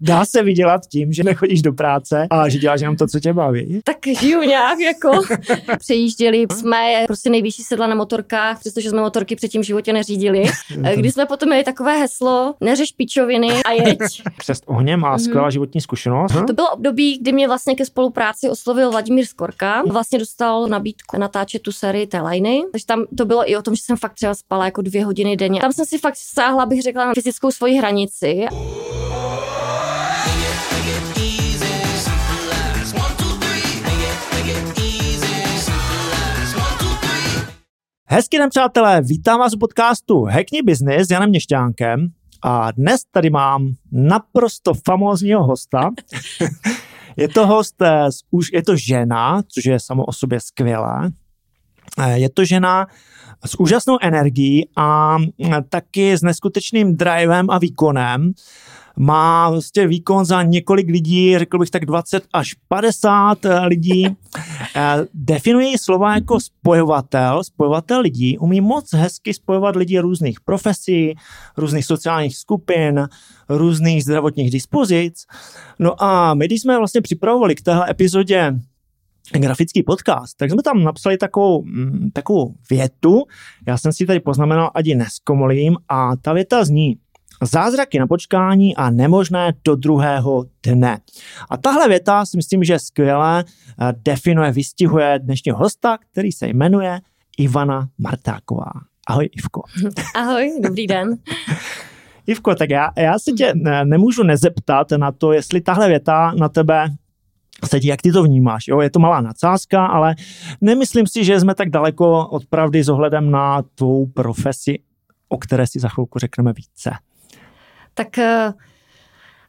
dá se vydělat tím, že nechodíš do práce a že děláš jenom to, co tě baví. Tak žiju nějak jako. Přejížděli jsme prostě nejvyšší sedla na motorkách, přestože jsme motorky předtím v životě neřídili. Když jsme potom měli takové heslo, neřeš pičoviny a jeď. Křest ohně má skvělá životní zkušenost. To bylo období, kdy mě vlastně ke spolupráci oslovil Vladimír Skorka. Vlastně dostal nabídku natáčet tu sérii té liny. Takže tam to bylo i o tom, že jsem fakt třeba spala jako dvě hodiny denně. Tam jsem si fakt sáhla, bych řekla, na fyzickou svoji hranici. Hezký den, přátelé, vítám vás u podcastu Hackni Business s Janem Měšťánkem a dnes tady mám naprosto famózního hosta. je to host, eh, už je to žena, což je samo o sobě skvělé. Eh, Je to žena s úžasnou energií a mm, taky s neskutečným drivem a výkonem. Má vlastně výkon za několik lidí, řekl bych tak 20 až 50 lidí. Eh, Definují slova jako spojovatel, spojovatel lidí, umí moc hezky spojovat lidi různých profesí, různých sociálních skupin, různých zdravotních dispozic. No a my, když jsme vlastně připravovali k téhle epizodě grafický podcast, tak jsme tam napsali takovou, mm, takovou větu, já jsem si tady poznamenal, ať ji neskomolím, a ta věta zní, Zázraky na počkání a nemožné do druhého dne. A tahle věta si myslím, že skvěle eh, definuje, vystihuje dnešního hosta, který se jmenuje Ivana Martáková. Ahoj Ivko. Ahoj, dobrý den. Ivko, tak já, já se tě ne, nemůžu nezeptat na to, jestli tahle věta na tebe sedí, jak ty to vnímáš. Jo? Je to malá nadsázka, ale nemyslím si, že jsme tak daleko od pravdy s ohledem na tvou profesi, o které si za chvilku řekneme více. Tak uh,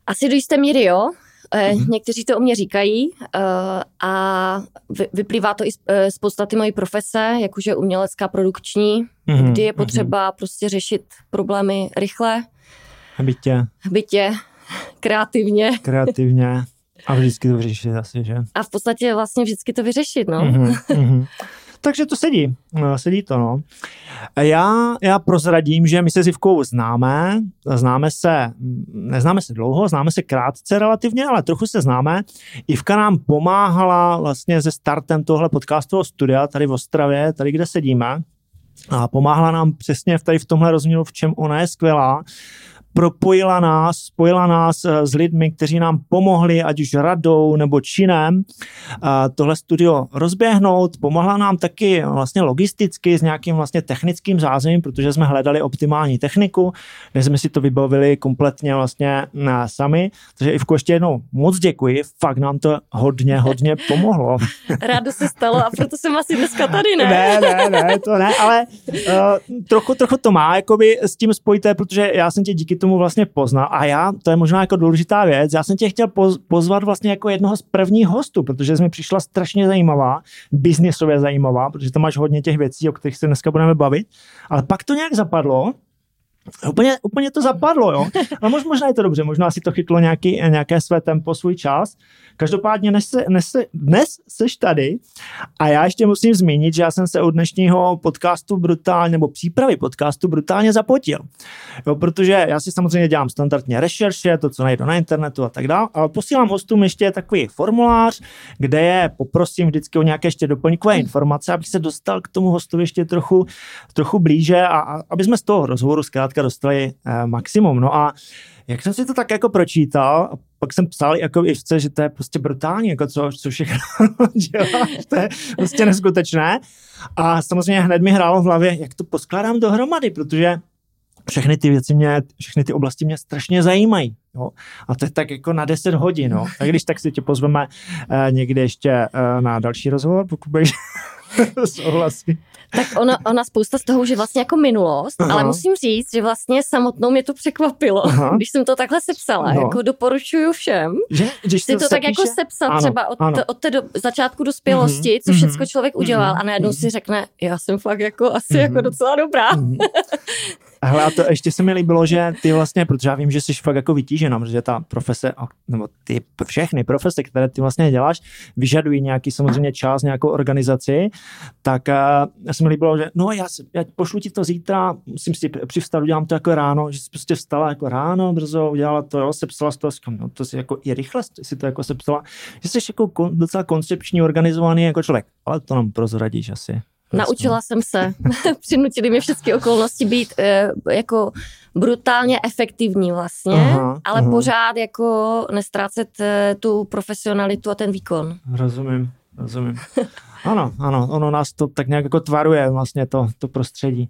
asi do jisté míry jo. Mm-hmm. Někteří to o mě říkají uh, a vy, vyplývá to i z, z podstaty mojí profese, jakože umělecká produkční, mm-hmm. kdy je potřeba mm-hmm. prostě řešit problémy rychle. Bytě. Bytě, kreativně. Kreativně. A vždycky to vyřešit asi, že? A v podstatě vlastně vždycky to vyřešit, no. Mm-hmm. Takže to sedí, sedí to, no. Já, já prozradím, že my se s Ivkou známe, známe se, neznáme se dlouho, známe se krátce relativně, ale trochu se známe. Ivka nám pomáhala vlastně se startem tohle podcastového studia tady v Ostravě, tady, kde sedíme. A pomáhala nám přesně tady v tomhle rozměru, v čem ona je skvělá propojila nás, spojila nás eh, s lidmi, kteří nám pomohli, ať už radou nebo činem, tohle studio rozběhnout. Pomohla nám taky vlastně logisticky s nějakým vlastně technickým zázemím, protože jsme hledali optimální techniku, kde jsme si to vybavili kompletně vlastně eh, sami. Takže Ivko, ještě jednou moc děkuji, fakt nám to hodně, hodně pomohlo. Rádo se stalo a proto jsem asi dneska tady, ne? Ne, ne, ne, to ne, ale uh, trochu, trochu to má jakoby s tím spojité, protože já jsem tě díky tomu vlastně poznal. A já, to je možná jako důležitá věc, já jsem tě chtěl pozvat vlastně jako jednoho z prvních hostů, protože jsi mi přišla strašně zajímavá, biznisově zajímavá, protože tam máš hodně těch věcí, o kterých se dneska budeme bavit. Ale pak to nějak zapadlo, Úplně, úplně to zapadlo, jo. Ale možná je to dobře, možná si to chytlo nějaký, nějaké své tempo, svůj čas. Každopádně dnes, se, dnes, se, dnes seš tady a já ještě musím zmínit, že já jsem se u dnešního podcastu brutálně, nebo přípravy podcastu brutálně zapotil. Jo, protože já si samozřejmě dělám standardně rešerše, to, co najdu na internetu a tak dále, ale posílám hostům ještě takový formulář, kde je poprosím vždycky o nějaké ještě doplňkové informace, abych se dostal k tomu hostu ještě trochu, trochu blíže a, a aby jsme z toho rozhovoru zkrátka dostali eh, maximum. No a jak jsem si to tak jako pročítal, pak jsem psal jako Ivce, že to je prostě brutální, jako co, co všechno děláš, to je prostě neskutečné. A samozřejmě hned mi hrálo v hlavě, jak to poskládám dohromady, protože všechny ty věci mě, všechny ty oblasti mě strašně zajímají. Jo? A to je tak jako na 10 hodin. No. A když tak si tě pozveme eh, někde ještě eh, na další rozhovor, pokud budeš souhlasit. Tak ona, ona spousta z toho už je vlastně jako minulost, Aha. ale musím říct, že vlastně samotnou mě to překvapilo, Aha. když jsem to takhle sepsala. No. Jako doporučuju všem. Že, když si to, to tak jako sepsat ano, třeba od, ano. od té do, začátku dospělosti, mm-hmm, co mhm, všechno člověk udělal mm-hmm, a najednou mm-hmm. si řekne, já jsem fakt jako asi mm-hmm. jako docela dobrá. Mm-hmm. Hele, a to ještě se mi líbilo, že ty vlastně, protože já vím, že jsi fakt jako vytížená, protože ta profese, nebo ty všechny profese, které ty vlastně děláš, vyžadují nějaký samozřejmě čas, nějakou organizaci, tak uh, se mi líbilo, že no já, já pošlu ti to zítra, musím si přivstat, udělám to jako ráno, že jsi prostě vstala jako ráno, brzo udělala to, jo, sepsala toho, no to si jako i rychle si to jako sepsala, že jsi jako kon, docela koncepční, organizovaný jako člověk, ale to nám prozradíš asi. Naučila jsem se. Přinutili mě všechny okolnosti být e, jako brutálně efektivní vlastně, aha, ale aha. pořád jako nestrácet e, tu profesionalitu a ten výkon. Rozumím, rozumím. ano, ano, ono nás to tak nějak jako tvaruje vlastně to, to prostředí.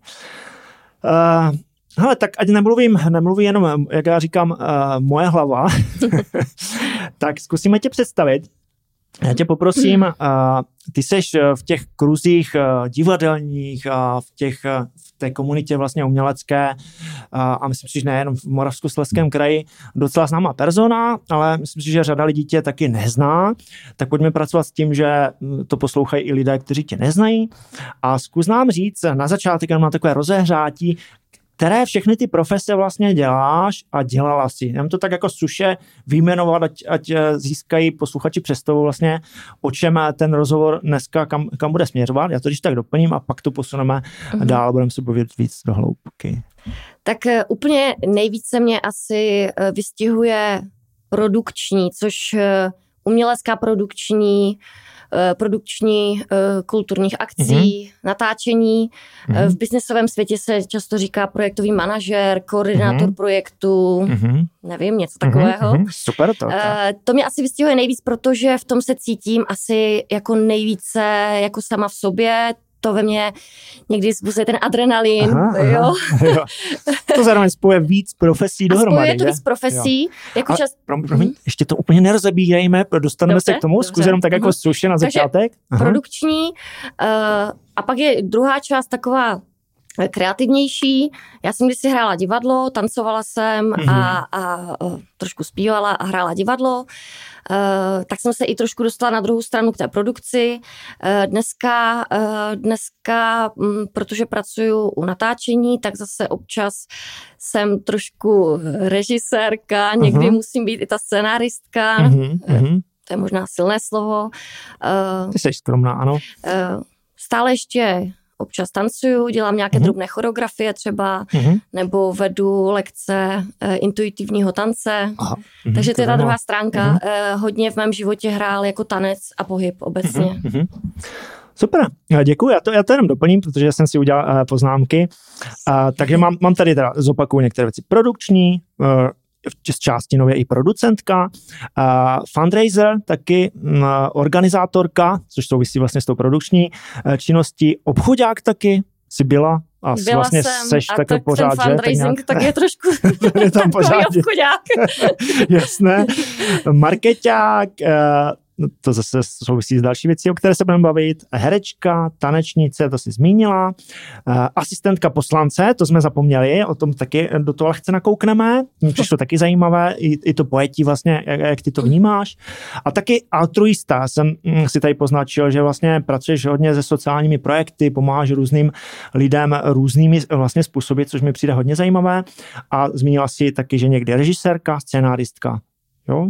Uh, Hele, tak ať nemluvím, nemluví jenom, jak já říkám, uh, moje hlava, tak zkusíme tě představit. Já tě poprosím, uh, ty seš eh, v těch kruzích uh, divadelních a v, těch, uh, v té komunitě vlastně umělecké a myslím si, že nejenom v Moravskoslezském kraji docela známá persona, ale myslím si, že řada lidí tě taky nezná, tak pojďme pracovat s tím, že hm, to poslouchají i lidé, kteří tě neznají. A zkus nám říct na začátek jenom na takové rozehřátí, které všechny ty profese vlastně děláš a dělala si. Jdem to tak jako suše vyjmenovat, ať, ať eh, získají posluchači představu vlastně, o čem ten rozhovor dneska, kam, kam bude směřovat. Já to když tak doplním a pak to posuneme mm-hmm. dál, budeme se bavit víc do hloubky. Tak uh, úplně nejvíce mě asi uh, vystihuje produkční, což uh, umělecká produkční, Eh, produkční eh, kulturních akcí, mm-hmm. natáčení. Mm-hmm. V biznesovém světě se často říká projektový manažer, koordinátor mm-hmm. projektu, mm-hmm. nevím, něco mhm, takového. Mm-hmm. Super to. To mě asi vystihuje nejvíc, protože v tom se cítím asi jako nejvíce jako sama v sobě, to ve mně někdy způsobuje ten adrenalin. Aha, jo. Aha, jo. To zároveň spoje víc profesí dohromady. Spojuje to víc profesí. Jako čas... pro, promiň, hmm. ještě to úplně nerozebírejme, dostaneme dobře, se k tomu, zkus jenom tak jako uh-huh. suše na začátek. Takže produkční uh, a pak je druhá část taková kreativnější. Já jsem kdysi hrála divadlo, tancovala jsem mm-hmm. a, a, a trošku zpívala a hrála divadlo. Eh, tak jsem se i trošku dostala na druhou stranu k té produkci. Eh, dneska, eh, dneska mm, protože pracuji u natáčení, tak zase občas jsem trošku režisérka, někdy uh-huh. musím být i ta scenáristka. Uh-huh. To je možná silné slovo. Ty jsi skromná, ano. Stále ještě občas tancuju, dělám nějaké mm-hmm. drobné choreografie třeba, mm-hmm. nebo vedu lekce e, intuitivního tance. Aha. Mm-hmm. Takže to je ta druhá stránka. Mm-hmm. E, hodně v mém životě hrál jako tanec a pohyb obecně. Mm-hmm. Super, děkuji. Já to, já to jenom doplním, protože jsem si udělal uh, poznámky. Uh, takže mám, mám tady teda, zopakuju některé věci. Produkční, uh, z části nově i producentka, uh, fundraiser, taky uh, organizátorka, což souvisí vlastně s tou produkční uh, činností, obchodák taky si byla a Byla vlastně jsem, seš a tak pořád, ten fundraising že? Tak, tak je trošku je tam pořád. Jasné. Marketák, uh, No, to zase souvisí s další věcí, o které se budeme bavit. Herečka, tanečnice, to si zmínila. Uh, asistentka poslance, to jsme zapomněli, o tom taky do toho lehce nakoukneme. Přišlo taky zajímavé, i, i to pojetí vlastně, jak, jak ty to vnímáš. A taky altruista, jsem hm, si tady poznačil, že vlastně pracuješ hodně se sociálními projekty, pomáháš různým lidem různými vlastně způsoby, což mi přijde hodně zajímavé. A zmínila si taky, že někdy režisérka, scénáristka. Jo,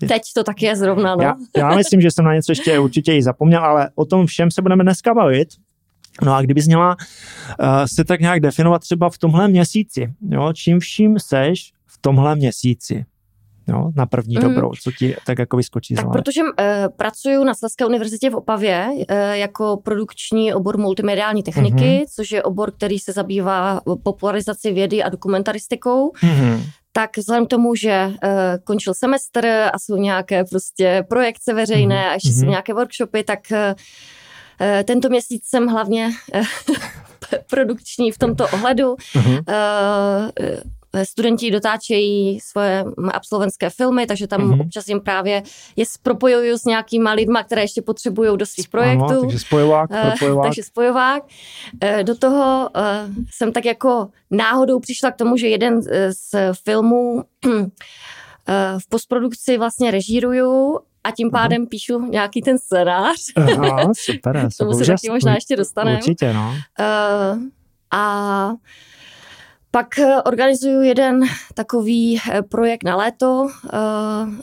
Teď to tak je zrovna, no. Já, já myslím, že jsem na něco ještě určitě i zapomněl, ale o tom všem se budeme dneska bavit. No a kdybys měla uh, se tak nějak definovat třeba v tomhle měsíci, jo, čím vším seš v tomhle měsíci? Jo, na první mm. dobrou, co ti tak jako vyskočí Tak protože uh, pracuji na Slezské univerzitě v Opavě uh, jako produkční obor multimediální techniky, mm-hmm. což je obor, který se zabývá popularizací vědy a dokumentaristikou. Mm-hmm tak vzhledem k tomu, že uh, končil semestr a jsou nějaké prostě projekce veřejné mm. a ještě mm-hmm. jsou mhm. nějaké workshopy, tak uh, tento měsíc jsem hlavně produkční v tomto ohledu. Mm-hmm. Uh, studenti dotáčejí svoje absolventské filmy, takže tam mm-hmm. občas jim právě je propojuju s nějakýma lidma, které ještě potřebují do svých projektů. Ano, takže spojovák, eh, propojovák. takže spojovák. Eh, do toho eh, jsem tak jako náhodou přišla k tomu, že jeden z filmů v postprodukci vlastně režíruju a tím pádem uh-huh. píšu nějaký ten scénář. Aha, super. Tomu se taky možná ještě dostaneme. Určitě, no. A Pak eh, organizuju jeden takový eh, projekt na léto,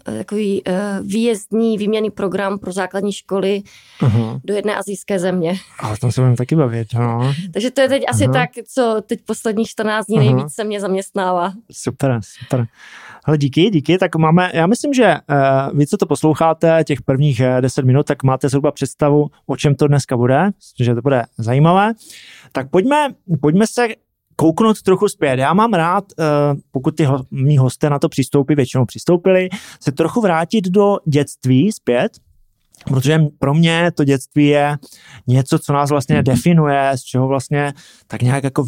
eh, takový výjezdní výměný program pro základní školy uh-huh. do jedné azijské země. Ale tam se budeme taky bavit, no. Takže to je teď asi uh-huh. tak, co teď posledních 14 dní uh-huh. nejvíc se mě zaměstnává. Super, super. Ale díky, díky. Tak máme, já myslím, že uh, vy, co to posloucháte, těch prvních uh, 10 minut, tak máte zhruba představu, o čem to dneska bude, že to bude zajímavé. Tak pojďme, pojďme se kouknout trochu zpět. Já mám rád, uh, pokud ty ho, mý hosté na to přistoupí, většinou přistoupili, se trochu vrátit do dětství zpět, Protože pro mě to dětství je něco, co nás vlastně definuje, z čeho vlastně tak nějak jako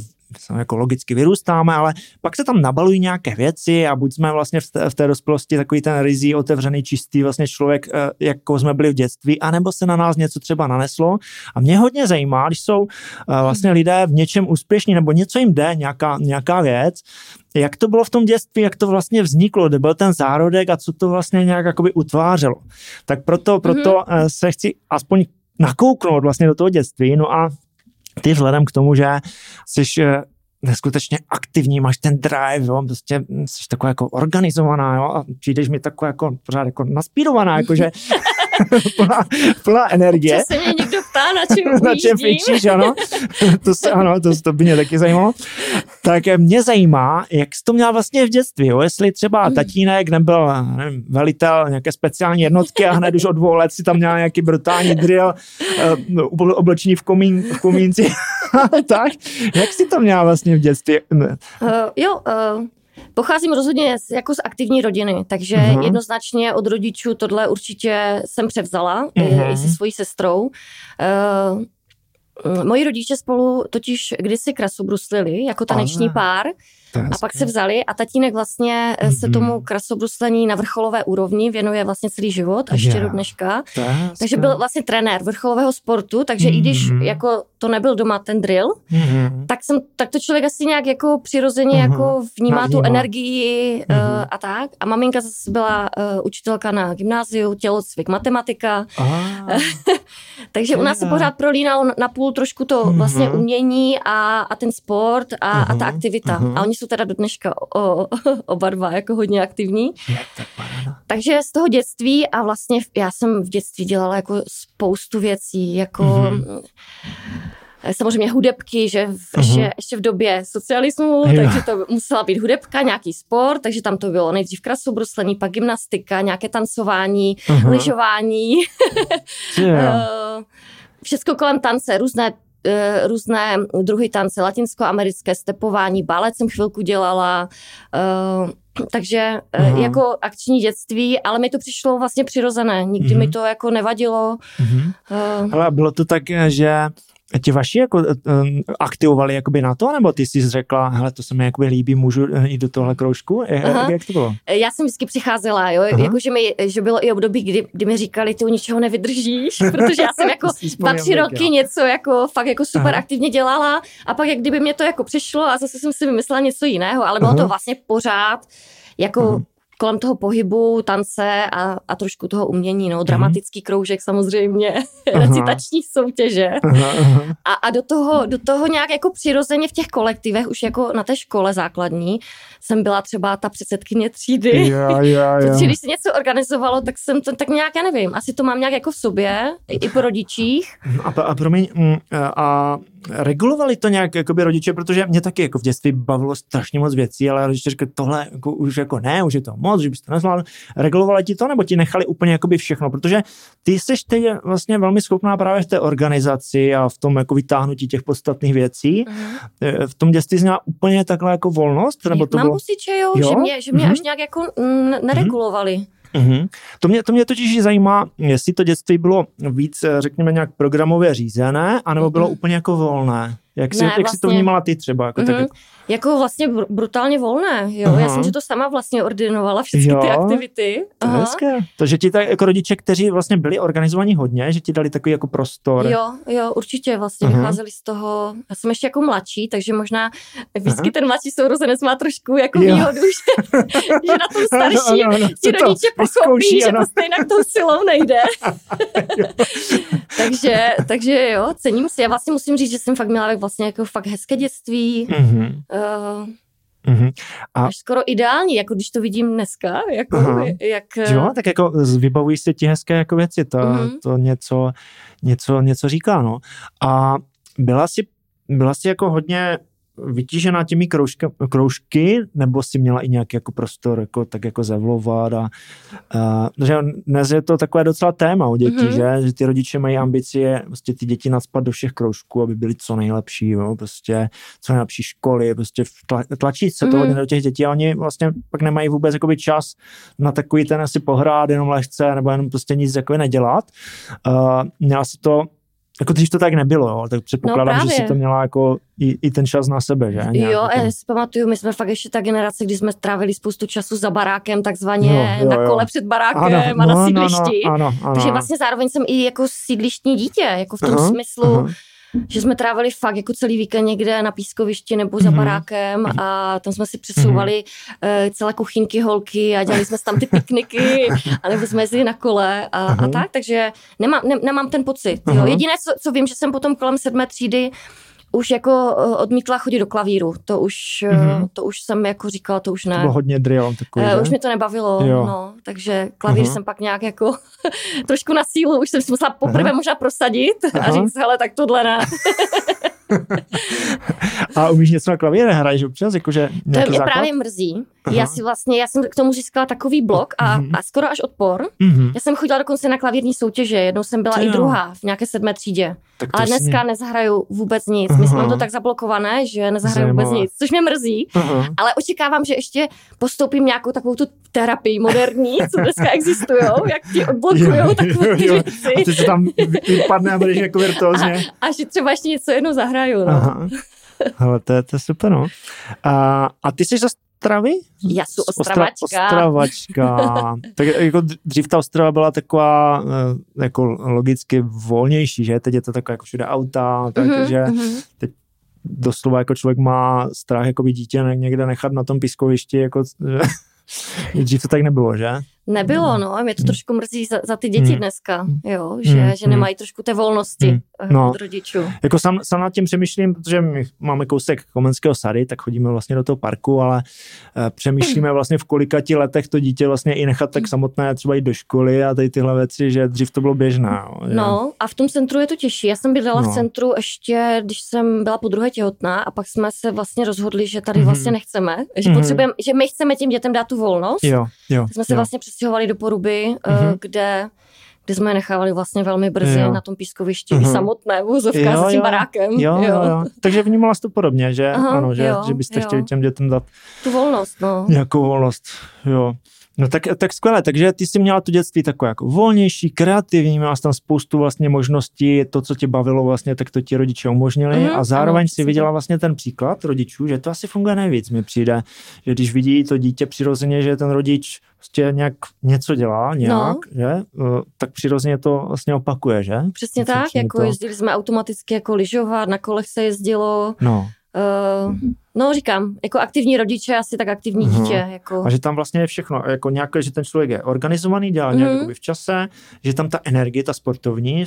jako logicky vyrůstáme, ale pak se tam nabalují nějaké věci a buď jsme vlastně v té, v té dospělosti takový ten rizí, otevřený, čistý vlastně člověk, eh, jako jsme byli v dětství, anebo se na nás něco třeba naneslo. A mě hodně zajímá, když jsou eh, vlastně lidé v něčem úspěšní, nebo něco jim jde, nějaká, nějaká věc, jak to bylo v tom dětství, jak to vlastně vzniklo, kde byl ten zárodek a co to vlastně nějak jakoby utvářelo. Tak proto, proto mm-hmm. se chci aspoň nakouknout vlastně do toho dětství. No a ty vzhledem k tomu, že jsi eh, neskutečně aktivní, máš ten drive, jo, prostě jsi taková jako organizovaná, jo, a přijdeš mi taková jako pořád jako naspírovaná, jakože plná, plná energie. Se mě ptá, na čem Na čem fičíš, ano. to, se, ano, to, to by mě taky zajímalo. Tak eh, mě zajímá, jak jsi to měl vlastně v dětství, jo? jestli třeba hmm. tatínek nebyl nevím, velitel nějaké speciální jednotky a hned už od dvou let si tam měl nějaký brutální drill, uh, oblečení v, komín, v komínci. tak, jak jsi to měl vlastně v dětství? Uh, jo, uh, Pocházím rozhodně z, jako z aktivní rodiny, takže uh-huh. jednoznačně od rodičů tohle určitě jsem převzala uh-huh. i se svojí sestrou. Uh, moji rodiče spolu totiž kdysi krasobruslili jako taneční pár a pak se vzali a tatínek vlastně mm-hmm. se tomu krasobruslení na vrcholové úrovni věnuje vlastně celý život, až ještě do dneška. Takže byl vlastně trenér vrcholového sportu, takže mm-hmm. i když mhm. jako to nebyl doma ten drill, mm-hmm. tak, jsem, tak to člověk asi nějak jako přirozeně mm-hmm. jako vnímá Navníma. tu energii mm-hmm. uh, a tak. A maminka zase byla uh, učitelka na gymnáziu, tělocvik, matematika. takže u nás se pořád prolínalo na půl trošku to mm-hmm. vlastně umění a, a ten sport a, mm-hmm. a ta aktivita. Mm-hmm. A oni jsou teda do dneška o, oba dva jako hodně aktivní. Takže z toho dětství a vlastně já jsem v dětství dělala jako spoustu věcí, jako mm-hmm. samozřejmě hudebky, že v, uh-huh. ještě, ještě v době socialismu, jo. takže to musela být hudebka, nějaký sport, takže tam to bylo nejdřív krasobruslení, pak gymnastika, nějaké tancování, uh-huh. lyžování. yeah. Všechno kolem tance, různé Eh, různé druhy tance, latinskoamerické stepování, balet jsem chvilku dělala, uh, takže uh jako akční dětství, ale mi to přišlo vlastně přirozené. Nikdy uh-huh. mi to jako nevadilo. Uh-huh. Uh, ale bylo to tak, že ti vaši jako uh, aktivovali jakoby na to, nebo ty jsi řekla, hele, to se mi jakoby líbí, můžu jít do tohle kroužku? Jak, jak to bylo? Já jsem vždycky přicházela, jo, jako, že, mi, že bylo i období, kdy, kdy mi říkali, ty u ničeho nevydržíš, protože já jsem jako dva, tři roky něco jako fakt jako super Aha. aktivně dělala a pak jak kdyby mě to jako přišlo a zase jsem si vymyslela něco jiného, ale bylo Aha. to vlastně pořád jako Aha kolem toho pohybu, tance a, a trošku toho umění, no, dramatický kroužek samozřejmě, recitační soutěže. Aha, aha. A, a do, toho, do toho nějak jako přirozeně v těch kolektivech, už jako na té škole základní, jsem byla třeba ta předsedkyně třídy. Ja, ja, ja. Protože když se něco organizovalo, tak jsem to tak nějak, já nevím, asi to mám nějak jako v sobě, i po rodičích. A, a promiň, mm, a regulovali to nějak jakoby rodiče, protože mě taky jako v dětství bavilo strašně moc věcí, ale rodiče řekli, tohle jako, už jako ne, už je to moc, že byste nezvládl. Regulovali ti to, nebo ti nechali úplně jakoby všechno, protože ty jsi teď vlastně velmi schopná právě v té organizaci a v tom jako vytáhnutí těch podstatných věcí. Uh-huh. V tom dětství jsi měla úplně takhle jako volnost? Nebo to Mám bylo... pocit, že jo, jo? že mě, že mě uh-huh. až nějak jako neregulovali. Uh-huh. Mm-hmm. To, mě, to mě totiž zajímá, jestli to dětství bylo víc, řekněme, nějak programově řízené, anebo bylo mm-hmm. úplně jako volné. Jak jsi, ne, jak vlastně, jsi to vnímala ty třeba? Jako, mm-hmm. tak, jako... jako vlastně br- brutálně volné, jo. Aha. Já jsem si to sama vlastně ordinovala, všechny jo, ty aktivity. To je hezké. To, že ti tak jako rodiče, kteří vlastně byli organizovaní hodně, že ti dali takový jako prostor. Jo, jo, určitě vlastně Aha. vycházeli z toho. Já jsem ještě jako mladší, takže možná vždycky ten mladší sourozenec má trošku jako jo. výhodu, že, že na tom starší ano, ano, ano. ti rodiče pochopí, že to stejně tou silou nejde. takže, takže jo, cením si. Já vlastně musím říct, že jsem fakt měla vlastně jako fakt hezké dětství. Mm-hmm. Uh, Mm-hmm. A... Až skoro ideální, jako když to vidím dneska, jako jak... Jo, tak jako vybavují se ti hezké jako věci, to, mm-hmm. to něco, něco, něco říká, no. A byla si, byla si jako hodně vytížená těmi kroužka, kroužky, nebo si měla i nějaký jako prostor jako, tak jako zavlovat a, a že dnes je to takové docela téma u dětí, mm-hmm. že, že ty rodiče mají ambicie prostě ty děti nadspat do všech kroužků, aby byly co nejlepší, jo, prostě co nejlepší školy, prostě tla, tlačí se mm-hmm. to mhm. hodně do těch dětí a oni vlastně pak nemají vůbec jakoby čas na takový ten asi pohrát jenom lehce nebo jenom prostě nic jako nedělat. Uh, měla si to jako když to tak nebylo, jo, tak předpokládám, no že si to měla jako i, i ten čas na sebe, že? Nějak, jo, jako... já si pamatuju, my jsme fakt ještě ta generace, kdy jsme strávili spoustu času za barákem, takzvaně no, jo, na kole jo. před barákem ano, a na no, sídlišti. No, no, ano, ano. Takže vlastně zároveň jsem i jako sídlištní dítě, jako v tom uh-huh, smyslu, uh-huh že jsme trávili fakt jako celý víkend někde na pískovišti nebo za mhm. barákem mm-hmm. a tam jsme si přesouvali mm-hmm. celé kuchynky holky a dělali jsme tam ty pikniky a nebo jsme jezdili na kole a, mm-hmm. a mhm. tak, takže nemám, ne, nemám ten pocit. Jo. Mhm. Jediné, co, co vím, že jsem potom kolem sedmé třídy už jako eh, odmítla chodit do klavíru. To už, mm-hmm. to už jsem jako říkala, to už ne. To bylo hodně drill takový, uh, Už mi to nebavilo, jo. no, takže klavír uh-huh. jsem pak nějak jako trošku na sílu, už jsem si musela poprvé uh-huh. možná prosadit uh-huh. a říct, hele, tak tohle ne. a umíš něco na klavíře, hraješ občas? Jakože to mě základ? právě mrzí. Aha. Já si vlastně, já jsem k tomu získala takový blok a, uh-huh. a skoro až odpor. Uh-huh. Já jsem chodila dokonce na klavírní soutěže, jednou jsem byla to i druhá v nějaké sedmé třídě. Ale dneska mě... nezahraju vůbec nic. Uh-huh. My jsme to tak zablokované, že nezahraju Zajímavé. vůbec nic, což mě mrzí. Uh-huh. Ale očekávám, že ještě postoupím nějakou takovou tu terapii moderní, co dneska existují, jak ti odblokují takové ty věci. A ty se tam vypadne a budeš jako virtuózně. A, a že třeba ještě něco jednou zahraju. No. Aha. Ale to je, to je super, no. A, a ty jsi zase Ostravy? Já jsem Ostravačka. Ostra, Ostravačka. tak jako dřív ta Ostrava byla taková eh, jako logicky volnější, že? Teď je to takové jako všude auta, takže mm-hmm. teď doslova jako člověk má strach jako by dítě někde nechat na tom pískovišti, jako Dřív to tak nebylo, že? Nebylo, no. Mě to hmm. trošku mrzí za, za ty děti hmm. dneska, jo, že, hmm. že nemají trošku té volnosti hmm. no. od rodičů. Jako sám, sám nad tím přemýšlím, protože my máme kousek Komenského sady, tak chodíme vlastně do toho parku, ale uh, přemýšlíme vlastně v kolika ti letech to dítě vlastně i nechat tak samotné třeba jít do školy a tady tyhle věci, že dřív to bylo běžné. Jo, že? No a v tom centru je to těžší. Já jsem bydlela no. v centru ještě, když jsem byla po druhé těhotná a pak jsme se vlastně rozhodli, že tady mm-hmm. vlastně nechceme, že mm-hmm. potřebujeme, že my chceme těm dětem dát tu volnost. Jo, jo, jsme se jo. vlastně přestěhovali do Poruby, mm-hmm. kde kde jsme je nechávali vlastně velmi brzy jo. na tom pískovišti mm-hmm. samotné, vůzovka s tím barákem. Jo, jo. Jo, jo. Takže vnímala jsi to podobně, že, Aha, ano, že, jo, že byste jo. chtěli těm dětem dát tu volnost, no. Nějakou volnost, jo. No tak, tak skvěle, takže ty jsi měla to dětství takové jako volnější, kreativní, měla jsi tam spoustu vlastně možností, to, co tě bavilo vlastně, tak to ti rodiče umožnili mm, a zároveň ano, si viděla vlastně ten příklad rodičů, že to asi funguje nejvíc, mi přijde, že když vidí to dítě přirozeně, že ten rodič prostě nějak něco dělá, nějak, no. že, eh, tak přirozeně to vlastně opakuje, že? Přesně něco, tak, jako to... jezdili jsme automaticky jako lyžovat, na kolech se jezdilo. No. Uh, No říkám, jako aktivní rodiče, asi tak aktivní uh-huh. dítě. Jako. A že tam vlastně je všechno, jako nějaké, že ten člověk je organizovaný, dělá uh-huh. nějak v čase, že tam ta energie, ta sportovní,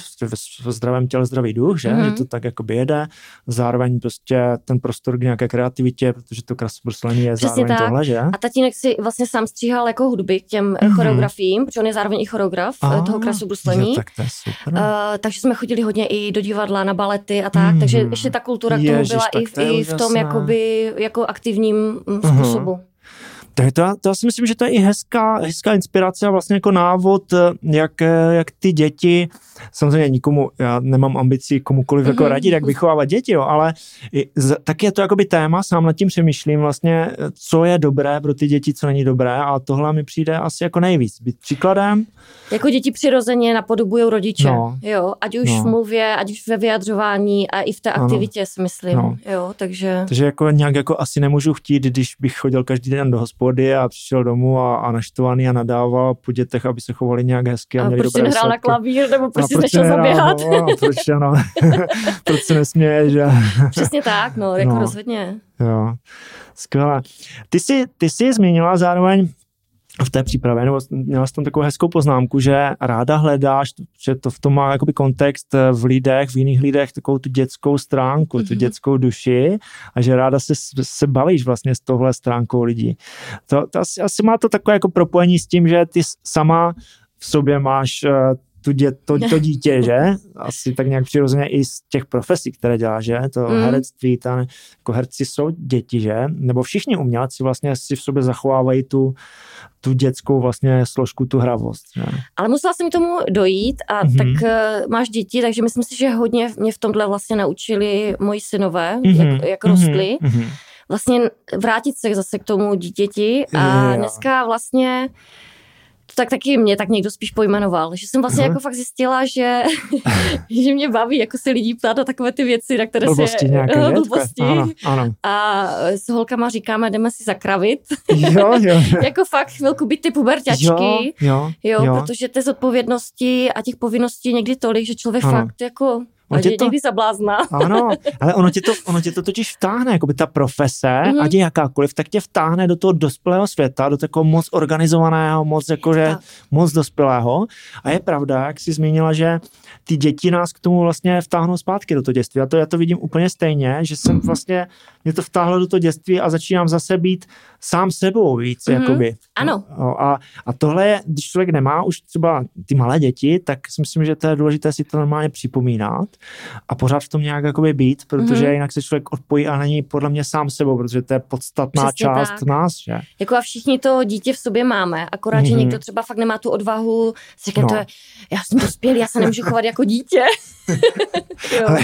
v, zdravém těle zdravý duch, že? Uh-huh. že to tak jako jede, zároveň prostě ten prostor k nějaké kreativitě, protože to krasobruslení je Přesně zároveň tak. tohle, že? A tatínek si vlastně sám stříhal jako hudby k těm uh-huh. choreografiím, protože on je zároveň i choreograf uh, toho krasobruslení. Tak to je super. Uh, takže jsme chodili hodně i do divadla, na balety a tak, uh-huh. takže ještě ta kultura k tomu byla i, i v tom jakoby jako aktivním mm, způsobu. Uh-huh. Tak to, to si myslím, že to je i hezká, hezká inspirace a vlastně jako návod, jak, jak ty děti, samozřejmě nikomu, já nemám ambici komukoliv mm-hmm. jako mhm. radit, jak vychovávat děti, jo, ale z, tak je to jakoby téma, sám nad tím přemýšlím vlastně, co je dobré pro ty děti, co není dobré a tohle mi přijde asi jako nejvíc. Být příkladem. Jako děti přirozeně napodobují rodiče, no. jo, ať už no. v mluvě, ať už ve vyjadřování a i v té aktivitě no. si myslím, no. jo, takže. Takže jako nějak jako asi nemůžu chtít, když bych chodil každý den do hospody, hospody a přišel domů a, a naštvaný a nadával po dětech, aby se chovali nějak hezky a, a měli proč dobré hrál na klavír, nebo proč jsi nešel zaběhat? No, proč, no, proč se nesměje, že? Přesně tak, no, jako no. rozhodně. Jo, skvělé. Ty jsi, ty jsi zmínila zároveň v té přípravě, nebo měla jsem tam takovou hezkou poznámku, že ráda hledáš, že to v tom má jakoby kontext eh, v lidech, v jiných lidech, takovou tu dětskou stránku, mm-hmm. tu mhm. dětskou duši a že ráda se, se bavíš vlastně s tohle stránkou lidí. To, to asi, asi má to takové jako propojení s tím, že ty sama v sobě máš eh, tu dě, to, to dítě, že? Asi tak nějak přirozeně i z těch profesí, které dělá, že? To mm. herectví, tam, jako herci jsou děti, že? Nebo všichni umělci vlastně si v sobě zachovávají tu, tu dětskou vlastně složku, tu hravost. Že? Ale musela jsem k tomu dojít a mm-hmm. tak uh, máš děti, takže myslím si, že hodně mě v tomhle vlastně naučili moji synové, mm-hmm. jak, jak rostly. Mm-hmm. Vlastně vrátit se zase k tomu dítěti a dneska vlastně tak taky mě tak někdo spíš pojmenoval, že jsem vlastně uh-huh. jako fakt zjistila, že, že mě baví jako se lidí ptát na takové ty věci, na které blbosti, si... Nějaké uh, blbosti. Ano, ano. A s holkama říkáme, jdeme si zakravit. jo, jo. jako fakt chvilku být ty puberťačky. Jo, jo, jo, jo, protože ty zodpovědnosti a těch povinností někdy tolik, že člověk ano. fakt jako Ono tě to, někdy zablázna. Ano, ale ono tě to, ono tě to totiž vtáhne, jako by ta profese, mm-hmm. ať je jakákoliv, tak tě vtáhne do toho dospělého světa, do takového moc organizovaného, moc jakože, moc dospělého. A je pravda, jak jsi zmínila, že ty děti nás k tomu vlastně vtáhnou zpátky do toho dětství. A to já to vidím úplně stejně, že jsem vlastně, mě to vtáhlo do toho dětství a začínám zase být sám sebou víc, mm-hmm. jakoby. Ano. No, a, a tohle když člověk nemá už třeba ty malé děti, tak si myslím, že to je důležité si to normálně připomínat a pořád v tom nějak jakoby být, protože mm-hmm. jinak se člověk odpojí a není podle mě sám sebou, protože to je podstatná Přesně část tak. nás. Že? Jako a všichni to dítě v sobě máme, akorát, mm-hmm. že mhm. někdo třeba fakt nemá tu odvahu, říká, no. to je, já jsem dospělý, já se nemůžu chovat jako dítě. Ale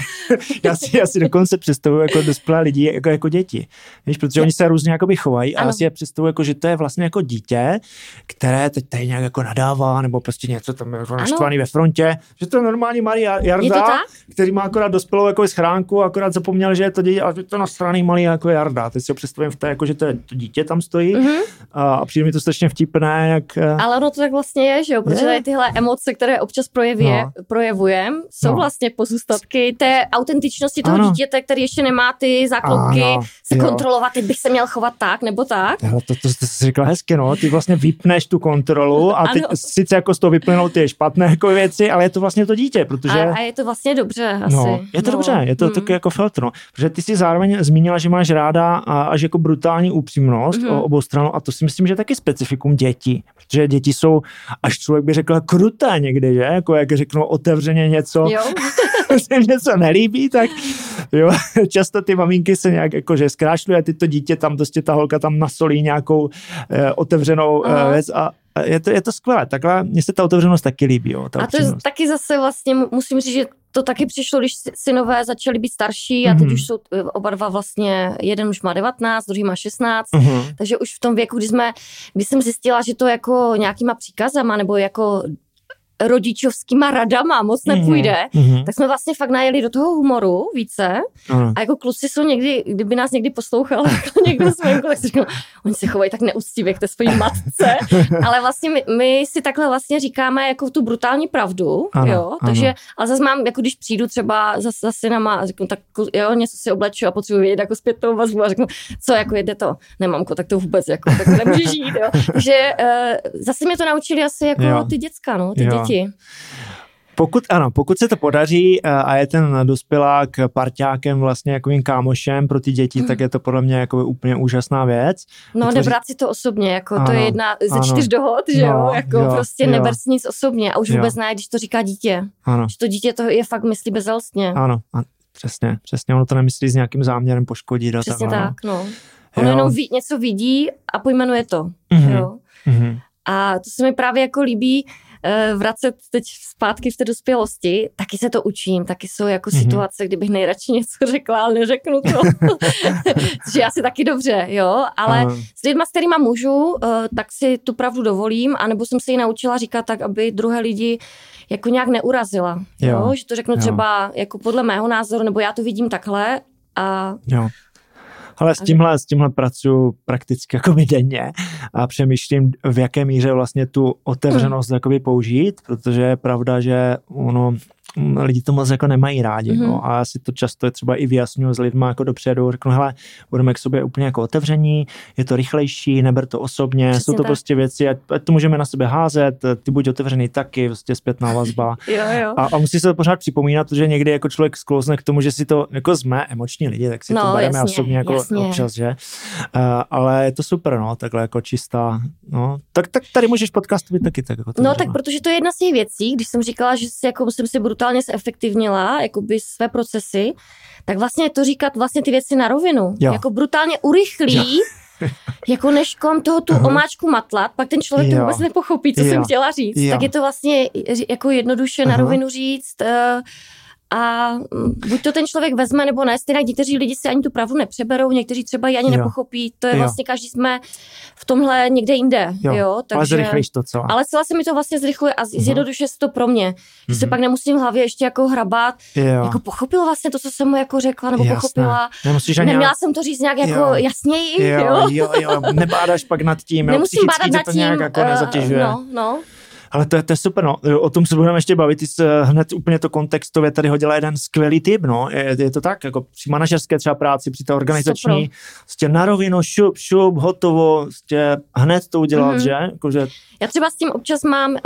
já, si, já si dokonce představuji jako dospělé lidi jako, jako děti. Víš, protože oni se různě jakoby chovají a já si je představuji, jako, že to je vlastně jako dítě, které teď tady nějak jako nadává nebo prostě něco tam jako naštvaný ve frontě, že to je normální malý Jarda, který má akorát dospělou jako schránku, akorát zapomněl, že je to dítě, a to na straně malý jako Jarda. Teď si ho představím v té, jako, že to, je, to dítě tam stojí mm-hmm. a, a přijde mi to strašně vtipné. Jak, eh, Ale ono to tak vlastně je, že jo, protože tady tyhle emoce, které občas projevuje, no. projevujeme, jsou no. vlastně pozůstatky té autentičnosti toho ano. dítěte, který ještě nemá ty záklopky, ano, se jo. kontrolovat, teď bych se měl chovat tak nebo tak. Jo, to, to, to jsi říkala hezky, no, ty vlastně vypneš tu kontrolu a ty sice jako z toho vyplynou ty špatné jako věci, ale je to vlastně to dítě, protože... A, a je to vlastně dobře asi. No, je to no. dobře, je to hmm. taky jako filtr, no. Protože ty si zároveň zmínila, že máš ráda až jako brutální upřímnost hmm. obou stranu a to si myslím, že je taky specifikum dětí, protože děti jsou, až člověk by řekl, kruté někdy, že? Jako jak řeknou otevřeně něco. Jo. se jim něco nelíbí, tak jo, často ty maminky se nějak jako, že zkrášluje ty to dítě, tam prostě ta holka tam nasolí nějakou eh, otevřenou eh, věc a je to, je to skvělé. Takhle mně se ta otevřenost taky líbí. Jo, ta a to je taky zase vlastně, musím říct, že to taky přišlo, když synové začali být starší a teď mm-hmm. už jsou eh, oba dva vlastně, jeden už má 19, druhý má 16, mm-hmm. takže už v tom věku, kdy jsme, kdy jsem zjistila, že to jako nějakýma příkazama nebo jako rodičovskýma radama moc mhm, nepůjde, mm-hmm. tak jsme vlastně fakt najeli do toho humoru více. Mm. A jako kluci jsou někdy, kdyby nás někdy poslouchal jako někdo venku, tak si říkal, oni se chovají tak neúctivě k té svojí matce, ale vlastně my, my, si takhle vlastně říkáme jako tu brutální pravdu, ano, jo, takže, ano. ale zase mám, jako když přijdu třeba za, za synama a řeknu, tak jo, něco si obleču a potřebuji vědět jako zpětnou vazbu a řeknu, co, jako jede to, nemamko, tak to vůbec, jako, tak nemůžeš žít, jo. Takže uh, zase mě to naučili asi jako jo. ty děcka, no, ty jo. děti děti. Pokud ano, pokud se to podaří eh, a je ten dospělák parťákem vlastně jakovým kámošem pro ty děti, mm. tak je to podle mě jako úplně úžasná věc. No, Vytvoří... nebrat si to osobně, jako ano, to je jedna ze ano, čtyř dohod, že no, jo, jako jo, prostě jo. neber si nic osobně a už jo. vůbec ne, když to říká dítě. Ano. Že to dítě to je fakt myslí bezalstně. Ano, ano, přesně, přesně, ono to nemyslí s nějakým záměrem poškodit. Přesně tak, tak no. Ono jenom ví, něco vidí a pojmenuje to, mm-hmm. jo. Mm-hmm. A to se mi právě jako líbí, vracet teď zpátky v té dospělosti, taky se to učím, taky jsou jako mm-hmm. situace, kdybych nejradši něco řekla, ale neřeknu to. Je asi taky dobře, jo, ale Aha. s lidma, s kterýma můžu, eh, tak si tu pravdu dovolím, anebo jsem se ji naučila říkat tak, aby druhé lidi jako nějak neurazila, jo, jo? že to řeknu jo. třeba jako podle mého názoru, nebo já to vidím takhle a jo. Ale s tímhle, s tímhle pracuji prakticky jako denně a přemýšlím, v jaké míře vlastně tu otevřenost mm. jakoby použít, protože je pravda, že ono lidi to moc jako nemají rádi. Mm-hmm. Mhm. No, a já si to často třeba i vyjasňuji s lidmi jako dopředu. Řeknu, hele, budeme k sobě úplně jako otevření, je to rychlejší, neber to osobně, Přesně jsou to tak. prostě věci, ať, ať to můžeme na sebe házet, ty buď otevřený taky, prostě zpětná vazba. Jo, jo. A, a musí se to pořád připomínat, protože někdy jako člověk sklouzne k tomu, že si to, jako jsme emoční lidi, tak si No, to bereme jasně, osobně jako jasně. občas, že? Uh, ale je to super, no, takhle jako čistá, no. Tak, tak tady můžeš podcastovat taky tak jako No tak protože to je jedna z těch věcí, když jsem říkala, že si, jako, jsem si brutálně zefektivnila jakoby své procesy, tak vlastně to říkat vlastně ty věci na rovinu. Jo. Jako brutálně urychlí, jako než kolem toho tu Aha. omáčku matlat, pak ten člověk to Jo. vůbec nepochopí, co Jo. jsem chtěla říct. Jo. Tak je to vlastně jako jednoduše na Aha. rovinu říct eh, a buď to ten člověk vezme, nebo ne. Stejně někteří lidi si ani tu pravdu nepřeberou, někteří třeba ji ani Jo. nepochopí. To je Jo. vlastně, každý jsme v tomhle někde jinde. Jo. Jo, ale takže... zrychlíš to celé. Ale celé se mi to vlastně zrychluje a zjednodušuje se to pro mě. Že se Mhm. pak nemusím v hlavě ještě jako hrabat. jo. Jako pochopil vlastně to, co jsem mu jako řekla, nebo Jasné. pochopila. Nemusíš ani Neměla jsem to říct nějak jako Jo. jasněji, jo, jo. jo, jo, nebádáš pak nad tím, jo, Nemusím psychicky bádat nad to tím. nějak jako nezatěžuje. No, no. Ale to je, to je super, no. O tom se budeme ještě bavit. Ty jsi eh, hned úplně to kontextově tady hodila jeden skvělý tip, no. Je, je to tak, jako při manažerské třeba práci, při té organizační, prostě na rovinu, šup, šup, hotovo, prostě hned to udělat, Mhm. že? Jakože, Já třeba s tím občas mám uh,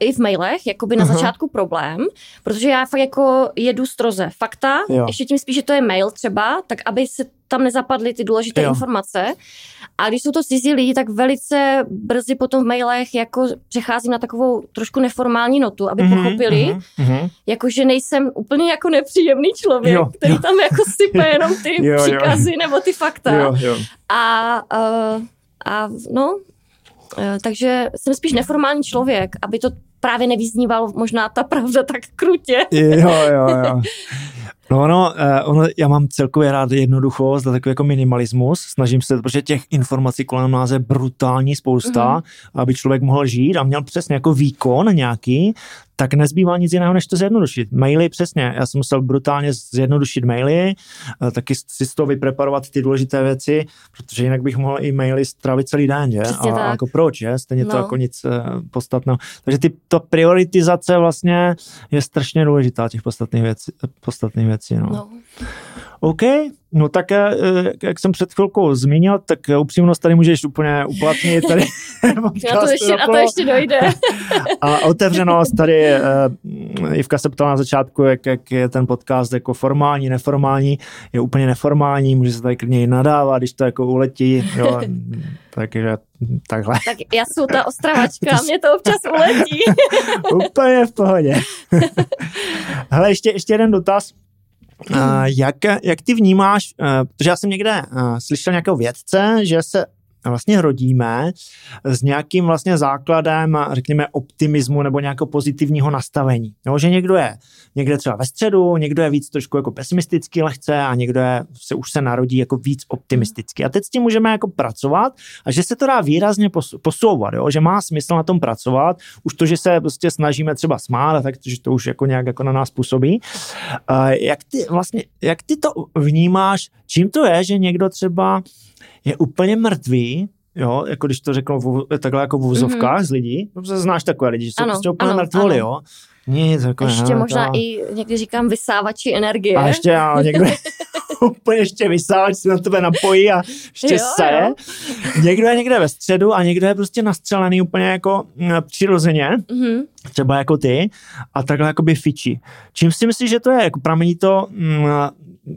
i v mailech, jakoby na Aha. začátku problém, protože já fakt jako jedu stroze fakta, Jo. ještě tím spíš, že to je mail třeba, tak aby se tam nezapadly ty důležité Jo. informace. A když jsou to cizí lidi, tak velice brzy potom v mailech jako přecházím na takovou trošku neformální notu, aby Mhm, pochopili, mhm, mhm. jako že nejsem úplně jako nepříjemný člověk, Jo, který jo. tam jako sype jenom ty Jo, jo. příkazy nebo ty fakta. Jo, jo. A, uh, a no, takže jsem spíš neformální člověk, aby to právě nevyzníval možná ta pravda tak krutě. Jo, jo, jo. No ono, eh, ono, já mám celkově rád jednoduchost a takový jako minimalismus. Snažím se, protože těch informací kolem nás je brutální spousta, Mhm. aby člověk mohl žít a měl přesně jako výkon nějaký, tak nezbývá nic jiného, než to zjednodušit. Maily přesně, já jsem musel brutálně zjednodušit maily, eh, taky si z toho vypreparovat ty důležité věci, protože jinak bych mohl i maily strávit celý den, že? Přesně a, tak. jako proč, že? Stejně to No. jako nic eh, podstatného. Takže ty, ta prioritizace vlastně je strašně důležitá těch podstatných věcí. Podstatných věcí no. No. OK, no tak eh, jak jsem před chvilkou zmínil, tak upřímnost tady můžeš úplně uplatnit tady. Na to, ještě, na to ještě dojde. A otevřenost tady, eh, Ivka se ptala na začátku, jak, jak je ten podcast jako formální, neformální, je úplně neformální, může se tady klidně i nadávat, když to jako uletí, jo, takže takhle. tak já jsem ta ostravačka, mě to občas uletí. Úplně v pohodě. Hele, ještě, ještě jeden dotaz. Uh, jak, jak ty vnímáš, uh, protože já jsem někde uh, slyšel nějakého vědce, že se vlastně rodíme s nějakým vlastně základem, řekněme, optimismu nebo nějakého pozitivního nastavení. Jo, že někdo je někde třeba ve středu, někdo je víc trošku jako pesimistický lehce a někdo je, se už se narodí jako víc optimisticky. A teď s tím můžeme jako pracovat a že se to dá výrazně pos- posouvat, jo? že má smysl na tom pracovat. Už to, že se prostě snažíme třeba smát, tak že to už jako nějak jako na nás působí. Jak ty vlastně, jak ty to vnímáš, čím to je, že někdo třeba je úplně mrtvý, Jo, jako když to řeknu takhle jako v úzovkách mm-hmm. z lidí, protože znáš takové lidi, že jsou Ano, prostě úplně mrtvoli, jo. Nic, jako Ještě ne, možná to... i někdy říkám vysávači energie. A ještě a někdo úplně ještě vysávač si na tebe napojí a ještě Jo, seje. jo. Někdo je někde ve středu a někdo je prostě nastřelený úplně jako mm, přirozeně, Mhm. třeba jako ty, a takhle jakoby fičí. Čím si myslíš, že to je? Jako pramení to, mm,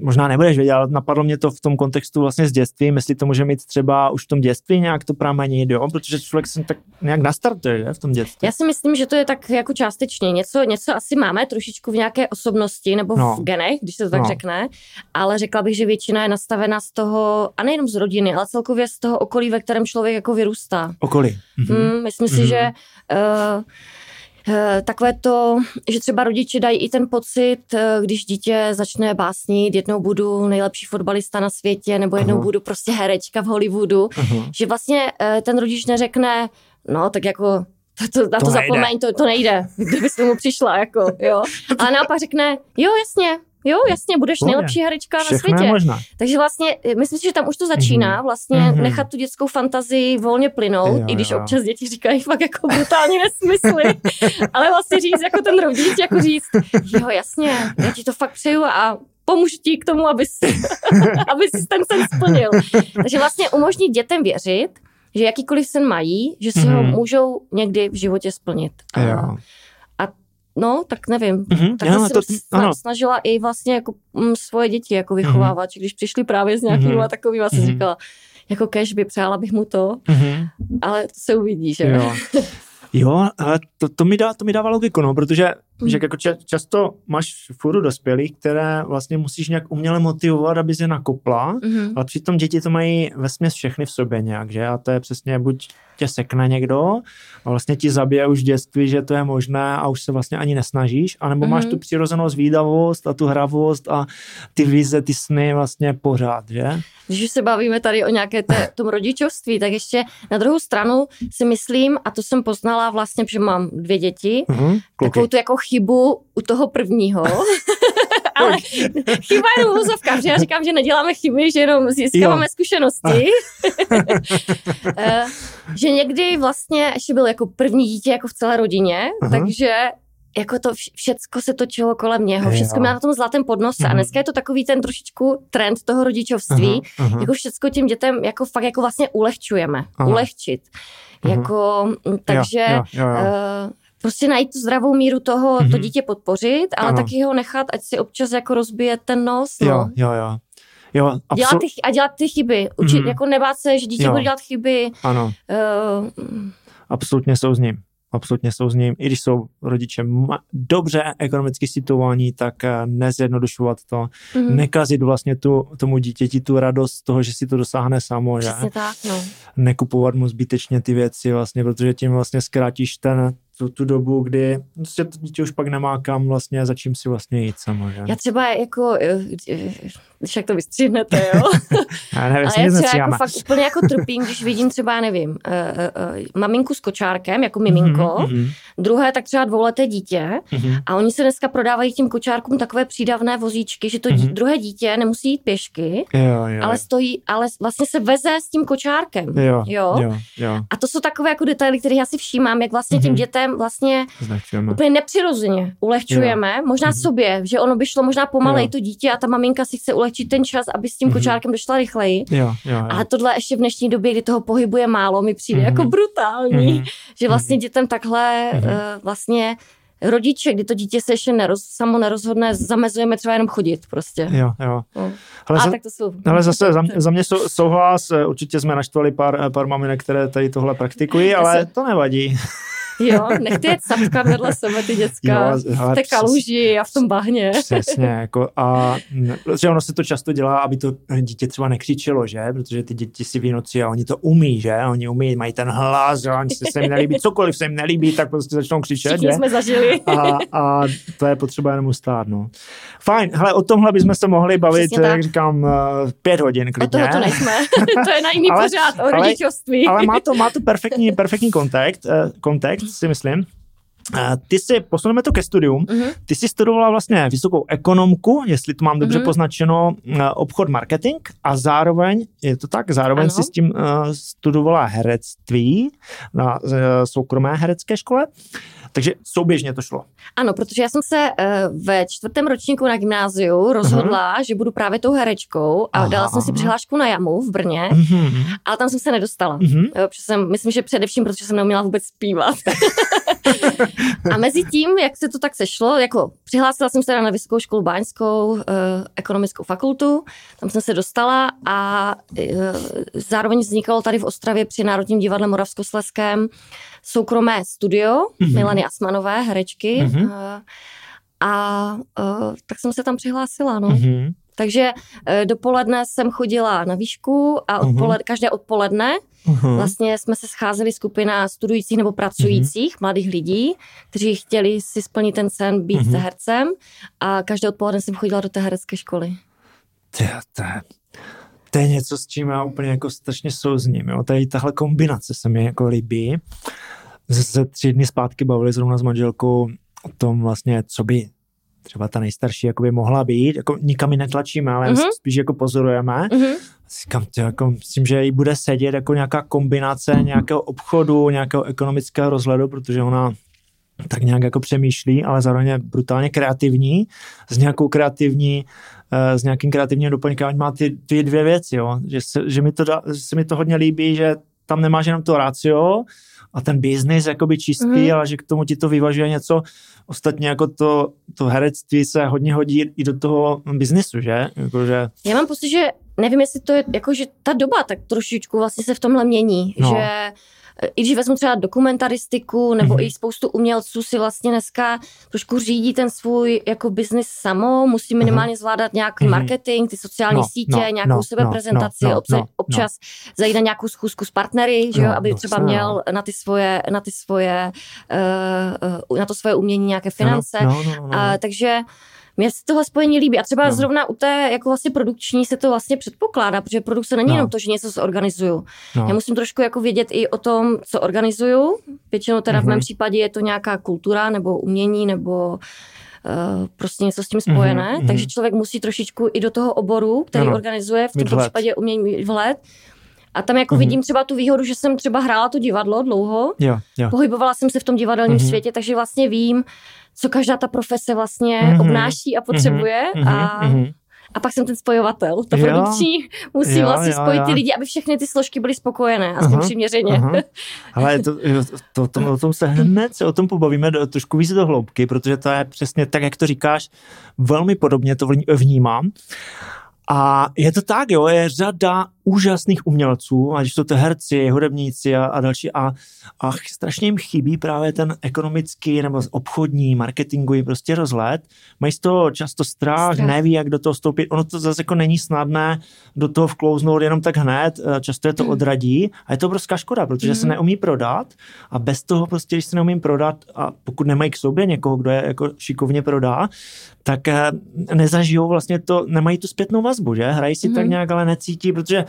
možná nebudeš vědět, ale napadlo mě to v tom kontextu vlastně z dětství, jestli to může mít třeba už v tom dětství nějak to pramení, jo? protože člověk se tak nějak nastartuje že? v tom dětství. Já si myslím, že to je tak jako částečně. Něco, něco asi máme trošičku v nějaké osobnosti nebo No. v genech, když se to tak No. řekne, ale řekla bych, že většina je nastavena z toho, a nejenom z rodiny, ale celkově z toho okolí, ve kterém člověk jako vyrůstá. Okolí. Mhm. Mm, myslím si, Mhm. že Uh, takové to, že třeba rodiče dají i ten pocit, uh, když dítě začne básnit, jednou budu nejlepší fotbalista na světě, nebo jednou Aha. budu prostě herečka v Hollywoodu, Aha. že vlastně uh, ten rodič neřekne, no tak jako to, to, na To to, nejde. zapomeň, to, to nejde, kdyby mu přišla, jako, jo. Ale naopak řekne, jo, jasně, jo, jasně, budeš Pohodě. nejlepší herečka na je světě. možná. Takže vlastně, eh, myslím si, že tam už to začíná, Mhm. vlastně Mhm. nechat tu dětskou fantazii volně plynout, Jo, i když jo. občas děti říkají fakt jako brutální nesmysly, ale vlastně říct jako ten rodič, jako říct, jo, jasně, já ti to fakt přeju a pomůžu ti k tomu, abys, aby si ten sen splnil. Takže vlastně umožnit dětem věřit, že jakýkoliv sen mají, že si ho Mhm. můžou někdy v životě splnit. A, Jo. No, tak nevím. Mhm, Tak jo, jsem to- ano. snažila i vlastně jako mm, svoje děti jako vychovávat, že když přišli právě s nějakýma Mhm. takovýma, jsem Mhm. říkala, jako cash by přála bych mu to, Mhm. ale to se uvidí, že? Jo. Jo, ale to, to, mi dá, to mi dává logiku, no, protože Mm. že jako ča, často máš furu dospělých, které vlastně musíš nějak uměle motivovat, aby se nakopla, Mhm. ale přitom děti to mají ve směs všechny v sobě nějak, že? A to je přesně buď tě sekne někdo a vlastně ti zabije už v dětství, že to je možné a už se vlastně ani nesnažíš, anebo máš Mhm. tu přirozenou zvídavost a tu hravost a ty vize, ty sny vlastně pořád, že? Když už se bavíme tady o nějaké té, tom rodičovství, tak ještě na druhou stranu si myslím, a to jsem poznala vlastně, že mám dvě děti, Mhm, kluky. takovou tu jako chybu u toho prvního. Ale chyba je v úzovkách, že já říkám, že neděláme chyby, že jenom získáváme Jo. zkušenosti. Eh, že někdy vlastně ještě byl jako první dítě jako v celé rodině, Aha. takže jako to vš- všecko se točilo kolem něho, Jo. všecko měl na tom zlatém podnose a Mhm. dneska je to takový ten trošičku trend toho rodičovství, Aha, aha. jako všecko těm dětem jako fakt jako vlastně ulehčujeme, Aha. ulehčit. Mhm. Jako, takže jo, jo, jo. eh, prostě najít tu zdravou míru toho, to Mhm. dítě podpořit, ale Ano. taky ho nechat, ať si občas jako rozbije ten nos, jo, no. jo, jo. Jo, Dělat absol- ty, chy- a dělat ty chyby. Učit, Mhm. jako nebát se, že dítě Jo. bude dělat chyby. ano. Uh, Absolutně souzním. Absolutně souzním. I když jsou rodiče ma- dobře ekonomicky situovaní, tak eh, nezjednodušovat to. mm, Nekazit vlastně tu, tomu dítěti tu radost z toho, že si to dosáhne samo, že? tak, no. Nekupovat mu zbytečně ty věci vlastně, protože tím vlastně zkrátíš ten, tu, tu dobu, kdy prostě to dítě už pak nemá kam vlastně, za čím si vlastně jít samo, že? Já třeba jako, eh, eh, když jak to vystřihnete, jo, Já nevím, ale já třeba jako fakt úplně jako trpím, když vidím třeba, nevím, uh, uh, maminku s kočárkem, jako miminko, Mhm, mhm, druhé tak třeba dvouleté dítě mhm. a oni se dneska prodávají těm kočárkům takové přídavné vozíčky, že to dí, Mhm. druhé dítě nemusí jít pěšky, Jo, jo. ale stojí, ale vlastně se veze s tím kočárkem. jo, jo. jo, jo, A to jsou takové jako detaily, které já si všímám, jak vlastně těm Mhm. Dětem vlastně značujeme. úplně nepřirozeně ulehčujeme, možná Mhm. sobě, že ono by šlo možná pomalej Jo. to dítě a ta maminka si chce ulehčit ten čas, aby s tím Mhm. kočárkem došla rychleji. Jo, jo, jo. Ale tohle ještě v dnešní době, kdy toho pohybuje málo, mi přijde Mhm. jako brutální, Mhm. že vlastně dětem takhle Mhm. eh, vlastně rodiče, kdy to dítě se ještě neroz, samo nerozhodne, zamezujeme třeba jenom chodit prostě. Jo, jo. No. Ale, A za, tak to jsou... ale zase za, mě- za mě sou, souhlas, eh, určitě jsme naštvali pár, pár maminek, které tady tohle praktikují, ale to nevadí. Jo, nechte je capkat vedle sebe ty děcka. Jo, v té kaluži a v tom bahně. Přesně, jako a protože ono se to často dělá, aby to dítě třeba nekřičelo, že? Protože ty děti si vynocí a oni to umí, že? Oni umí, mají ten hlas, že? Oni se, se jim nelíbí, cokoliv se jim nelíbí, tak prostě začnou křičet, Všichni že? jsme zažili. A, a to je potřeba jenom ustát, no. Fajn, hele, o tomhle bychom se mohli bavit, Přesně tak. jak říkám, eh, pět hodin Od klidně. toho to nejsme. to je na jiný Ale- pořád o ale- rodičovství. Ale má to, má to perfektní, perfektní kontext, eh, kontext, sunni-muslim. Ty si, posuneme to ke studium, Mhm. ty jsi studovala vlastně vysokou ekonomku, jestli to mám dobře Mhm. poznačeno, eh, obchod marketing a zároveň, je to tak, zároveň Ano. si s tím eh, studovala herectví na eh, soukromé herecké škole, takže souběžně to šlo. Ano, protože já jsem se uh, ve čtvrtém ročníku na gymnáziu rozhodla, že budu právě tou herečkou a Aha, dala jsem si přihlášku na jamu v Brně, Mhm. ale tam jsem se nedostala. Mhm. Jo, protože jsem, myslím, že především, protože jsem neuměla vůbec zpívat. a mezi tím, jak se to tak sešlo, jako přihlásila jsem se teda na Vysokou školu báňskou, eh, ekonomickou fakultu, tam jsem se dostala a eh, zároveň vznikalo tady v Ostravě při Národním divadle Moravskosleském soukromé studio Mhm. Milany Asmanové, herečky. Mhm. eh, a eh, tak jsem se tam přihlásila, no. Mhm. Takže eh, dopoledne jsem chodila na výšku a Mhm. odpoled, každé odpoledne Mhm. vlastně jsme se scházeli skupina studujících nebo pracujících mladých lidí, kteří chtěli si splnit ten sen být Mhm. hercem a každé odpoledne jsem chodila do té herecké školy. To, je, to je něco, s čím já úplně jako strašně souzním. Jo? Tady tahle kombinace se mi jako líbí. Se, se tři dny zpátky bavili zrovna s manželkou o tom vlastně, co by třeba ta nejstarší jako by mohla být, jako nikam ji netlačíme, ale mm-hmm. spíš jako pozorujeme. Mm-hmm. Říkám, to jako, myslím, že jí bude sedět jako nějaká kombinace nějakého obchodu, nějakého ekonomického rozhledu, protože ona tak nějak jako přemýšlí, ale zároveň je brutálně kreativní, s nějakou kreativní, uh, s nějakým kreativním doplňkáním má ty, ty dvě věci, jo? Že, se, že, mi to da, že se mi to hodně líbí, že tam nemáš jenom to rácio a ten biznis jakoby čistý, mm. ale že k tomu ti to vyvažuje něco. Ostatně jako to, to herectví se hodně hodí i do toho biznisu, že? Jako, že... Já mám pocit, že nevím, jestli to je, jako, že ta doba tak trošičku vlastně se v tomhle mění, no. že i když vezmu třeba dokumentaristiku nebo mm-hmm. i spoustu umělců si vlastně dneska trošku řídí ten svůj jako biznis samo, musí minimálně mm-hmm. zvládat nějaký mm-hmm. marketing, ty sociální no, sítě, no, nějakou no, sebeprezentaci, no, no, občas no. zajít na nějakou schůzku s partnery, že jo, no, aby no, třeba no. měl na ty svoje, na ty svoje, uh, na to svoje umění nějaké finance. No, no, no, no, no. Uh, takže mně se tohle spojení líbí a třeba no. zrovna u té jako vlastně produkční se to vlastně předpokládá, protože produkce není no. jenom to, že něco zorganizuju. No. Já musím trošku jako vědět i o tom, co organizuju. Většinou teda mm-hmm. v mém mhm. případě je to nějaká kultura nebo umění nebo Uh, prostě něco s tím spojené, mm-hmm. takže člověk musí trošičku i do toho oboru, který ano. organizuje, v tomto případě umění vhled. A tam jako mm-hmm. vidím třeba tu výhodu, že jsem třeba hrála to divadlo dlouho, jo, jo. pohybovala jsem se v tom divadelním mm-hmm. světě, takže vlastně vím, co každá ta profese vlastně mm-hmm. obnáší a potřebuje mm-hmm. a mm-hmm. A pak jsem ten spojovatel. Ta produkční musí jo, vlastně jo, spojit jo. ty lidi, aby všechny ty složky byly spokojené, aspoň uh-huh, přiměřeně. Uh-huh. Ale to, to, to, o tom se hned se o tom pobavíme, do, trošku víc do hloubky, protože to je přesně tak, jak to říkáš, velmi podobně to vnímám. A je to tak, jo, je řada úžasných umělců, ať jsou to herci, hudebníci a, a další a, a strašně jim chybí právě ten ekonomický nebo obchodní, marketingový prostě rozhled. Mají z toho často strach, strach, neví, jak do toho vstoupit. Ono to zase jako není snadné do toho vklouznout jenom tak hned, eh, často je to hmm. odradí a je to obrovská škoda, protože mm. se hmm. neumí prodat a bez toho prostě, když se neumím prodat a pokud nemají k sobě někoho, kdo je jako šikovně prodá, tak eh, nezažijou vlastně to, nemají tu zpětnou vazbu, že? Hrají si mm. tak hmm. nějak, ale necítí, protože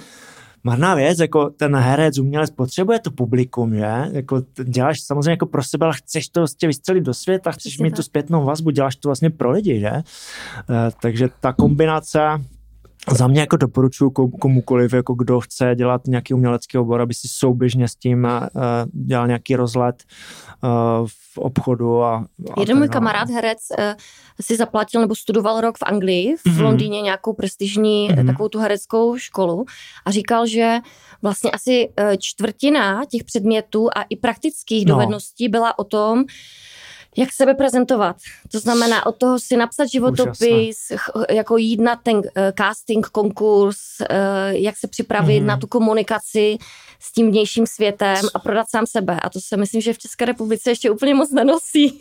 marná věc, jako ten herec, umělec potřebuje to publikum, že? Jako děláš samozřejmě jako pro sebe, ale chceš to vlastně vystřelit do světa, chceš Přesně mít tak. tu zpětnou vazbu, děláš to vlastně pro lidi, že? E, takže ta kombinace za mě jako doporučuji komukoliv, jako kdo chce dělat nějaký umělecký obor, aby si souběžně s tím uh, dělal nějaký rozlet uh, v obchodu. A, a Jeden můj kamarád herec uh, si zaplatil nebo studoval rok v Anglii, v mm-hmm. Londýně nějakou prestižní mm-hmm. takovou tu hereckou školu a říkal, že vlastně asi čtvrtina těch předmětů a i praktických no. dovedností byla o tom, jak sebe prezentovat. To znamená od toho si napsat životopis, Úžasné. jako jít na ten uh, casting, konkurs, uh, jak se připravit mm-hmm. na tu komunikaci s tím vnějším světem a prodat sám sebe. A to se myslím, že v České republice ještě úplně moc nenosí.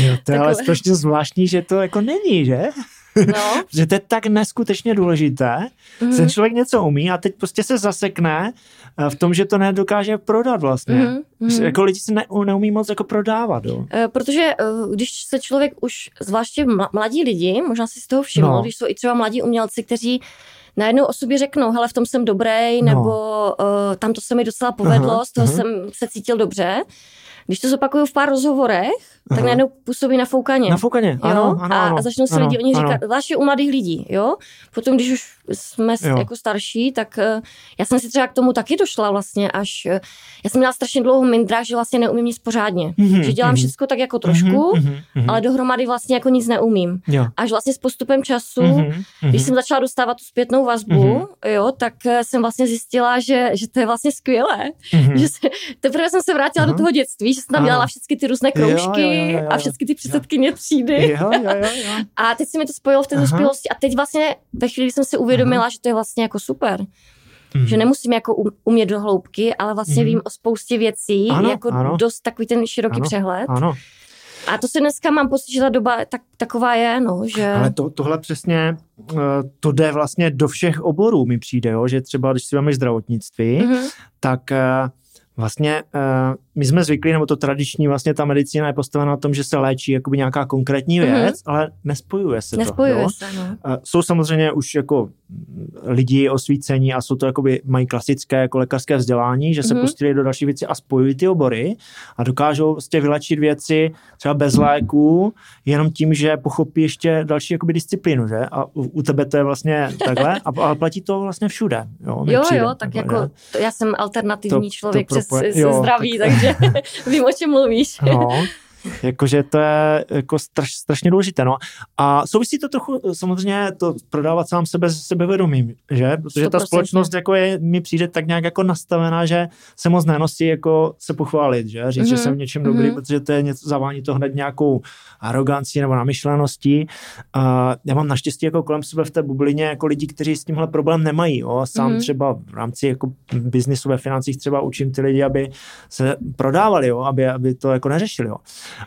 Jo, to je ale strašně zvláštní, že to jako není, že? No. že to je tak neskutečně důležité. Mm-hmm. Ten člověk něco umí a teď prostě se zasekne eh, v tom, že to nedokáže prodat vlastně. Mm-hmm. Jako lidi se ne, neumí moc jako prodávat. Jo. E, protože e, když se člověk už, zvláště mladí lidi, možná si z toho všiml, no. když jsou i třeba mladí umělci, kteří najednou o sobě řeknou, hele, v tom jsem dobrý, no. nebo uh, tam to se mi docela povedlo, uh-huh, z toho uh-huh. jsem se cítil dobře. Když to zopakuju v pár rozhovorech, Aha. tak najednou působí na foukaně. Na foukaně, ano, jo? ano, a, ano, a začnou si ano, lidi o nich říkat, zvláště u mladých lidí, jo. Potom, když už jsme jo. jako starší, tak uh, já jsem si třeba k tomu taky došla vlastně až, uh, já jsem měla strašně dlouho mindra, že vlastně neumím nic pořádně. Mm-hmm, že dělám mm-hmm. všechno tak jako trošku, mm-hmm, ale dohromady vlastně jako nic neumím. Jo. Až vlastně s postupem času, mm-hmm, když jsem začala dostávat tu zpětnou vazbu, mm-hmm. jo, tak uh, jsem vlastně zjistila, že, že to je vlastně skvělé. Mm-hmm. Že se, teprve jsem se vrátila uh-huh. do toho dětství, že jsem tam dělala všechny ty různé kroužky jo, jo, jo, jo. a všechny ty předsedkyně třídy. Jo, jo, jo, jo. A teď se mi to spojilo v té dospělosti a teď vlastně ve chvíli jsem si uvědomila, Aha. že to je vlastně jako super. Mm. Že nemusím jako um, umět do hloubky, ale vlastně mm. vím o spoustě věcí, ano, jako ano. dost takový ten široký ano, přehled. Ano. A to si dneska mám pocit, že ta doba tak, taková je, no, že... Ale to, tohle přesně, eh, to jde vlastně do všech oborů, mi přijde, jo? že třeba, když si máme zdravotnictví, mm-hmm. tak eh, vlastně uh, my jsme zvyklí, nebo to tradiční, vlastně ta medicína je postavena na tom, že se léčí jakoby nějaká konkrétní mhm. věc, mm-hmm. ale nespojuje se nespojuje to. Nespojuje se, no. Uh, jsou samozřejmě už jako lidi osvícení a jsou to jakoby, mají klasické jako lékařské vzdělání, že se mm-hmm. pustili do další věci a spojují ty obory a dokážou vlastně vylečit věci třeba bez léků, jenom tím, že pochopí ještě další jakoby disciplínu, že? A u, u tebe to je vlastně takhle a, a platí to vlastně všude. Jo, jo, přijde, jo, tak jako, to, já jsem alternativní to, člověk to jo, zdraví, tak... takže vím, o čem mluvíš. No. Jakože to je jako straš, strašně důležité. No. A souvisí to trochu samozřejmě to prodávat sám sebe s sebevědomím, že? Protože 100%. ta společnost jako je, mi přijde tak nějak jako nastavená, že se moc nenosí jako se pochválit, že? Říct, mm-hmm. že mhm. jsem v něčem dobrý, mm-hmm. protože to je něco, zavání to hned nějakou arogancí nebo namyšleností. A já mám naštěstí jako kolem sebe v té bublině jako lidi, kteří s tímhle problém nemají. Jo? Sám mm-hmm. třeba v rámci jako biznisu ve financích třeba učím ty lidi, aby se prodávali, jo? Aby, aby to jako neřešili. Jo?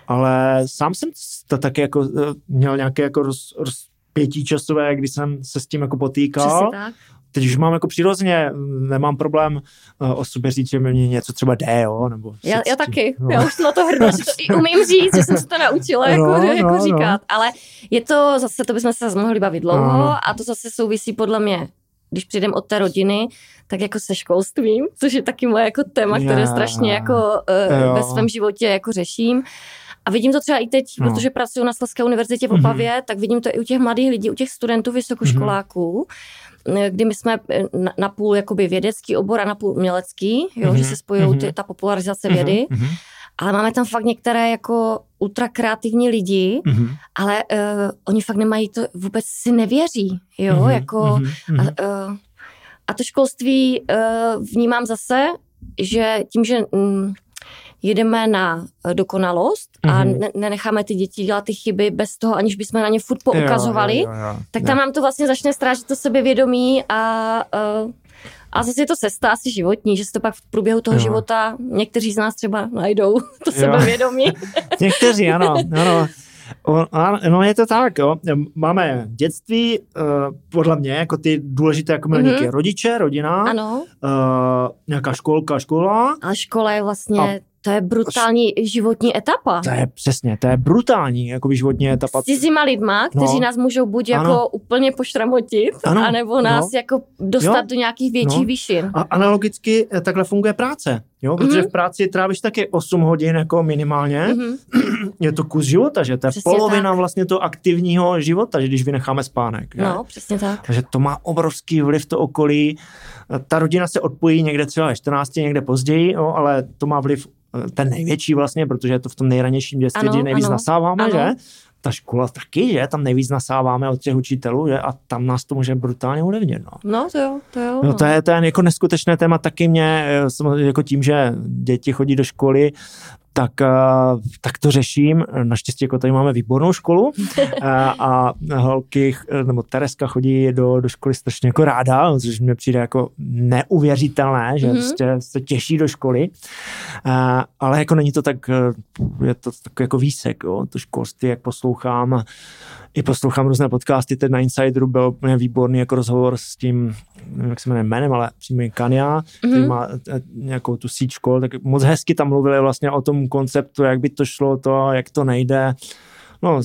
Ale sám jsem to taky jako eh, měl nějaké jako roz, roz pětičasové, kdy jsem se s tím jako potýkal. tak. Teď už mám jako přirozeně, nemám problém uh, o sobě říct, že mi něco třeba jde, jo, nebo... Já, já taky, no. já už na to to i umím říct, že jsem se to naučila jako, no, jako no, říkat, no. ale je to zase, to bychom se mohli bavit dlouho no. a to zase souvisí podle mě když přijdem od té rodiny, tak jako se školstvím, což je taky moje jako téma, které yeah. strašně jako uh, ve svém životě jako řeším. A vidím to třeba i teď, no. protože pracuji na Slezské univerzitě v mhm. Opavě, mm-hmm. tak vidím to i u těch mladých lidí, u těch studentů vysokoškoláků, mm-hmm. kdy my jsme eh, na, na půl jakoby vědecký obor a na půl mělecký, jo, mm-hmm. že se spojují mm-hmm. ta popularizace vědy. Mm-hmm. Ale máme tam fakt některé jako ultra kreativní lidi, mm-hmm. ale uh, oni fakt nemají to, vůbec si nevěří, jo, mm-hmm. jako mm-hmm. A, uh, a to školství uh, vnímám zase, že tím, že um, jedeme na dokonalost mm-hmm. a mhm. ne- nenecháme ty děti dělat ty chyby bez toho, aniž bychom na ně furt poukazovali, jo, jo, jo, jo. tak tam jo. nám to vlastně začne strážit to sebevědomí a uh, a zase je to cesta asi životní, že se to pak v průběhu toho jo. života někteří z nás třeba najdou to jo. sebevědomí. někteří, ano, ano. No je to tak, jo. Máme dětství, uh, podle mě, jako ty důležité jako. Mm-hmm. Rodiče, rodina, ano. Uh, nějaká školka, škola. A škola je vlastně a to je brutální životní etapa. To je přesně, to je brutální jako životní etapa. S těma lidma, kteří no. nás můžou buď ano. jako úplně pošramotit, ano. anebo nás no. jako dostat jo. do nějakých větších no. výšin. A analogicky eh, takhle funguje práce. Jo, protože mm-hmm. v práci trávíš taky 8 hodin jako minimálně. Mm-hmm. Je to kus života, že to je přesně polovina tak. vlastně toho aktivního života, že když vynecháme spánek. Že? No, přesně tak. Takže to má obrovský vliv to okolí. Ta rodina se odpojí někde třeba ve 14, někde později, jo, ale to má vliv ten největší vlastně, protože je to v tom nejranějším dětství, kdy nejvíc ano, nasáváme, ano. že? Ta škola taky, že? Tam nejvíc nasáváme od těch učitelů, že? A tam nás to může brutálně ulevnit, no. No, to jo, to jo. No. No, to je, to je jako neskutečné téma taky mě, eh, jako tím, že děti chodí do školy, tak, eh, tak to řeším. Naštěstí jako tady máme výbornou školu a, eh, a holky, nebo Tereska chodí do, do školy strašně jako ráda, což mi přijde jako neuvěřitelné, že mm-hmm. prostě se těší do školy, a, eh, ale jako není to tak, je to tak jako výsek, jo, to školství, jak poslouchám, i poslouchám různé podcasty, teď na Insideru byl úplně výborný jako rozhovor s tím, nevím, jak se jmenuje jménem, ale přímo Kania, mm-hmm. který má nějakou tu síť škol, tak moc hezky tam mluvili vlastně o tom konceptu, jak by to šlo, to, jak to nejde. No,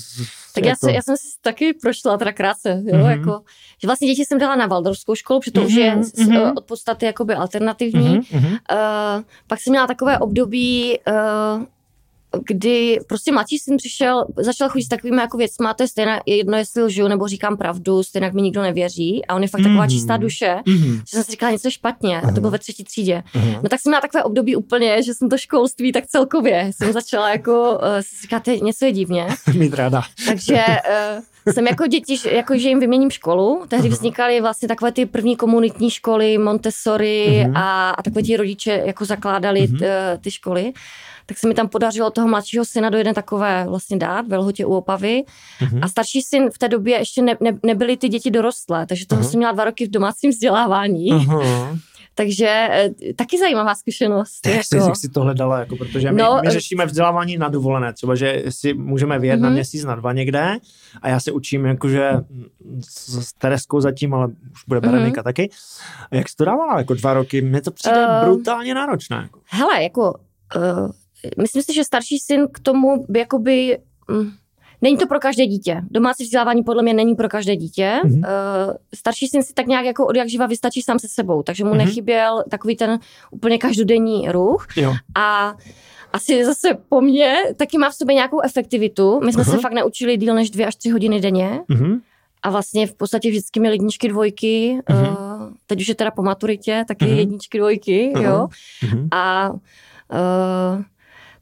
tak já, to... já jsem si taky prošla teda krátce, jo, mm-hmm. jako, že vlastně děti jsem dala na Valdorskou školu, protože to mm-hmm. už je mm-hmm. od podstaty jakoby alternativní. Mm-hmm. Uh, pak jsem měla takové období, uh, kdy prostě mladší syn přišel, začal chodit s takovými jako věcmi, to je stejné, jedno jestli lžu nebo říkám pravdu, stejně mi nikdo nevěří a on je fakt taková mm-hmm. čistá duše, mm-hmm. že jsem si říkala něco špatně a to bylo ve třetí třídě. Mm-hmm. No tak jsem měla takové období úplně, že jsem to školství tak celkově jsem začala jako, uh, si říkat, něco je divně. Mít ráda. Takže uh, jsem jako děti, jako že jim vyměním školu. Tehdy vznikaly vlastně takové ty první komunitní školy, Montessori uh-huh. a, a takové ti rodiče jako zakládali uh-huh. t, ty školy tak se mi tam podařilo toho mladšího syna do jedné takové vlastně dát ve lhotě u Opavy. Mm-hmm. A starší syn v té době ještě ne, ne, nebyly ty děti dorostlé, takže toho mm-hmm. jsem měla dva roky v domácím vzdělávání. Mm-hmm. Takže e, taky zajímavá zkušenost. Jak, jako. jsi, jak jsi to hledala, jako, protože my, No, my řešíme vzdělávání na dovolené, třeba, že si můžeme vyjet mm-hmm. na měsíc, na dva někde a já se učím jakože s, s Tereskou zatím, ale už bude Berenika mm-hmm. taky. Jak jsi to dávala jako dva roky? Mně to přijde uh, brutálně náročné. Jako. Hele, jako uh, myslím si, že starší syn k tomu by jakoby... Um, Není to pro každé dítě. Domácí vzdělávání podle mě není pro každé dítě. Mm-hmm. Uh, starší syn si tak nějak jako od jak živa vystačí sám se sebou, takže mu mm-hmm. nechyběl takový ten úplně každodenní ruch. Jo. A asi zase po mně taky má v sobě nějakou efektivitu. My jsme uh-huh. se fakt naučili díl než dvě až tři hodiny denně. Uh-huh. A vlastně v podstatě vždycky měli jedničky, dvojky. Uh-huh. Uh, teď už je teda po maturitě, taky uh-huh. jedničky, dvojky, uh-huh. jo. Uh-huh. A uh,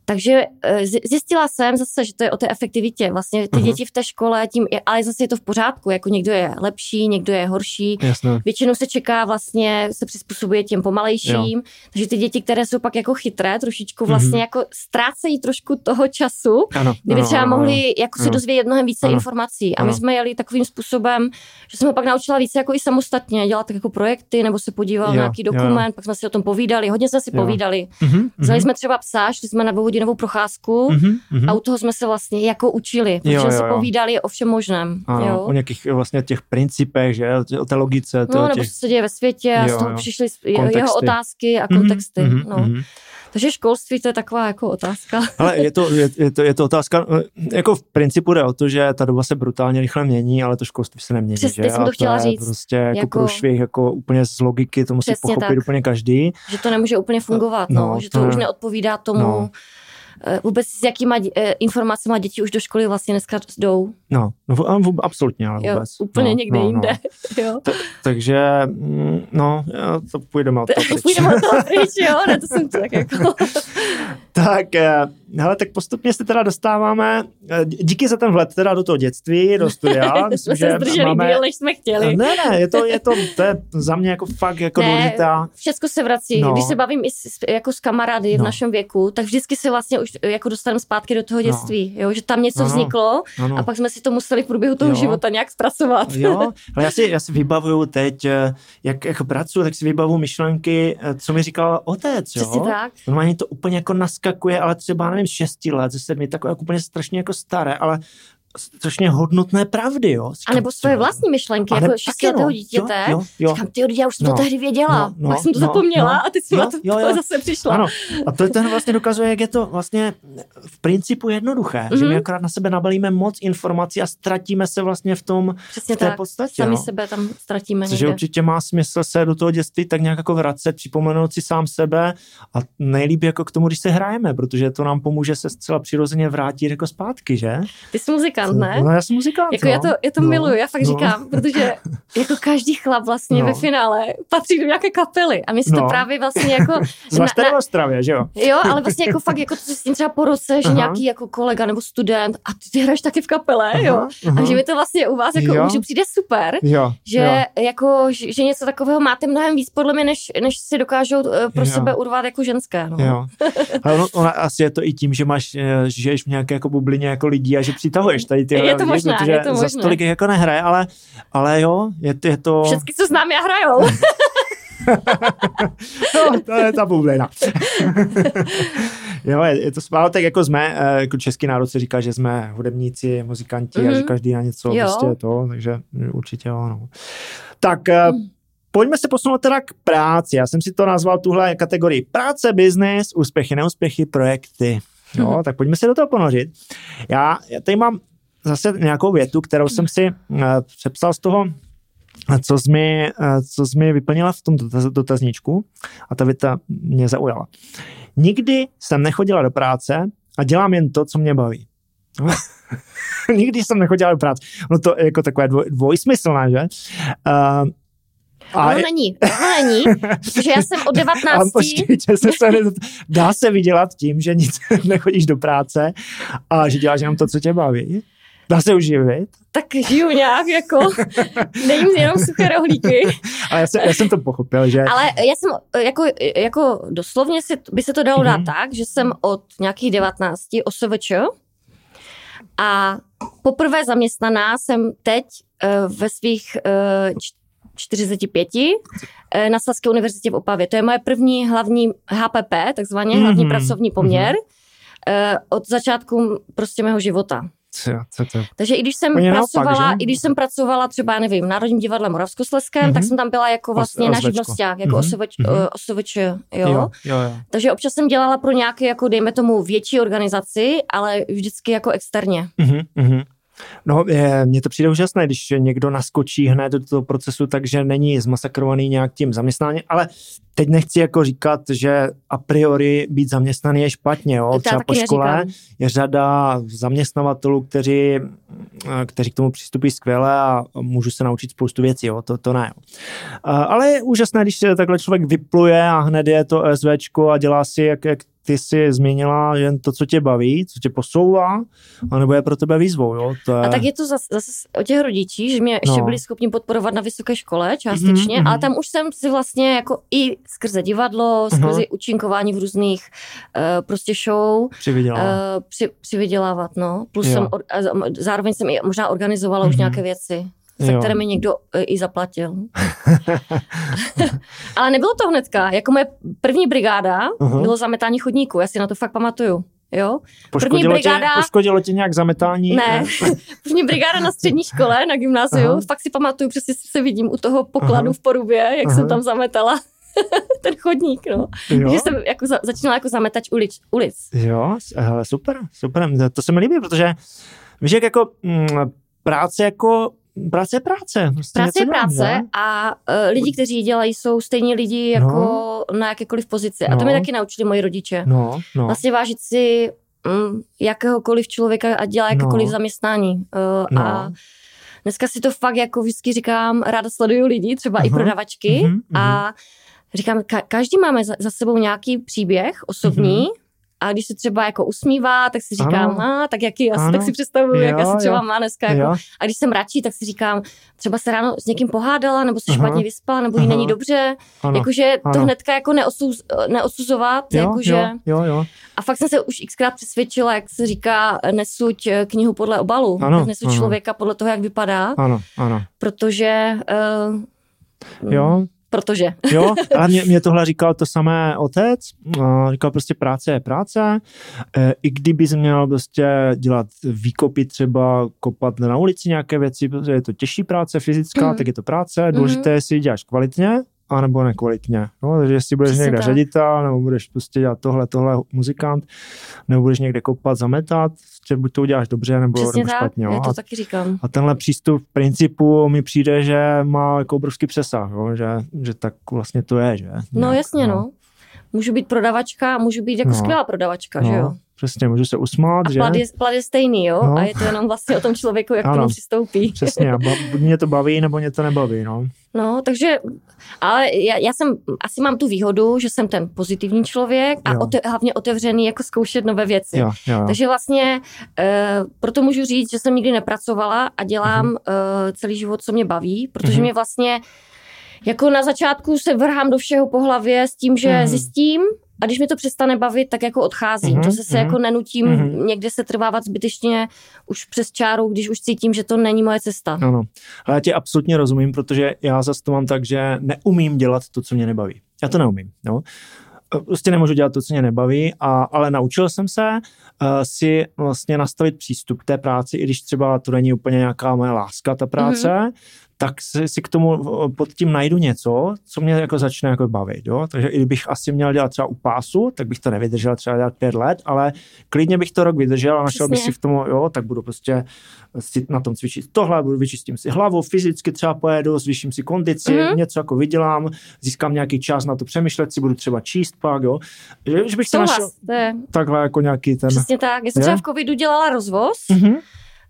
takže eh, zjistila jsem zase, že to je o té efektivitě. Vlastně ty uh-huh. děti v té škole, tím, ale zase je to v pořádku, jako někdo je lepší, někdo je horší. Jasné. Většinou se čeká vlastně, se přizpůsobuje těm pomalejším, jo. takže ty děti, které jsou pak jako chytré, trošičku vlastně uh-huh. jako ztrácejí trošku toho času, ano, kdyby třeba ano, mohli ano, jako si dozvědět mnohem více ano, informací. A my ano. jsme jeli takovým způsobem, že jsem ho pak naučila více jako i samostatně dělat tak jako projekty, nebo se podíval jo, na nějaký dokument, jo. pak jsme si o tom povídali, hodně jsme si jo. povídali. Uh-huh, Vzali jsme třeba psa, šli jsme na dvouhodinovou procházku mm-hmm, a u toho jsme se vlastně jako učili, protože jo, jo, jo. si povídali o všem možném. Ano, jo. O nějakých vlastně těch principech, že? O té logice. To, no, nebo těch... co se děje ve světě a jo, z toho jo. přišly kontexty. jeho otázky a mhm, kontexty. Mm-hmm, no. mm-hmm. Takže školství to je taková jako otázka. Ale je to, je, je, to, je to otázka, jako v principu jde o to, že ta doba se brutálně rychle mění, ale to školství se nemění. Přesně že? jsem to chtěla to říct. prostě jako, jako průšvih, jako úplně z logiky, to musí pochopit tak. úplně každý. Že to nemůže úplně fungovat, no, no že to, to už neodpovídá tomu, no vůbec s jakýma eh, informacemi děti už do školy vlastně dneska jdou. No, no absolutně, ale vůbec. Jo, úplně no, někde no, jinde. No. Jo. Ta, takže, mm, no, to půjdeme od toho pryč. půjdeme od toho pryč, jo, ne, to jsem tak jako... tak, eh, hele, tak postupně se teda dostáváme, díky za ten vlet teda do toho dětství, do studia. Myslím, jsme se zdrželi máme... díl, než jsme chtěli. Ne, ne, je to, je to, to je za mě jako fakt jako ne, důležitá. Všechno se vrací. No. Když se bavím i s, jako s kamarády no. v našem věku, tak vždycky se vlastně už jako dostaneme zpátky do toho no. dětství, no. jo, že tam něco no, vzniklo no, no. a pak jsme si to museli v průběhu toho jo. života nějak zpracovat. Jo, ale já si, já si vybavuju teď, eh, jak, jak pracuji, tak si vybavuju myšlenky, eh, co mi říkal otec, jo. Přesně tak. Normálně to úplně jako naskakuje, ale třeba, nevím, šesti let, ze sedmi, takové jako úplně strašně jako staré, ale strašně hodnotné pravdy, jo. Říkám, a nebo svoje vlastní myšlenky, jako šestiletého dítěte. Jo, jo, Říkám, ty já už jsem no, to tehdy věděla, no, no, pak jsem to no, zapomněla no, a teď jsem jo, na to, jo, jo. zase přišla. Ano, a to ten vlastně dokazuje, jak je to vlastně v principu jednoduché, mm-hmm. že my mhm. akorát na sebe nabalíme moc informací a ztratíme se vlastně v tom, Přesně v té tak. podstatě. Sami no. sebe tam ztratíme Což určitě má smysl se do toho dětství tak nějak jako vracet, připomenout si sám sebe a nejlíp jako k tomu, když se hrajeme, protože to nám pomůže se zcela přirozeně vrátit jako zpátky, že? Ty jsi muzikant, ne? No, já jsem muzikant. Jako no. já to, já to no. miluju, já fakt no. říkám, protože jako každý chlap vlastně no. ve finále patří do nějaké kapely a my si no. to právě vlastně jako... Zvlášť tady v Ostravě, že jo? Jo, ale vlastně jako fakt jako to s tím třeba po roce, že aha. nějaký jako kolega nebo student a ty, ty hraješ taky v kapele, aha, jo? Aha. A že mi to vlastně u vás jako jo. že přijde super, jo. že jo. jako, že, že něco takového máte mnohem víc podle mě, než, než si dokážou uh, pro jo. sebe urvat jako ženské. No. Jo. Ale ono, ona, asi je to i tím, že máš, eh, žiješ v nějaké jako bublině jako lidí a že přitahuješ tady ty je to možná, protože je to možné. za tolik jako nehraje, ale, ale jo, je, je to... Všechny, co znám, já hrajou. no, to je ta bublina. jo, je, je to spálo, tak jako jsme, eh, jako český národ se říká, že jsme hudebníci, muzikanti mm-hmm. a že mhm. každý na něco jo. prostě to, takže určitě jo, no. Tak mm. Pojďme se posunout teda k práci. Já jsem si to nazval tuhle kategorii práce, biznis, úspěchy, neúspěchy, projekty. Jo, mm-hmm. tak pojďme se do toho ponořit. Já, já tady mám zase nějakou větu, kterou jsem si uh, přepsal z toho, co jsi, mi, uh, co jsi mi vyplnila v tom dotaz, dotazníčku a ta věta mě zaujala. Nikdy jsem nechodila do práce a dělám jen to, co mě baví. Nikdy jsem nechodila do práce. No to je jako takové dvoj, dvojsmyslné, že? Uh, a ono je... není, ono není, protože já jsem od 19. A počkejte, se, se, dá se vydělat tím, že nic nechodíš do práce a že děláš jenom to, co tě baví? Dá se uživit? Tak žiju nějak, jako, nejím jenom suché rohlíky. Ale já jsem, já jsem to pochopil, že... Ale já jsem, jako, jako doslovně si, by se to dalo mm-hmm. dát tak, že jsem od nějakých 19 OSVČ a poprvé zaměstnaná jsem teď uh, ve svých uh, 45 eh, na Slezské univerzitě v Opavě. To je moje první hlavní HPP, takzvaně mm-hmm. hlavní pracovní poměr mm-hmm. od začátku prostě mého života. Co, co to? Takže i když jsem Oni pracovala, naopak, že? i když jsem pracovala třeba, já nevím, v Národním divadle Moravskoslezském, mm-hmm. tak jsem tam byla jako vlastně Os- na živnosták, jako Mhm, mm-hmm. osoveč, mhm. mm-hmm. osoveč, jo. Jo, jo, jo. Takže občas jsem dělala pro nějaké, jako dejme tomu, větší organizaci, ale vždycky jako externě. Mhm, mhm. No, je, mně to přijde úžasné, když někdo naskočí hned do toho procesu, takže není zmasakrovaný nějak tím zaměstnáním, ale teď nechci jako říkat, že a priori být zaměstnaný je špatně, jo? Třeba po škole je řada zaměstnavatelů, kteří, eh, kteří k tomu přistupují skvěle a můžu se naučit spoustu věcí, jo? To, to ne. Jo? A- Ale je úžasné, když se takhle člověk vypluje a hned je to SVčko a dělá si, jak, jak ty si změnila jen to, co tě baví, co tě posouvá, anebo je pro tebe výzvou, jo? To je... A tak je to zase, zase o těch rodičích, že mě ještě No. byli schopni podporovat na vysoké škole částečně, Mhm, mm-hmm. ale mhm. tam už jsem si vlastně jako i skrze divadlo, skrze účinkování v různých uh, prostě show, přivydělala. uh, při, přivydělávat, no. Plus Jo. jsem, zároveň jsem i možná organizovala mm-hmm. už Mhm. nějaké věci, za Jo. které mi někdo uh, i zaplatil. ale nebylo to hnedka, jako moje první brigáda Aha. bylo zametání chodníku, já si na to fakt pamatuju. Jo? Poškodilo, tě, brigáda- poškodilo tě nějak zametání? Ne, první brigáda na střední škole, na gymnáziu. Aha. Fakt si pamatuju, přesně se vidím u toho pokladu Aha. V Porubě, jak Aha. Jsem tam zametala ten chodník, no. Jo? Takže jsem jako za, začínala jako zametač ulic. ulic. Jo, hele, super, super, to se mi líbí, protože víš, jak jako mm, práce jako práce je práce. Prostě Práce je práce že? a uh, lidi, kteří ji dělají, jsou stejně lidi jako No. na jakékoliv pozici. A to No. mi taky naučili moji rodiče. No, no. Vlastně vážit si mm, jakéhokoliv člověka a dělá jakékoliv No. zaměstnání. Uh, No. A dneska si to fakt jako vždycky říkám, ráda sleduju lidi, třeba i Aha. prodavačky Mhm, a říkám, ka- každý máme za, za sebou nějaký příběh osobní a když se třeba jako usmívá, tak si říkám. Ano. a tak jaký asi, Ano. tak si představuju, jak asi třeba jo. má dneska. Jako, Jo, a když jsem radši, tak si říkám, třeba se ráno s někým pohádala, nebo se Aha. špatně vyspala, nebo jí Aha. není dobře. ano. Jakože to ano. hnedka jako neosuz, neosuzovat, jo, jakože... jo, jo, jo. A fakt jsem se už xkrát přesvědčila, jak se říká, nesuď eh, knihu podle obalu, Ano, tak nesuď ano. člověka podle toho, jak vypadá, Ano, ano. protože... Uh, Jo, Protože. jo, ale mě, mě tohle říkal to samé otec, a říkal prostě práce je práce, e, i kdyby jsi měl prostě dělat výkopy třeba, kopat na ulici nějaké věci, protože je to těžší práce fyzická, Mhm. tak je to práce, důležité je, jestli ji děláš kvalitně, anebo nekvalitně. No, takže jestli budeš Přesně někde tak. ředitel, nebo budeš prostě dělat tohle, tohle muzikant, nebo budeš někde kopat, zametat, že buď to uděláš dobře, nebo, Přesně nebo tak, špatně. jo. já to A taky říkám. a tenhle přístup v principu mi přijde, že má jako obrovský přesah, jo? Že, že tak vlastně to je, že? No Nějak, jasně, no. Můžu být prodavačka a můžu být jako No. skvělá prodavačka, že jo? Přesně, můžu se usmát, A že? plat je, plat je stejný, jo? No. A je to jenom vlastně o tom člověku, jak k Ano. tomu přistoupí. Přesně, a ba- buď mě to baví, nebo mě to nebaví, no. No, takže, ale já, já jsem, asi mám tu výhodu, že jsem ten pozitivní člověk a Jo. ote, hlavně otevřený jako zkoušet nové věci. Jo, jo, jo. Takže vlastně uh, proto můžu říct, že jsem nikdy nepracovala a dělám uh, celý život, co mě baví, protože Mhm. mě vlastně jako na začátku se vrhám do všeho po hlavě s tím, že Mhm. zjistím a když mi to přestane bavit, tak jako odcházím. Mhm, Zase se mhm. jako nenutím Mhm. někde se trvávat zbytečně už přes čáru, když už cítím, že to není moje cesta. Ano, ale já ti absolutně rozumím, protože já zase to mám tak, že neumím dělat to, co mě nebaví. Já to neumím, no. Prostě nemůžu dělat to, co mě nebaví, a, ale naučil jsem se uh, si vlastně nastavit přístup k té práci, i když třeba to není úplně nějaká moje láska, ta práce, mm-hmm. Tak si, si k tomu eh, pod tím najdu něco, co mě jako začne jako bavit, jo? takže i kdybych asi měl dělat třeba u pásu, tak bych to nevydržel třeba dělat pět let, ale klidně bych to rok vydržel a našel bych si v tom, jo, tak budu prostě si na tom cvičit tohle, budu vyčistím si hlavu, fyzicky třeba pojedu, zvýším si kondici, Mhm. mm-hmm. něco jako vydělám, získám nějaký čas na to přemýšlet si, budu třeba číst pak, jo. Že, že bych si našel to je takhle jako nějaký ten... přesně tak. Já jsem Je? třeba v covidu dělala rozvoz, Mhm.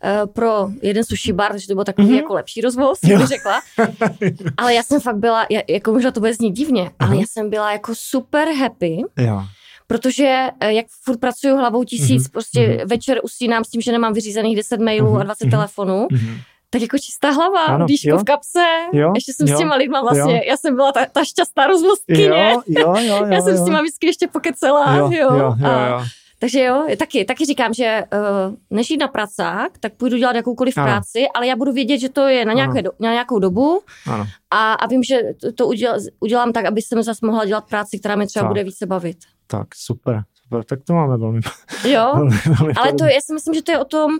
Eh, pro jeden sushi bar, takže to byl takový Mhm. jako lepší rozvoz, bych řekla. Ale já jsem fakt byla, jako možná to bude znít divně, ale Mhm. já jsem byla jako super happy, Jo. protože eh, jak furt pracuju hlavou tisíc, Mhm. prostě Mhm. večer usínám s tím, že nemám vyřízených 10 mailů Mhm. a 20 Mhm. telefonů, Mhm. tak jako čistá hlava, Ano, dýško jo. v kapse, Jo, ještě jsem jo, s těma lidma vlastně, jo. já jsem byla ta, ta šťastná rozvozkyně. Jo, jo, jo, jo, Já jsem jo. s těma vždycky ještě pokecela, jo, jo, jo, jo, a jo. Takže jo, taky, taky říkám, že uh, než jít na pracák, tak půjdu dělat jakoukoliv ano. práci, ale já budu vědět, že to je na, nějaké do, na nějakou dobu Ano. a, a vím, že to, to uděl, udělám tak, aby jsem zase mohla dělat práci, která mě třeba Tak. bude více bavit. Tak, super. super. Tak to máme velmi, Jo, velmi, velmi ale to já si myslím, že to je o tom,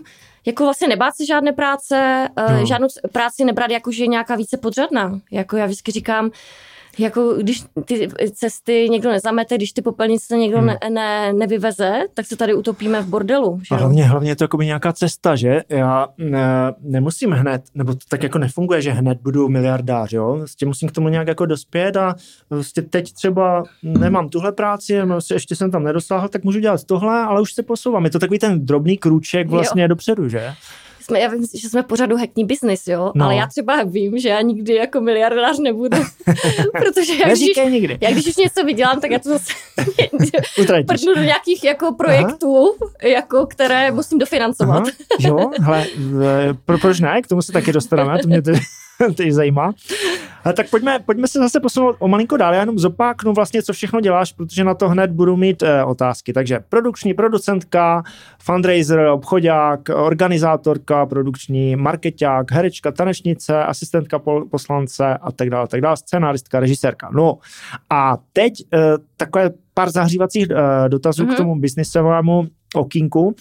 jako vlastně nebát se žádné práce, No. uh, žádnou práci nebrat jako, že je nějaká více podřadná. Jako já vždycky říkám, jako když ty cesty někdo nezamete, když ty popelnice někdo Hmm. ne, ne, nevyveze, tak se tady utopíme v bordelu. Že A jo? hlavně, hlavně je to jako nějaká cesta, že? Já ne, nemusím hned, nebo to tak jako nefunguje, že hned budu miliardář, jo? Vlastně musím k tomu nějak jako dospět a vlastně teď třeba nemám tuhle práci, vlastně ještě jsem tam nedosáhl, tak můžu dělat tohle, ale už se posouvám. Je to takový ten drobný krůček vlastně dopředu, že? Jsme, já vím, že jsme pořadu hackní business, jo, No. ale já třeba vím, že já nikdy jako miliardář nebudu, protože já když, nikdy. já když už něco vydělám, tak já to zase prdnu do nějakých jako projektů, jako, které musím dofinancovat. Aha, jo, hele, e, pro, proč ne, k tomu se taky dostaneme, to mě teď, teď zajímá. A tak pojďme, pojďme se zase posunout o malinko dál, já jenom zopáknu vlastně, co všechno děláš, protože na to hned budu mít e, otázky. Takže produkční producentka, fundraiser, obchodák, organizátorka, produkční, marketák, herečka, tanečnice, asistentka pol, poslance a tak dále, tak dále, scénáristka, režisérka. No a teď e, takové pár zahřívacích e, dotazů mm-hmm. k tomu biznisovému okýnku.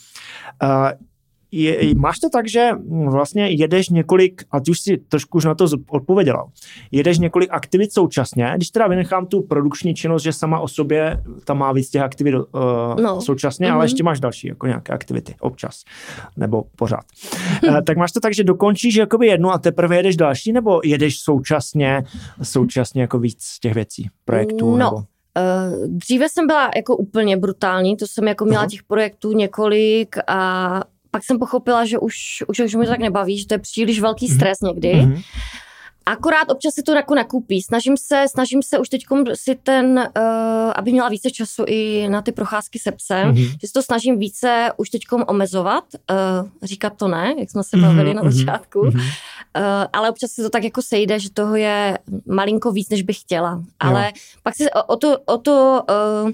E, je, máš to tak, že vlastně jedeš několik, a ty už si trošku už na to odpověděla, jedeš několik aktivit současně, když teda vynechám tu produkční činnost, že sama o sobě tam má víc těch aktivit uh, no. Současně, mm-hmm. Mhm. ale ještě máš další, jako nějaké aktivity, občas, nebo pořád. uh, tak máš to tak, že dokončíš jakoby jednu a teprve jedeš další, nebo jedeš současně, současně jako víc těch věcí, projektů? No, nebo? Uh, dříve jsem byla jako úplně brutální, to jsem jako měla Aha. těch projektů několik a pak jsem pochopila, že už, už, už mi to tak nebaví, že to je příliš velký stres někdy. Mhm. Akorát občas si to jako nakupí. Snažím se, snažím se už teď si ten, uh, aby měla více času i na ty procházky se psem, Mhm. že se to snažím více už teď omezovat, uh, říkat to ne, jak jsme se Mhm, bavili na mhm, začátku. mhm. Uh, ale občas si to tak jako sejde, že toho je malinko víc, než bych chtěla. Ale pak si o, o to, o to uh,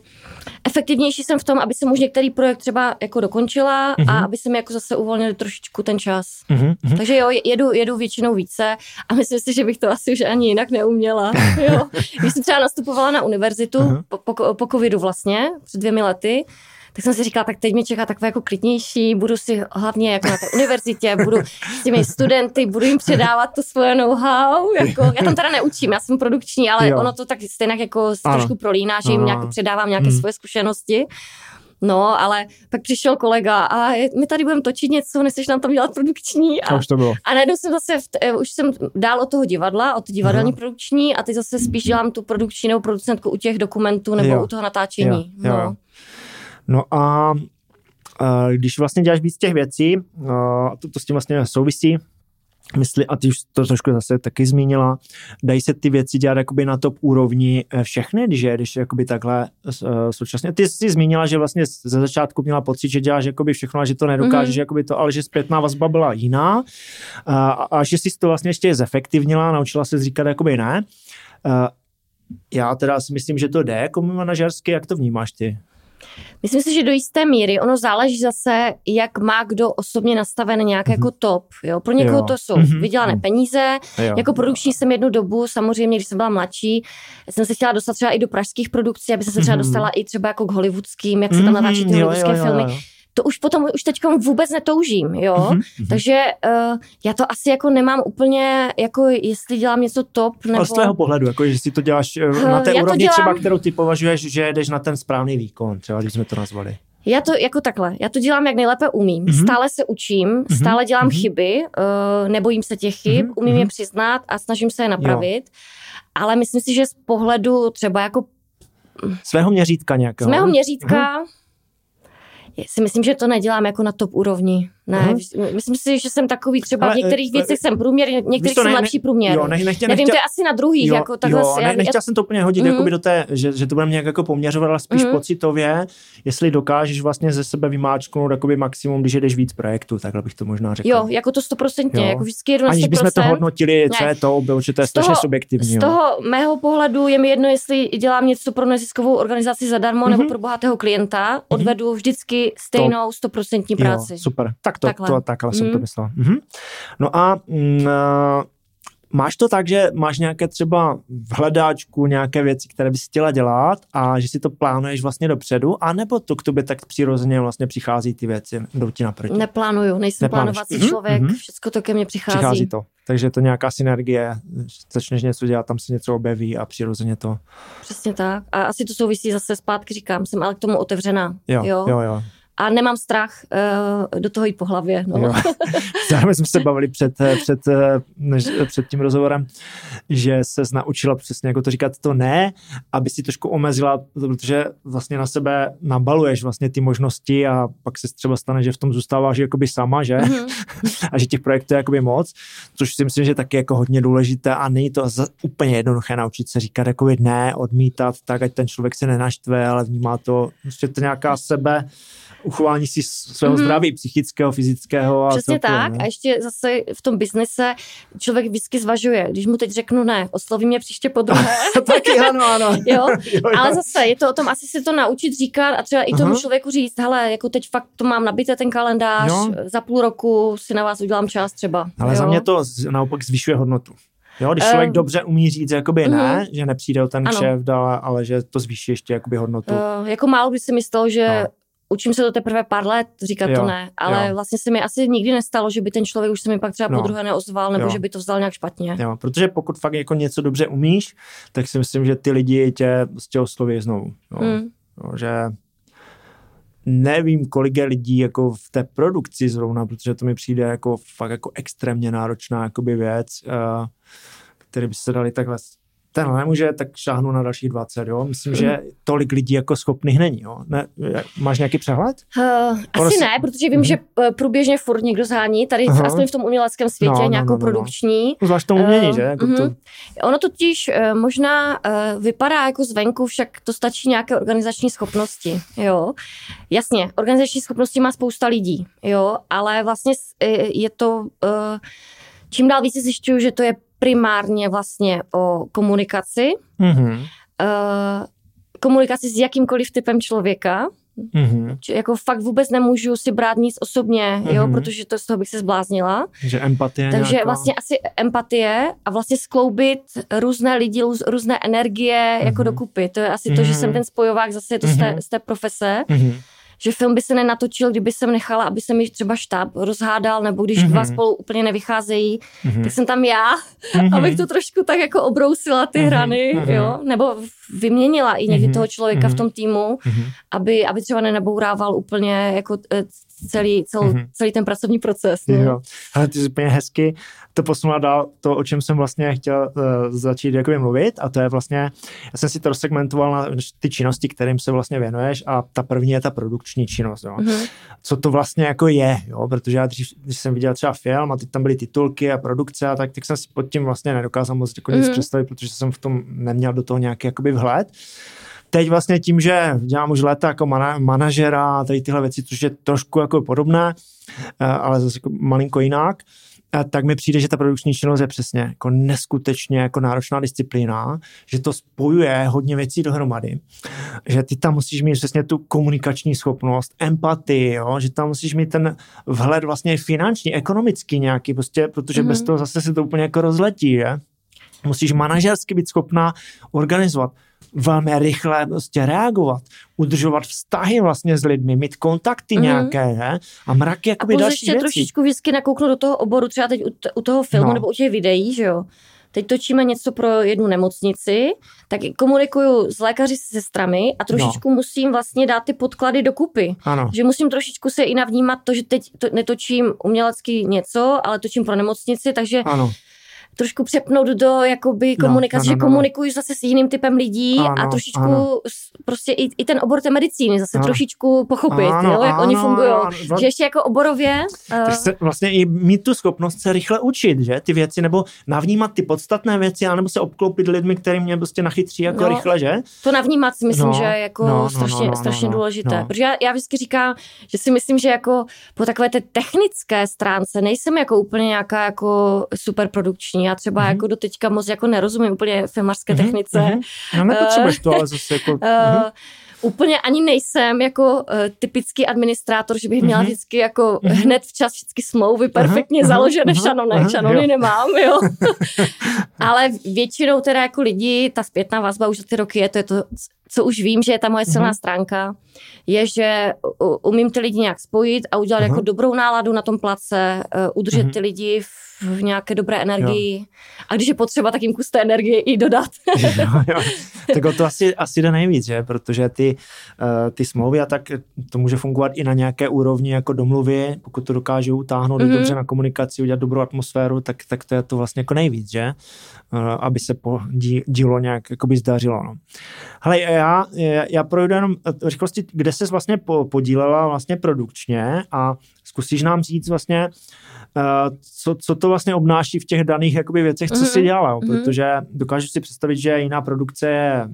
efektivnější jsem v tom, aby jsem už některý projekt třeba jako dokončila Mhm. a aby se mi jako zase uvolnil trošičku ten čas. Mhm, mhm. Takže jo, jedu, jedu většinou více a myslím si, že bych to asi už ani jinak neuměla. Jo. Když jsem třeba nastupovala na univerzitu Aha. po, po, po covidu vlastně, před dvěmi lety, tak jsem si říkala, tak teď mě čeká takové jako klidnější, budu si hlavně jako na té univerzitě, budu s těmi studenty, budu jim předávat to svoje know-how. Jako, já tam teda neučím, já jsem produkční, ale Jo. ono to tak stejně jako Ano. trošku prolíná, že jim nějak předávám nějaké Mm. svoje zkušenosti. No, ale pak přišel kolega a my tady budeme točit něco, nechceš nám tam dělat produkční. A už to bylo. A najednou jsem zase, v t- eh, už jsem dál od toho divadla, od divadelní Aha. produkční a teď zase spíš dělám tu produkční nebo producentku u těch dokumentů nebo Jo. u toho natáčení. Jo, jo, no. No a uh, když vlastně děláš víc těch věcí, a to, to s tím vlastně souvisí, Mysli, a ty už to trošku zase taky zmínila, dají se ty věci dělat jakoby na top úrovni eh, všechny, když jedeš jakoby takhle uh, současně. Ty jsi zmínila, že vlastně ze začátku měla pocit, že děláš jakoby všechno a že to nedokážeš, mm-hmm. jakoby to, ale že zpětná vazba byla jiná a, a že jsi to vlastně ještě zefektivnila, naučila se říkat jakoby ne. Uh, já teda si myslím, že to jde jako manažersky, jak to vnímáš ty? Myslím si, že do jisté míry ono záleží zase, jak má kdo osobně nastaven nějak mm-hmm. jako top. Jo? Pro někoho Jo. to jsou Mhm. vydělané Mhm. peníze. Jo. Jako produkční jsem jednu dobu, samozřejmě, když jsem byla mladší, jsem se chtěla dostat třeba i do pražských produkcí, aby se třeba Mhm. dostala i třeba jako k hollywoodským, jak se tam natáčí ty Mhm, jo, hollywoodské jo, jo, filmy. jo. To už potom už teď vůbec netoužím, jo. Mhm, Takže uh, já to asi jako nemám úplně, jako jestli dělám něco top, nebo... Ale z tvého pohledu, jako, že si to děláš eh, na té Já úrovni dělám- třeba, kterou ty považuješ, že jdeš na ten správný výkon, třeba když jsme to nazvali. Já to jako takhle, já to dělám jak nejlépe umím. Mhm. Mm-hmm. Stále se učím, mm-hmm. stále dělám Mhm. mm-hmm. chyby, uh, nebojím se těch chyb, Mhm, mm-hmm. umím je mhm. přiznat a snažím se je napravit. Ale myslím si, že z pohledu třeba jako Svého měřítka z nějakého. mého měřítka, je- si myslím, že to nedělám jako na top úrovni. Ne, uh-huh. myslím si, že jsem takový třeba Ale, v některých uh, věcech jsem průměr, některých jsem ne, lepší průměr. Jo, ne, nechtě, nechtě, Nevím, to je asi na druhých. Jo, jako takhle, jo, ne, nechtěl já, jsem to úplně hodit uh-huh. do té, že, že to budeme nějak jako poměřovat, ale spíš uh-huh. pocitově, jestli dokážeš vlastně ze sebe vymáčknout jakoby maximum, když jdeš víc projektů, takhle bych to možná řekl. Jo, jako to stoprocentně, jako vždycky jedu Aniž bychom to hodnotili, co je to, bylo, že to je strašně subjektivní. Z toho mého pohledu je mi jedno, jestli dělám něco pro neziskovou organizaci zadarmo nebo pro bohatého klienta, odvedu vždycky stejnou stoprocentní práci. Super, tak to, takhle, to, takhle jsem to myslel. No a mm, Máš to tak, že máš nějaké třeba v hledáčku nějaké věci, které bys chtěla dělat a že si to plánuješ vlastně dopředu, anebo to k tobě tak přirozeně vlastně přichází ty věci, jdou ti naproti? Neplánuju, nejsem Neplánuješ. plánovací mm-hmm. člověk, mm-hmm. všechno to ke mně přichází. Přichází to, takže je to nějaká synergie, začneš něco dělat, tam se něco objeví a přirozeně to. Přesně tak a asi to souvisí zase zpátky, říkám, jsem ale k tomu otevřená. Jo, jo, jo. jo a nemám strach uh, do toho jít po hlavě. No. Zároveň jsme se bavili před, eh, před, eh, než, před tím rozhovorem, že se naučila přesně jako to říkat to ne, aby si trošku omezila, protože vlastně na sebe nabaluješ vlastně ty možnosti a pak se třeba stane, že v tom zůstáváš jakoby sama, že? Mm-hmm. a že těch projektů je jakoby moc, což si myslím, že taky jako hodně důležité a není to úplně jednoduché naučit se říkat jakoby ne, odmítat, tak ať ten člověk se nenaštve, ale vnímá to, prostě to nějaká sebe uchování si svého mm-hmm. zdraví psychického, fyzického. A Přesně celkově, tak. Ne? A ještě zase v tom biznise člověk vždycky zvažuje, když mu teď řeknu ne, osloví mě příště po druhé. Taky ano, ano. jo? jo, jo? Ale zase je to o tom asi si to naučit říkat a třeba i tomu Aha. člověku říct, hele, jako teď fakt to mám nabité ten kalendář, jo. za půl roku si na vás udělám čas třeba. Ale jo? za mě to naopak zvyšuje hodnotu. Jo, když člověk um, dobře umí říct jakoby ne, uh-huh. že nepřijde ten šéf, ale že to zvýší ještě jakoby hodnotu. Uh, jako málo by si myslel, že no učím se to teprve pár let, říkat jo, to ne, ale jo. vlastně se mi asi nikdy nestalo, že by ten člověk už se mi pak třeba no. po druhé neozval, nebo jo. že by to vzal nějak špatně. Jo, protože pokud fakt jako něco dobře umíš, tak si myslím, že ty lidi tě z osloví znovu. Jo. Hmm. Jo, že nevím, kolik je lidí jako v té produkci zrovna, protože to mi přijde jako fakt jako extrémně náročná jakoby věc, uh, který by se dali takhle ten nemůže, tak šáhnu na dalších 20, jo. Myslím, že tolik lidí jako schopných není, jo. Ne, máš nějaký přehled? Uh, asi ne, protože vím, uh-huh. že eh, průběžně furt někdo zhání, tady uh-huh. aspoň v tom uměleckém světě, no, no, nějakou no, no, no. produkční. No. Zvlášť tomu umění, uh, že? Jako uh-huh. to... Ono totiž uh, možná uh, vypadá jako zvenku, však to stačí nějaké organizační schopnosti, jo. Jasně, organizační schopnosti má spousta lidí, jo, ale vlastně je to... Uh, čím dál více zjišťuju, že to je primárně vlastně o komunikaci. Mm-hmm. Uh, komunikaci s jakýmkoliv typem člověka. Mm-hmm. Jako fakt vůbec nemůžu si brát nic osobně, mm-hmm. jo, protože to z toho bych se zbláznila. Že empatie Takže nějaká... vlastně asi empatie a vlastně skloubit různé lidi, různé energie mm-hmm. jako dokupy. To je asi mm-hmm. to, že jsem ten spojovák zase je to mm-hmm. z, té, z té profese. Mm-hmm že film by se nenatočil, kdyby jsem nechala, aby se mi třeba štáb rozhádal, nebo když mm-hmm. dva spolu úplně nevycházejí, mm-hmm. tak jsem tam já, mm-hmm. abych to trošku tak jako obrousila ty mm-hmm. hrany, mm-hmm. jo, nebo vyměnila i někdy mm-hmm. toho člověka mm-hmm. v tom týmu, mm-hmm. aby, aby třeba nenabourával úplně jako eh, celý, cel, mm-hmm. celý ten pracovní proces. No. Jo. Ale ty jsi úplně hezky to posunula dál to, o čem jsem vlastně chtěl uh, začít jakoby mluvit a to je vlastně, já jsem si to rozsegmentoval na ty činnosti, kterým se vlastně věnuješ a ta první je ta produkční činnost. Jo. Mm-hmm. Co to vlastně jako je, jo? protože já dřív, když jsem viděl třeba film a teď tam byly titulky a produkce a tak, tak jsem si pod tím vlastně nedokázal moc jako nic mm-hmm. představit, protože jsem v tom neměl do toho nějaký jakoby vhled teď vlastně tím, že dělám už léta jako mana- manažera a tady tyhle věci, což je trošku jako podobné, eh, ale zase jako malinko jinak, eh, tak mi přijde, že ta produkční činnost je přesně jako neskutečně jako náročná disciplína, že to spojuje hodně věcí dohromady, že ty tam musíš mít přesně tu komunikační schopnost, empatii, jo? že tam musíš mít ten vhled vlastně finanční, ekonomický nějaký, prostě, protože mm-hmm. bez toho zase se to úplně jako rozletí, že? Musíš manažersky být schopná organizovat velmi rychle prostě reagovat, udržovat vztahy vlastně s lidmi, mít kontakty mm-hmm. nějaké ne? a mraky jakoby a další ještě věci. trošičku vždycky nakouknout do toho oboru, třeba teď u, t- u toho filmu no. nebo u těch videí, že jo. Teď točíme něco pro jednu nemocnici, tak komunikuju s lékaři se sestrami a trošičku no. musím vlastně dát ty podklady dokupy. Ano. Že musím trošičku se i navnímat to, že teď to netočím umělecky něco, ale točím pro nemocnici, takže ano trošku přepnout do jakoby komunikace, no, no, no, že komunikuji zase s jiným typem lidí ano, a trošičku ano. prostě i, i ten obor té medicíny zase ano. trošičku pochopit, ano, jo, jak ano, oni fungují. Že ještě jako oborově... Uh... se vlastně i mít tu schopnost se rychle učit, že, ty věci, nebo navnímat ty podstatné věci, anebo se obklopit lidmi, který mě prostě nachytří jako no, rychle, že? To navnímat si myslím, no, že je jako no, no, strašně, no, no, strašně no, důležité. No. Protože já, já vždycky říkám, že si myslím, že jako po takové té technické stránce nejsem jako úplně nějaká jako super Já třeba mm-hmm. jako do teďka moc jako nerozumím úplně filmařské mm-hmm. technice. Mm-hmm. No nepotřebuješ to, ale zase jako... Mm-hmm úplně ani nejsem jako uh, typický administrátor, že bych měla mm-hmm. vždycky jako mm-hmm. hned včas všechny smlouvy perfektně uh-huh, založené uh-huh, v šanonech. Uh-huh, Šanony jo. nemám, jo. Ale většinou teda jako lidi, ta zpětná vazba už za ty roky je, to je to, co už vím, že je ta moje silná uh-huh. stránka, je, že umím ty lidi nějak spojit a udělat uh-huh. jako dobrou náladu na tom place, uh, udržet uh-huh. ty lidi v v nějaké dobré energii. Jo. A když je potřeba, tak jim kus té energie i dodat. jo, jo. Tak o to asi, asi jde nejvíc, že? Protože ty, uh, ty smlouvy a tak to může fungovat i na nějaké úrovni jako domluvy, pokud to dokážou utáhnout mm-hmm. dobře na komunikaci, udělat dobrou atmosféru, tak, tak to je to vlastně jako nejvíc, že? Uh, aby se po dí, dílo nějak jakoby zdařilo. No. Hele, já, já projdu jenom rychlosti, kde se vlastně podílela vlastně produkčně a zkusíš nám říct vlastně, uh, co, co to vlastně obnáší v těch daných jakoby věcech, co mm-hmm. si dělala, mm-hmm. protože dokážu si představit, že jiná produkce je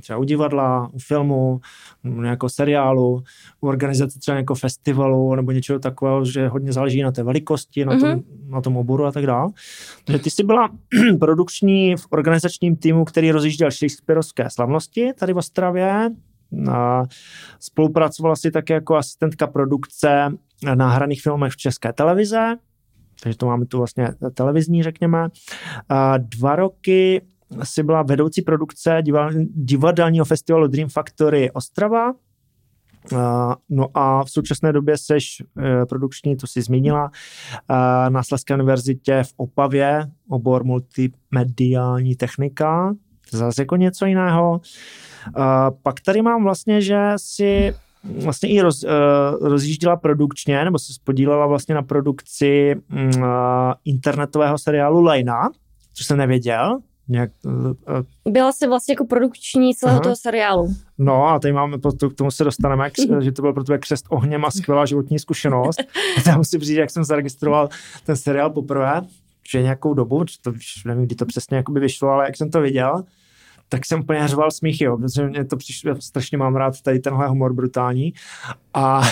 třeba u divadla, u filmu, u nějakého seriálu, u organizace třeba jako festivalu nebo něčeho takového, že hodně záleží na té velikosti, na, tom, mm-hmm. na tom oboru a tak dále. Takže ty jsi byla produkční v organizačním týmu, který rozjížděl Shakespeareovské slavnosti tady v Ostravě, a spolupracovala si také jako asistentka produkce na hraných filmech v České televize, takže to máme tu vlastně televizní, řekněme. Dva roky si byla vedoucí produkce divadelního festivalu Dream Factory Ostrava, No a v současné době seš e, produkční, to si zmínila, na Sleské univerzitě v Opavě, obor multimediální technika, zase jako něco jiného. Pak tady mám vlastně, že si vlastně i roz, uh, rozjížděla produkčně, nebo se spodílela vlastně na produkci uh, internetového seriálu Lejna, což jsem nevěděl. Nějak, uh, Byla jsi vlastně jako produkční celého uh-huh. toho seriálu. No a tady máme, k tomu se dostaneme, že to byl pro tebe křest ohněm a skvělá životní zkušenost. Já musím říct, jak jsem zaregistroval ten seriál poprvé, že nějakou dobu, to, nevím, kdy to přesně jakoby vyšlo, ale jak jsem to viděl, tak jsem úplně řval smíchy, jo, protože mě to přišlo, strašně mám rád tady tenhle humor brutální. A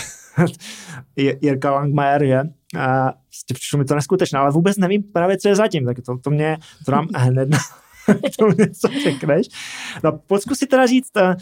Jirka Langmajer je, a prostě přišlo mi to neskutečné, ale vůbec nevím právě, co je zatím, tak to, to mě, to nám hned to něco řekneš. No, pojď si teda říct, eh,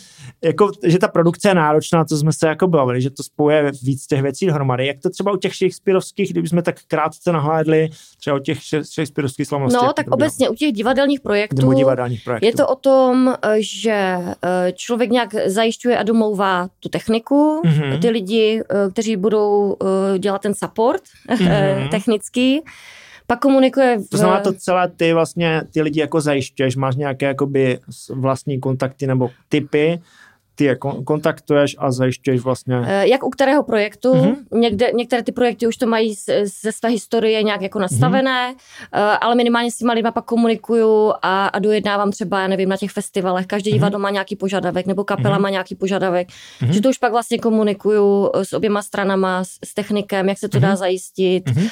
jako, že ta produkce je náročná, co jsme se jako bavili, že to spojuje víc těch věcí dohromady. Jak to třeba u těch Shakespeareovských, kdyby jsme tak krátce nahlédli, třeba u těch Shakespeareovských slavností? No, tak obecně u těch divadelních projektů, divadelních projektů je to o tom, eh, že eh, člověk nějak zajišťuje a domlouvá tu techniku, mm-hmm. ty lidi, kteří budou dělat ten support mm-hmm. technický, pak komunikuje... V... To znamená to celé ty vlastně, ty lidi jako zajišťuješ, máš nějaké jakoby vlastní kontakty nebo typy, ty je kontaktuješ a zajišťuješ vlastně. Eh, jak u kterého projektu, mm-hmm. Někde, některé ty projekty už to mají ze své historie nějak jako nastavené, mm-hmm. ale minimálně s těma lidma pak komunikuju a, a dojednávám třeba, já nevím, na těch festivalech, každý mm-hmm. divadlo má nějaký požadavek, nebo kapela mm-hmm. má nějaký požadavek, mm-hmm. že to už pak vlastně komunikuju s oběma stranama, s, s technikem, jak se to mm-hmm. dá zajistit, mm-hmm.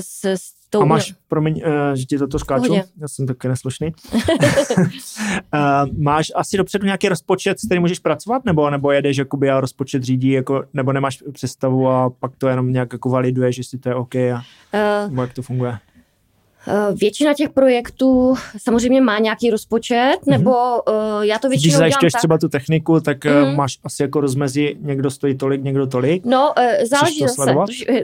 s, s to a máš, promiň, uh, že ti za to skáču, já jsem taky neslušný. uh, máš asi dopředu nějaký rozpočet, s kterým můžeš pracovat, nebo, nebo jedeš jakoby a rozpočet řídí, jako, nebo nemáš představu a pak to jenom nějak jako validuješ, jestli to je OK a uh, jak to funguje? Eh, většina těch projektů samozřejmě má nějaký rozpočet, mm-hmm. nebo uh, já to většinou Když zajišťuješ třeba tu techniku, tak mm. máš asi jako rozmezí, někdo stojí tolik, někdo tolik. No, uh, záleží to zase.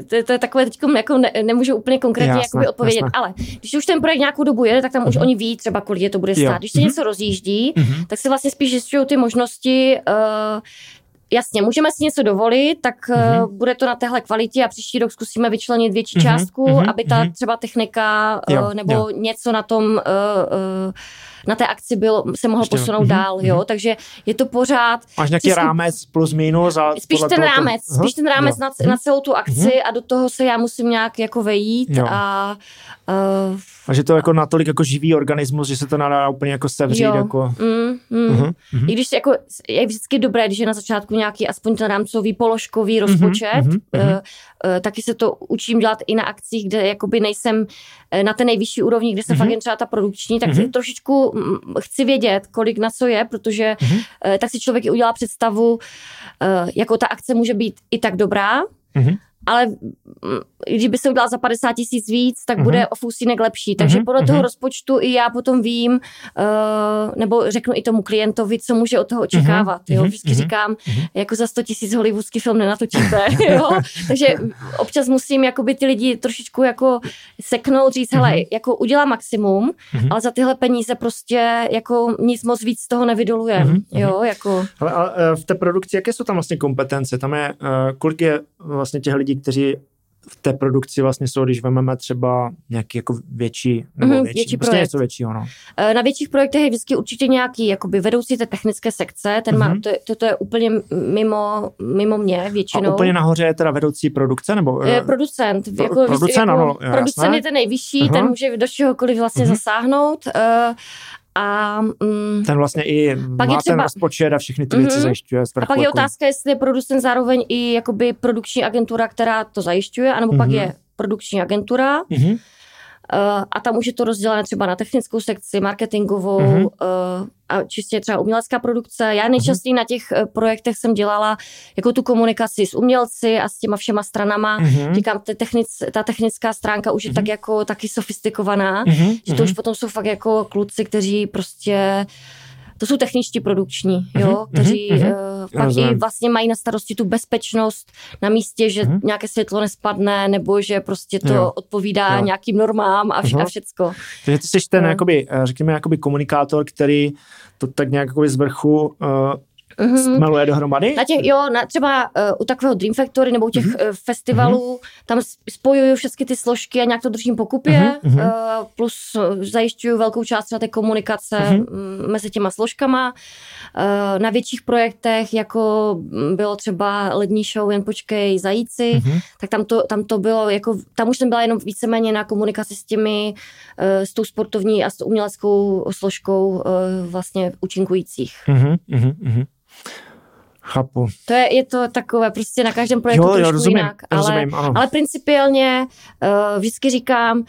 To, to je takové teď jako ne, nemůžu úplně konkrétně jakoby odpovědět, jasne. ale když už ten projekt nějakou dobu jede, tak tam mm-hmm. už mhm. oni ví třeba, kolik je to bude stát. Jo. Když se mm-hmm. něco rozjíždí, mm-hmm. tak si vlastně spíš zjišťují ty možnosti uh, jasně, můžeme si něco dovolit, tak mm-hmm. bude to na téhle kvalitě a příští rok zkusíme vyčlenit větší mm-hmm. částku, mm-hmm. aby ta mm-hmm. třeba technika jo, nebo jo. něco na tom uh, uh, na té akci byl, se mohl Ještě, posunout mhm, dál, jo, mhm. takže je to pořád... Máš nějaký Těžko- rámec plus minus a Spíš ten to- rámec, Aha, spíš ten rámec jo. na, na celou tu akci Mhm. a do toho se já musím nějak jako vejít Jo. a uh, A že to jako natolik jako živý organismus, že se to nedá úplně jako sevřít. Jo. Jako... Mm, mm. Mhm, mhm. I když jako, je vždycky dobré, když je na začátku nějaký aspoň ten rámcový položkový rozpočet, mhm, mhm. eh, eh, taky se to učím dělat i na akcích, kde jakoby nejsem eh, na té nejvyšší úrovni, kde se Mhm. fakt jen třeba ta produkční, tak Mhm. trošičku chci vědět, kolik na co je, protože Mhm. eh, tak si člověk i udělá představu, eh, jako ta akce může být i tak dobrá, Mhm. Ale mm, kdyby se udělal za 50 tisíc víc, tak Mhm. bude o lepší. Takže Mhm, podle toho mhm. rozpočtu i já potom vím, uh, nebo řeknu i tomu klientovi, co může od toho očekávat. Jo? mhm, Vždycky mhm, říkám, mhm. jako za 100 tisíc hollywoodský film nenatočíte. jo? Takže občas musím jakoby ty lidi trošičku jako seknout, říct, hele, Mhm. jako udělám maximum, Mhm. ale za tyhle peníze prostě jako nic moc víc z toho nevydolujem. Mhm, Jo, jako... Ale, ale eh, v té produkci, jaké jsou tam vlastně kompetence? Tam je, eh, kolik je vlastně těch lidí, kteří v té produkci vlastně jsou, když vezmeme třeba nějaký jako větší, nebo Mhm, větší, větší prostě projekt. něco většího, no. Eh, Na větších projektech je vždycky určitě nějaký jakoby vedoucí té technické sekce, ten má, Mhm. to, je- to, to je úplně mimo, mimo mě většinou. A úplně nahoře je teda vedoucí produkce, nebo? Je producent. Pro- jako, producent, jako, ano, jo, producent je ten nejvyšší, Aha. ten může do čehokoliv vlastně Mhm. zasáhnout. eh, a, mm, Ten vlastně i Pak je má ten třeba- rozpočet a všechny ty věci Mhm. zajišťuje a pak je otázka, jestli je producent zároveň i jakoby produkční agentura, která to zajišťuje, anebo pak Mhm. je produkční agentura Mhm. Eh, a tam už je to rozdělené třeba na technickou sekci, marketingovou Mhm. eh, a čistě třeba umělecká produkce. Já nejčastěji na těch eh, projektech jsem dělala jako tu komunikaci s umělci a s těma všema stranama. Mhm. Říkám, ta, technic, ta technická stránka už je Mhm. tak jako taky sofistikovaná, Mhm. že to už potom jsou fakt jako kluci, kteří prostě to jsou techničtí produkční, jo, Mhm, kteří mhm, uh, pak Rozumím. i vlastně mají na starosti tu bezpečnost na místě, že Mhm. nějaké světlo nespadne, nebo že prostě to Jo. odpovídá Jo. nějakým normám a, vš- Aha. a všecko. Takže ty jsi ten, No. jakoby, eh, řekněme, jakoby komunikátor, který to tak nějak jakoby z vrchu uh, Mhm. stmeluje dohromady? Na těch, jo, na, třeba uh, u takového Dream Factory nebo u těch Mhm. uh, festivalů, tam s- spojuju všechny ty složky a nějak to držím po kupě, Mhm, mhm. uh, plus zajišťuju velkou část třeba té komunikace Mhm. mm, mezi těma složkama. Uh, na větších projektech, jako bylo třeba lední show Jen počkej zajíci, Mhm. tak tam to, tam to bylo, jako, tam už jsem byla jenom víceméně na komunikaci s těmi, uh, s tou sportovní a s tou uměleckou složkou uh, vlastně účinkujících. Mhm, mhm. Chápu. To je, je to takové prostě na každém projektu Jo, jo, rozumím, jinak. Ale, rozumím, ano. ale principiálně uh, vždycky říkám uh,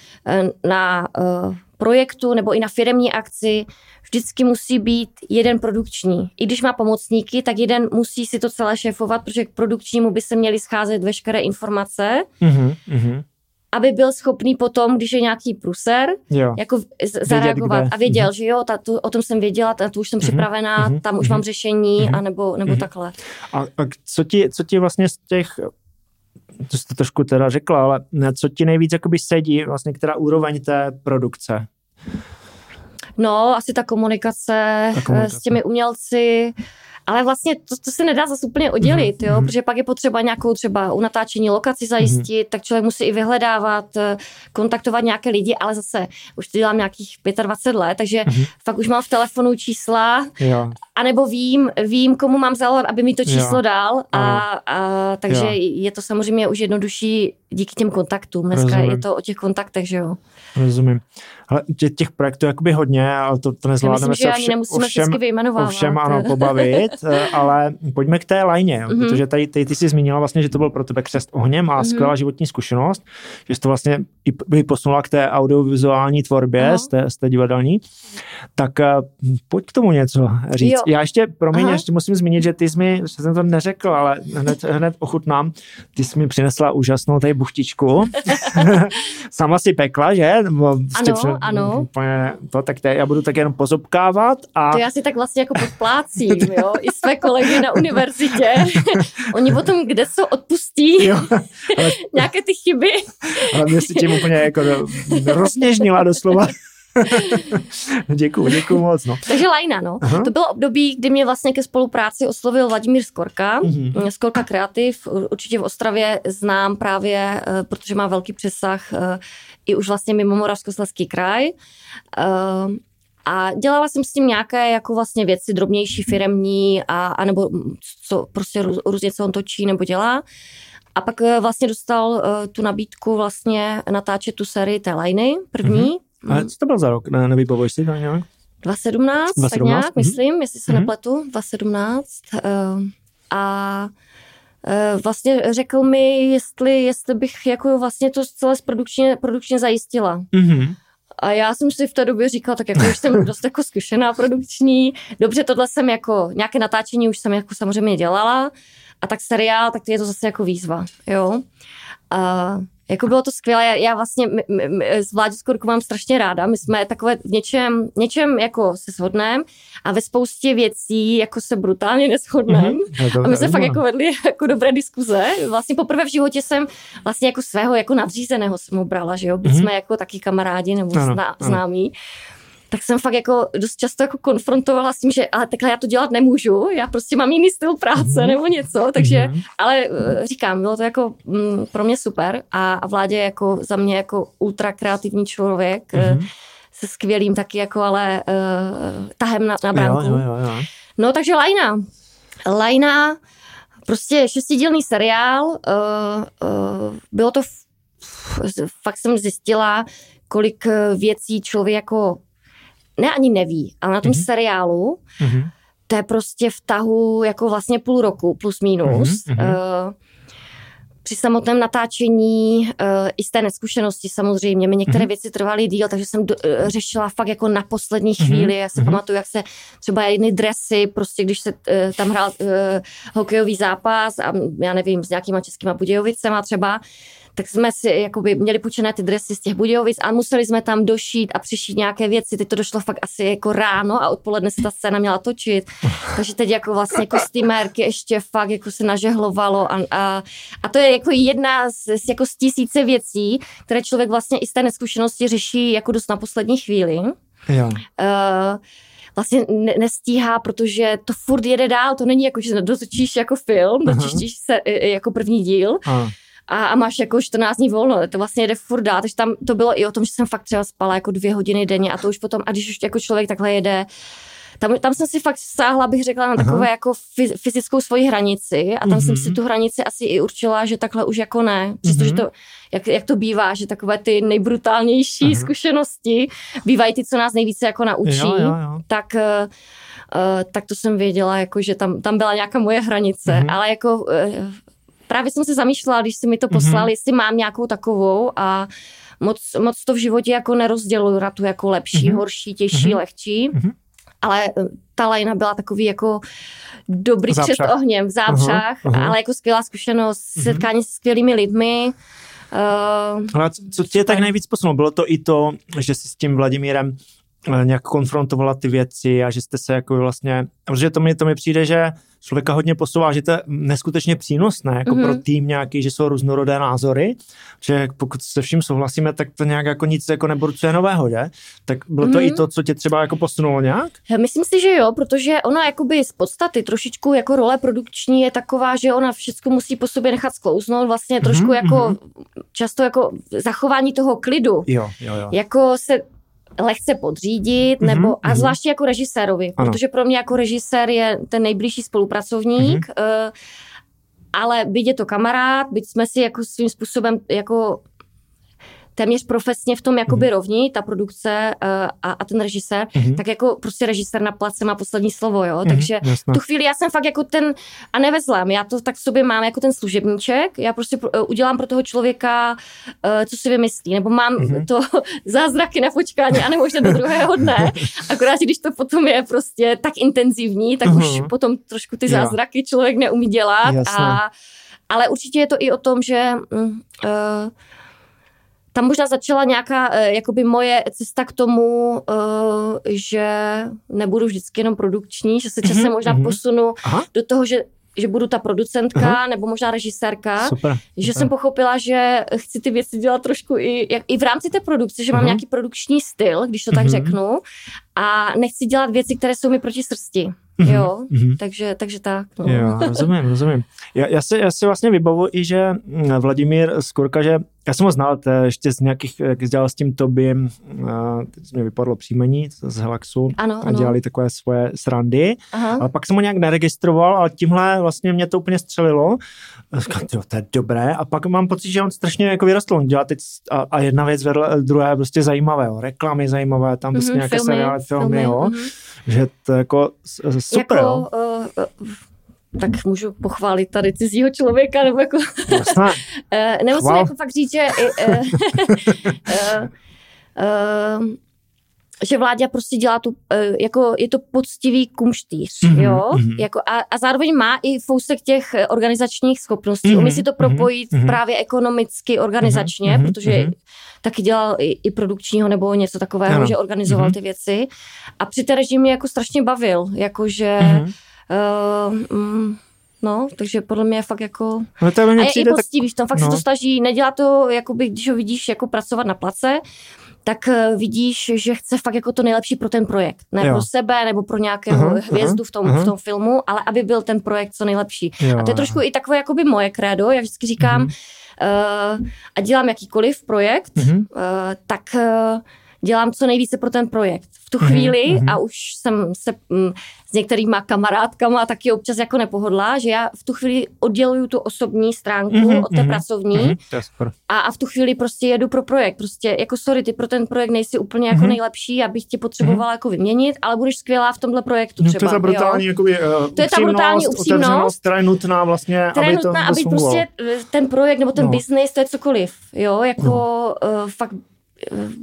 na uh, projektu nebo i na firemní akci vždycky musí být jeden produkční. I když má pomocníky, tak jeden musí si to celé šéfovat, protože k produkčnímu by se měly scházet veškeré informace, Mhm, mhm. Aby byl schopný potom, když je nějaký pruser, Jo. jako zareagovat kde. a věděl, Mhm. že jo, ta, tu, o tom jsem věděla, ta, tu už jsem Mhm, připravená, mhm, tam už mhm. mám řešení, Mhm. anebo, nebo Mhm. takhle. A, a co, ti, co ti vlastně z těch, to jsi to trošku teda řekla, ale co ti nejvíc jakoby sedí, vlastně která úroveň té produkce? No, asi ta komunikace, Ta eh, komunikace. s těmi umělci, ale vlastně to, to se nedá zase úplně oddělit, Mhm, jo, mhm. protože pak je potřeba nějakou třeba u natáčení lokaci zajistit, tak člověk musí i vyhledávat, eh, kontaktovat nějaké lidi, ale zase už to dělám nějakých 25 let, takže Mhm. fakt už mám v telefonu čísla, Jo. anebo vím, vím, komu mám zavolat, aby mi to číslo Jo. dal a, a takže Jo. je to samozřejmě už jednodušší díky těm kontaktům. Dneska Rozumím. je to o těch kontaktech, že jo. Rozumím. Ale tě, těch projektů je jakoby hodně, ale to, to nezvládneme myslím, se ani nemusíme ovšem, ovšem ano, pobavit, eh, ale pojďme k té lajně, Mhm. protože tady, tady ty jsi zmínila vlastně, že to byl pro tebe křest ohněm a Mhm. skvělá životní zkušenost, že jsi to vlastně i by posunula k té audiovizuální tvorbě Aha. z té, z té divadelní. Tak eh, pojď k tomu něco říct. Jo. Já ještě, promiň, Aha. ještě musím zmínit, že ty jsi mi, že jsem to neřekl, ale hned, hned ochutnám, ty jsi mi přinesla úžasnou tady buchtičku. Sama si pekla, že? Ano, ano. Úplně to, tak já budu tak jenom pozobkávat a To já si tak vlastně jako podplácím, jo, i své kolegy na univerzitě. Oni potom kde co odpustí, jo, ale, nějaké ty chyby. ale mě si tím úplně jako rozněžnila doslova. děkuju, děkuju moc, no. Takže Lajna, no. Aha. To bylo období, kdy mě vlastně ke spolupráci oslovil Vladimír Skorka, Mhm. Skorka Kreativ, určitě v Ostravě znám právě, eh, protože má velký přesah eh, i už vlastně mimo Moravskoslezský kraj. Eh, A dělala jsem s tím nějaké jako vlastně věci drobnější, firemní, a, a nebo co prostě různě, co on točí nebo dělá. A pak eh, vlastně dostal uh, tu nabídku vlastně natáčet tu sérii té liny, první. Mm-hmm. A co to byl za rok? Ne, nevybavuješ si to nějak? 2017, 2017, tak nějak, mm-hmm. myslím, jestli se mm-hmm. nepletu, 2017. Uh, a uh, vlastně řekl mi, jestli, jestli bych jako vlastně to celé produkčně, produkčně zajistila. Mm-hmm. A já jsem si v té době říkala, tak jako už jsem dost jako zkušená produkční, dobře, tohle jsem jako, nějaké natáčení už jsem jako samozřejmě dělala, a tak seriál, tak je to zase jako výzva, jo. A jako bylo to skvělé, já, vlastně m, m, s Vládě Skorku mám strašně ráda, my jsme takové v něčem, něčem jako se shodneme a ve spoustě věcí jako se brutálně neschodneme mm-hmm. a my jsme fakt jako vedli jako dobré diskuze. Vlastně poprvé v životě jsem vlastně jako svého jako nadřízeného jsem ho brala, že jo, byli mm-hmm. jsme jako taky kamarádi nebo ano, zná, ano. známí tak jsem fakt jako dost často jako konfrontovala s tím, že ale takhle já to dělat nemůžu, já prostě mám jiný styl práce mm-hmm. nebo něco, takže, mm-hmm. ale eh, říkám, bylo to jako mm, pro mě super a, a Vládě jako za mě jako ultra kreativní člověk, mm-hmm. se skvělým taky jako ale uh, tahem na, na bránku. Jo, jo, jo, jo. No takže Lajna. Lajna, prostě šestidílný seriál, uh, uh, bylo to, fakt jsem zjistila, kolik věcí člověk jako ne ani neví, ale na tom mm-hmm. seriálu, mm-hmm. to je prostě v tahu jako vlastně půl roku, plus minus. Mm-hmm. Uh, při samotném natáčení uh, i z té neskušenosti samozřejmě. Mi některé mm-hmm. věci trvaly díl, takže jsem do, uh, řešila fakt jako na poslední mhm. chvíli. Mm-hmm. Já si mm-hmm. pamatuju, jak se třeba jedny dresy, prostě když se uh, tam hrál uh, hokejový zápas a já nevím, s nějakýma českýma Budějovicema třeba, tak jsme si jakoby měli půjčené ty dresy z těch Budějovic a museli jsme tam došít a přišít nějaké věci. Teď to došlo fakt asi jako ráno a odpoledne se ta scéna měla točit. Takže teď jako vlastně kostýmérky ještě fakt jako se nažehlovalo a, a, a to je jako jedna z, jako z tisíce věcí, které člověk vlastně i z té neskušenosti řeší jako dost na poslední chvíli. Jo. Uh, vlastně ne, nestíhá, protože to furt jede dál, to není jako, že dotočíš jako film, dotočíš se jako první díl, Aha a, a máš jako 14 dní volno, to vlastně jede furt dál, takže tam to bylo i o tom, že jsem fakt třeba spala jako dvě hodiny denně a to už potom, a když už jako člověk takhle jede, tam, tam jsem si fakt sáhla, bych řekla, na takové Aha. jako fyzickou svoji hranici a tam mm-hmm. jsem si mhm. tu hranici asi i určila, že takhle už jako ne. Přestože mm-hmm. to, jak, jak to bývá, že takové ty nejbrutálnější Aha. zkušenosti bývají ty, co nás nejvíce jako naučí, jo, jo, jo. tak Uh, tak to jsem věděla, jako, že tam, tam byla nějaká moje hranice, mm-hmm. ale jako uh, právě jsem se zamýšlela, když si mi to mhm. poslal, mm-hmm. jestli mám nějakou takovou a moc, moc to v životě jako nerozděluju na tu jako lepší, mm-hmm. horší, těžší, mm-hmm. lehčí. Mm-hmm. Ale eh, ta lajna byla takový jako dobrý před ohněm v zápřách, uh-huh, uh-huh. ale jako skvělá zkušenost, uh-huh. setkání se skvělými lidmi. Uh, ale co tě tak nejvíc posunulo? Bylo to i to, že jsi s tím Vladimírem Eh, nějak konfrontovala ty věci a že jste se jako vlastně, protože to mi, to mi přijde, že člověka hodně posouvá, že to je neskutečně přínosné jako mm-hmm. pro tým nějaký, že jsou různorodé názory, že pokud se vším souhlasíme, tak to nějak jako nic jako neburcuje nového, že? Tak bylo to mm-hmm. i to, co tě třeba jako posunulo nějak? Myslím si, že jo, protože ona jakoby z podstaty trošičku jako role produkční je taková, že ona všechno musí po sobě nechat sklouznout, vlastně trošku mm-hmm. jako mhm. často jako zachování toho klidu. Jo, jo, jo. Jako se lehce podřídit, mm-hmm, nebo a mhm. zvláště jako režisérovi, ano. protože pro mě jako režisér je ten nejbližší spolupracovník, mm-hmm. uh, ale byť je to kamarád, byť jsme si jako svým způsobem jako téměř profesně v tom jakoby mm. rovní, ta produkce uh, a, a ten režisér, mm. tak jako prostě režisér na place má poslední slovo, jo, mm. takže Jasne. tu chvíli já jsem fakt jako ten, a nevezlám, já to tak v sobě mám jako ten služebníček, já prostě uh, udělám pro toho člověka, uh, co si vymyslí, nebo mám mm. to zázraky na počkání a nemožná do druhého dne, akorát, když to potom je prostě tak intenzivní, tak mm. už mhm. potom trošku ty zázraky člověk neumí dělat a ale určitě je to i o tom, že uh, tam možná začala nějaká uh, jakoby moje cesta k tomu, uh, že nebudu vždycky jenom produkční, že se časem mm-hmm, možná mm-hmm. posunu Aha. do toho, že že budu ta producentka Aha. nebo možná režisérka, super, že super. jsem pochopila, že chci ty věci dělat trošku i, jak, i v rámci té produkce, že Aha. mám nějaký produkční styl, když to tak mm-hmm. řeknu, a nechci dělat věci, které jsou mi proti srsti. Mm-hmm. jo, mm-hmm. takže, takže tak. No. Jo, rozumím, rozumím. Já, já, si, já si vlastně vybavuji i, že mm, Vladimír Skurka, že já jsem ho znal to ještě z nějakých, jak dělal s tím Tobím, teď mi vypadlo příjmení z Helaxu ano, a dělali takové svoje srandy, Aha. ale pak jsem ho nějak neregistroval, ale tímhle vlastně mě to úplně střelilo. Říkám, to je dobré a pak mám pocit, že on strašně jako vyrostl, on dělá teď a, a jedna věc vedle druhé prostě zajímavé, jo. reklamy zajímavé, tam prostě mm-hmm, nějaké filmy, seriály, filmy, filmy jo, mm-hmm. Že to jako super, jako. Uh, tak můžu pochválit tady cizího člověka, nebo jako... uh, nemusím jako fakt říct, že... Uh, uh, uh, že vládě prostě dělá tu, jako je to poctivý kumštýř, mm-hmm, jo, mm-hmm. Jako a, a zároveň má i fousek těch organizačních schopností, mm-hmm, umí si to propojit mm-hmm. právě ekonomicky, organizačně, mm-hmm, protože mm-hmm. taky dělal i, i produkčního nebo něco takového, ano. že organizoval mm-hmm. ty věci a při té režimy jako strašně bavil, jakože mm-hmm Uh, no, takže podle mě je fakt jako... No to a je i poctivý v tom, fakt no. se to snaží, nedělá to, jakoby, když ho vidíš jako pracovat na place, tak uh, vidíš, že chce fakt jako to nejlepší pro ten projekt. Ne jo. pro sebe nebo pro nějakého uh-huh, hvězdu v tom, uh-huh. v tom filmu, ale aby byl ten projekt co nejlepší. Jo. A to je trošku i takové jakoby moje krédo, já vždycky říkám, uh-huh. uh, a dělám jakýkoliv projekt, uh-huh. uh, tak... Uh, dělám co nejvíce pro ten projekt. V tu mhm, chvíli, mm-hmm. a už jsem se mm, s některýma kamarádkama taky občas jako nepohodla, že já v tu chvíli odděluju tu osobní stránku mm-hmm, od té mm-hmm, pracovní mm-hmm, a, a v tu chvíli prostě jedu pro projekt. Prostě jako sorry, ty pro ten projekt nejsi úplně jako mm-hmm. nejlepší, abych tě potřebovala mm-hmm. jako vyměnit, ale budeš skvělá v tomhle projektu třeba. No, to je ta brutální, jo? jakoby, uh, to je ta brutální upřímnost, která je nutná vlastně, která aby je nutná, to aby prostě eh, ten projekt nebo ten no. business, to je cokoliv, jo, jako no. uh, fakt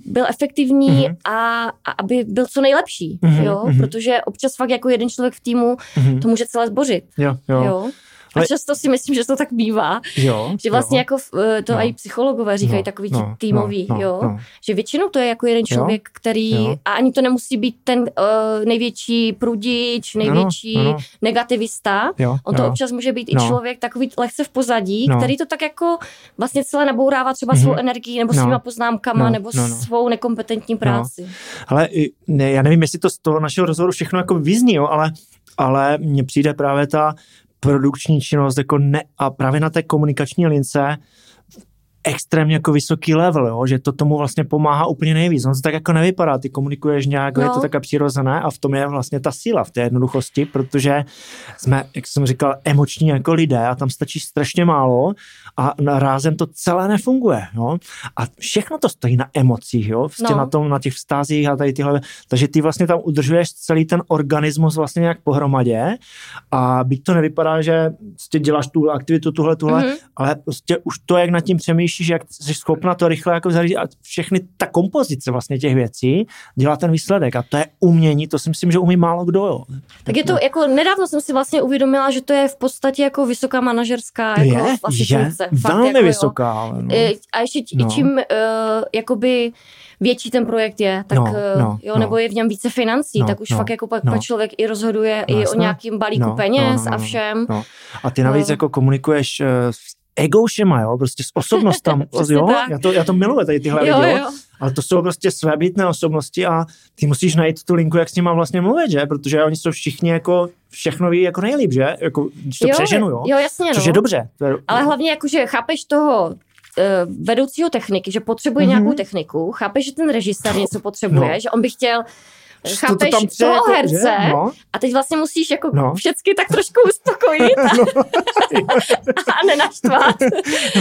byl efektivní mm-hmm. a, a aby byl co nejlepší, mm-hmm. jo, mm-hmm. protože občas fakt jako jeden člověk v týmu mm-hmm. to může celé zbořit. Jo, jo. jo. A často si myslím, že to tak bývá. Jo, že vlastně jo. jako eh, to no. i psychologové říkají no, takový no, týmový, no, no, jo. No. Že většinou to je jako jeden člověk, jo, který, jo. a ani to nemusí být ten uh, největší prudič, největší no, no. negativista. Jo, On to jo. občas může být no. i člověk takový lehce v pozadí, no. který to tak jako vlastně celé nabourává třeba mm-hmm. svou energii nebo no. svýma poznámkama no, nebo no, no. svou nekompetentní práci. No. Ale ne, já nevím, jestli to z toho našeho rozhovoru všechno jako vyzní, jo, ale ale mně přijde právě ta produkční činnost jako ne, a právě na té komunikační lince extrémně jako vysoký level, jo? že to tomu vlastně pomáhá úplně nejvíc. On to tak jako nevypadá, ty komunikuješ nějak, no. je to tak přirozené a v tom je vlastně ta síla v té jednoduchosti, protože jsme, jak jsem říkal, emoční jako lidé a tam stačí strašně málo a rázem to celé nefunguje. Jo? A všechno to stojí na emocích, jo? Vlastně no. na, tom, na těch vztazích a tady tyhle, takže ty vlastně tam udržuješ celý ten organismus vlastně nějak pohromadě a byť to nevypadá, že prostě děláš tu aktivitu, tuhle, tuhle, mm-hmm. ale prostě už to, jak nad tím přemýšlíš, jak jsi schopna to rychle jako zařídit a všechny ta kompozice vlastně těch věcí dělá ten výsledek a to je umění, to si myslím, že umí málo kdo. Jo. Tak je to, jako nedávno jsem si vlastně uvědomila, že to je v podstatě jako vysoká manažerská jako je, vlastně funkce. Velmi jako, vysoká. Jo. No. A ještě no. čím uh, jakoby větší ten projekt je, tak no, eh, no, jo, no. nebo je v něm více financí, no, tak už no, fakt jako pak, no. člověk i rozhoduje no, i o nějakým balíku no, peněz no, no, a všem. No. A ty navíc uh, jako komunikuješ uh, egoušema, jo, prostě s osobnostami, jo, já to, já to miluji tady tyhle jo, lidi, jo. Ale to jsou prostě svébytné osobnosti a ty musíš najít tu linku, jak s nima vlastně mluvit, že, protože oni jsou všichni jako všechno ví jako nejlíp, že, jako, když to jo, přeženu, jo, jo jasně, což no. je dobře. Ale hlavně jako, že chápeš toho eh, vedoucího techniky, že potřebuje mm-hmm. nějakou techniku, chápeš, že ten režisér něco potřebuje, no. že on by chtěl chápeš to, to toho herce no. a teď vlastně musíš jako no. všechny tak trošku uspokojit a, no. a nenaštvat.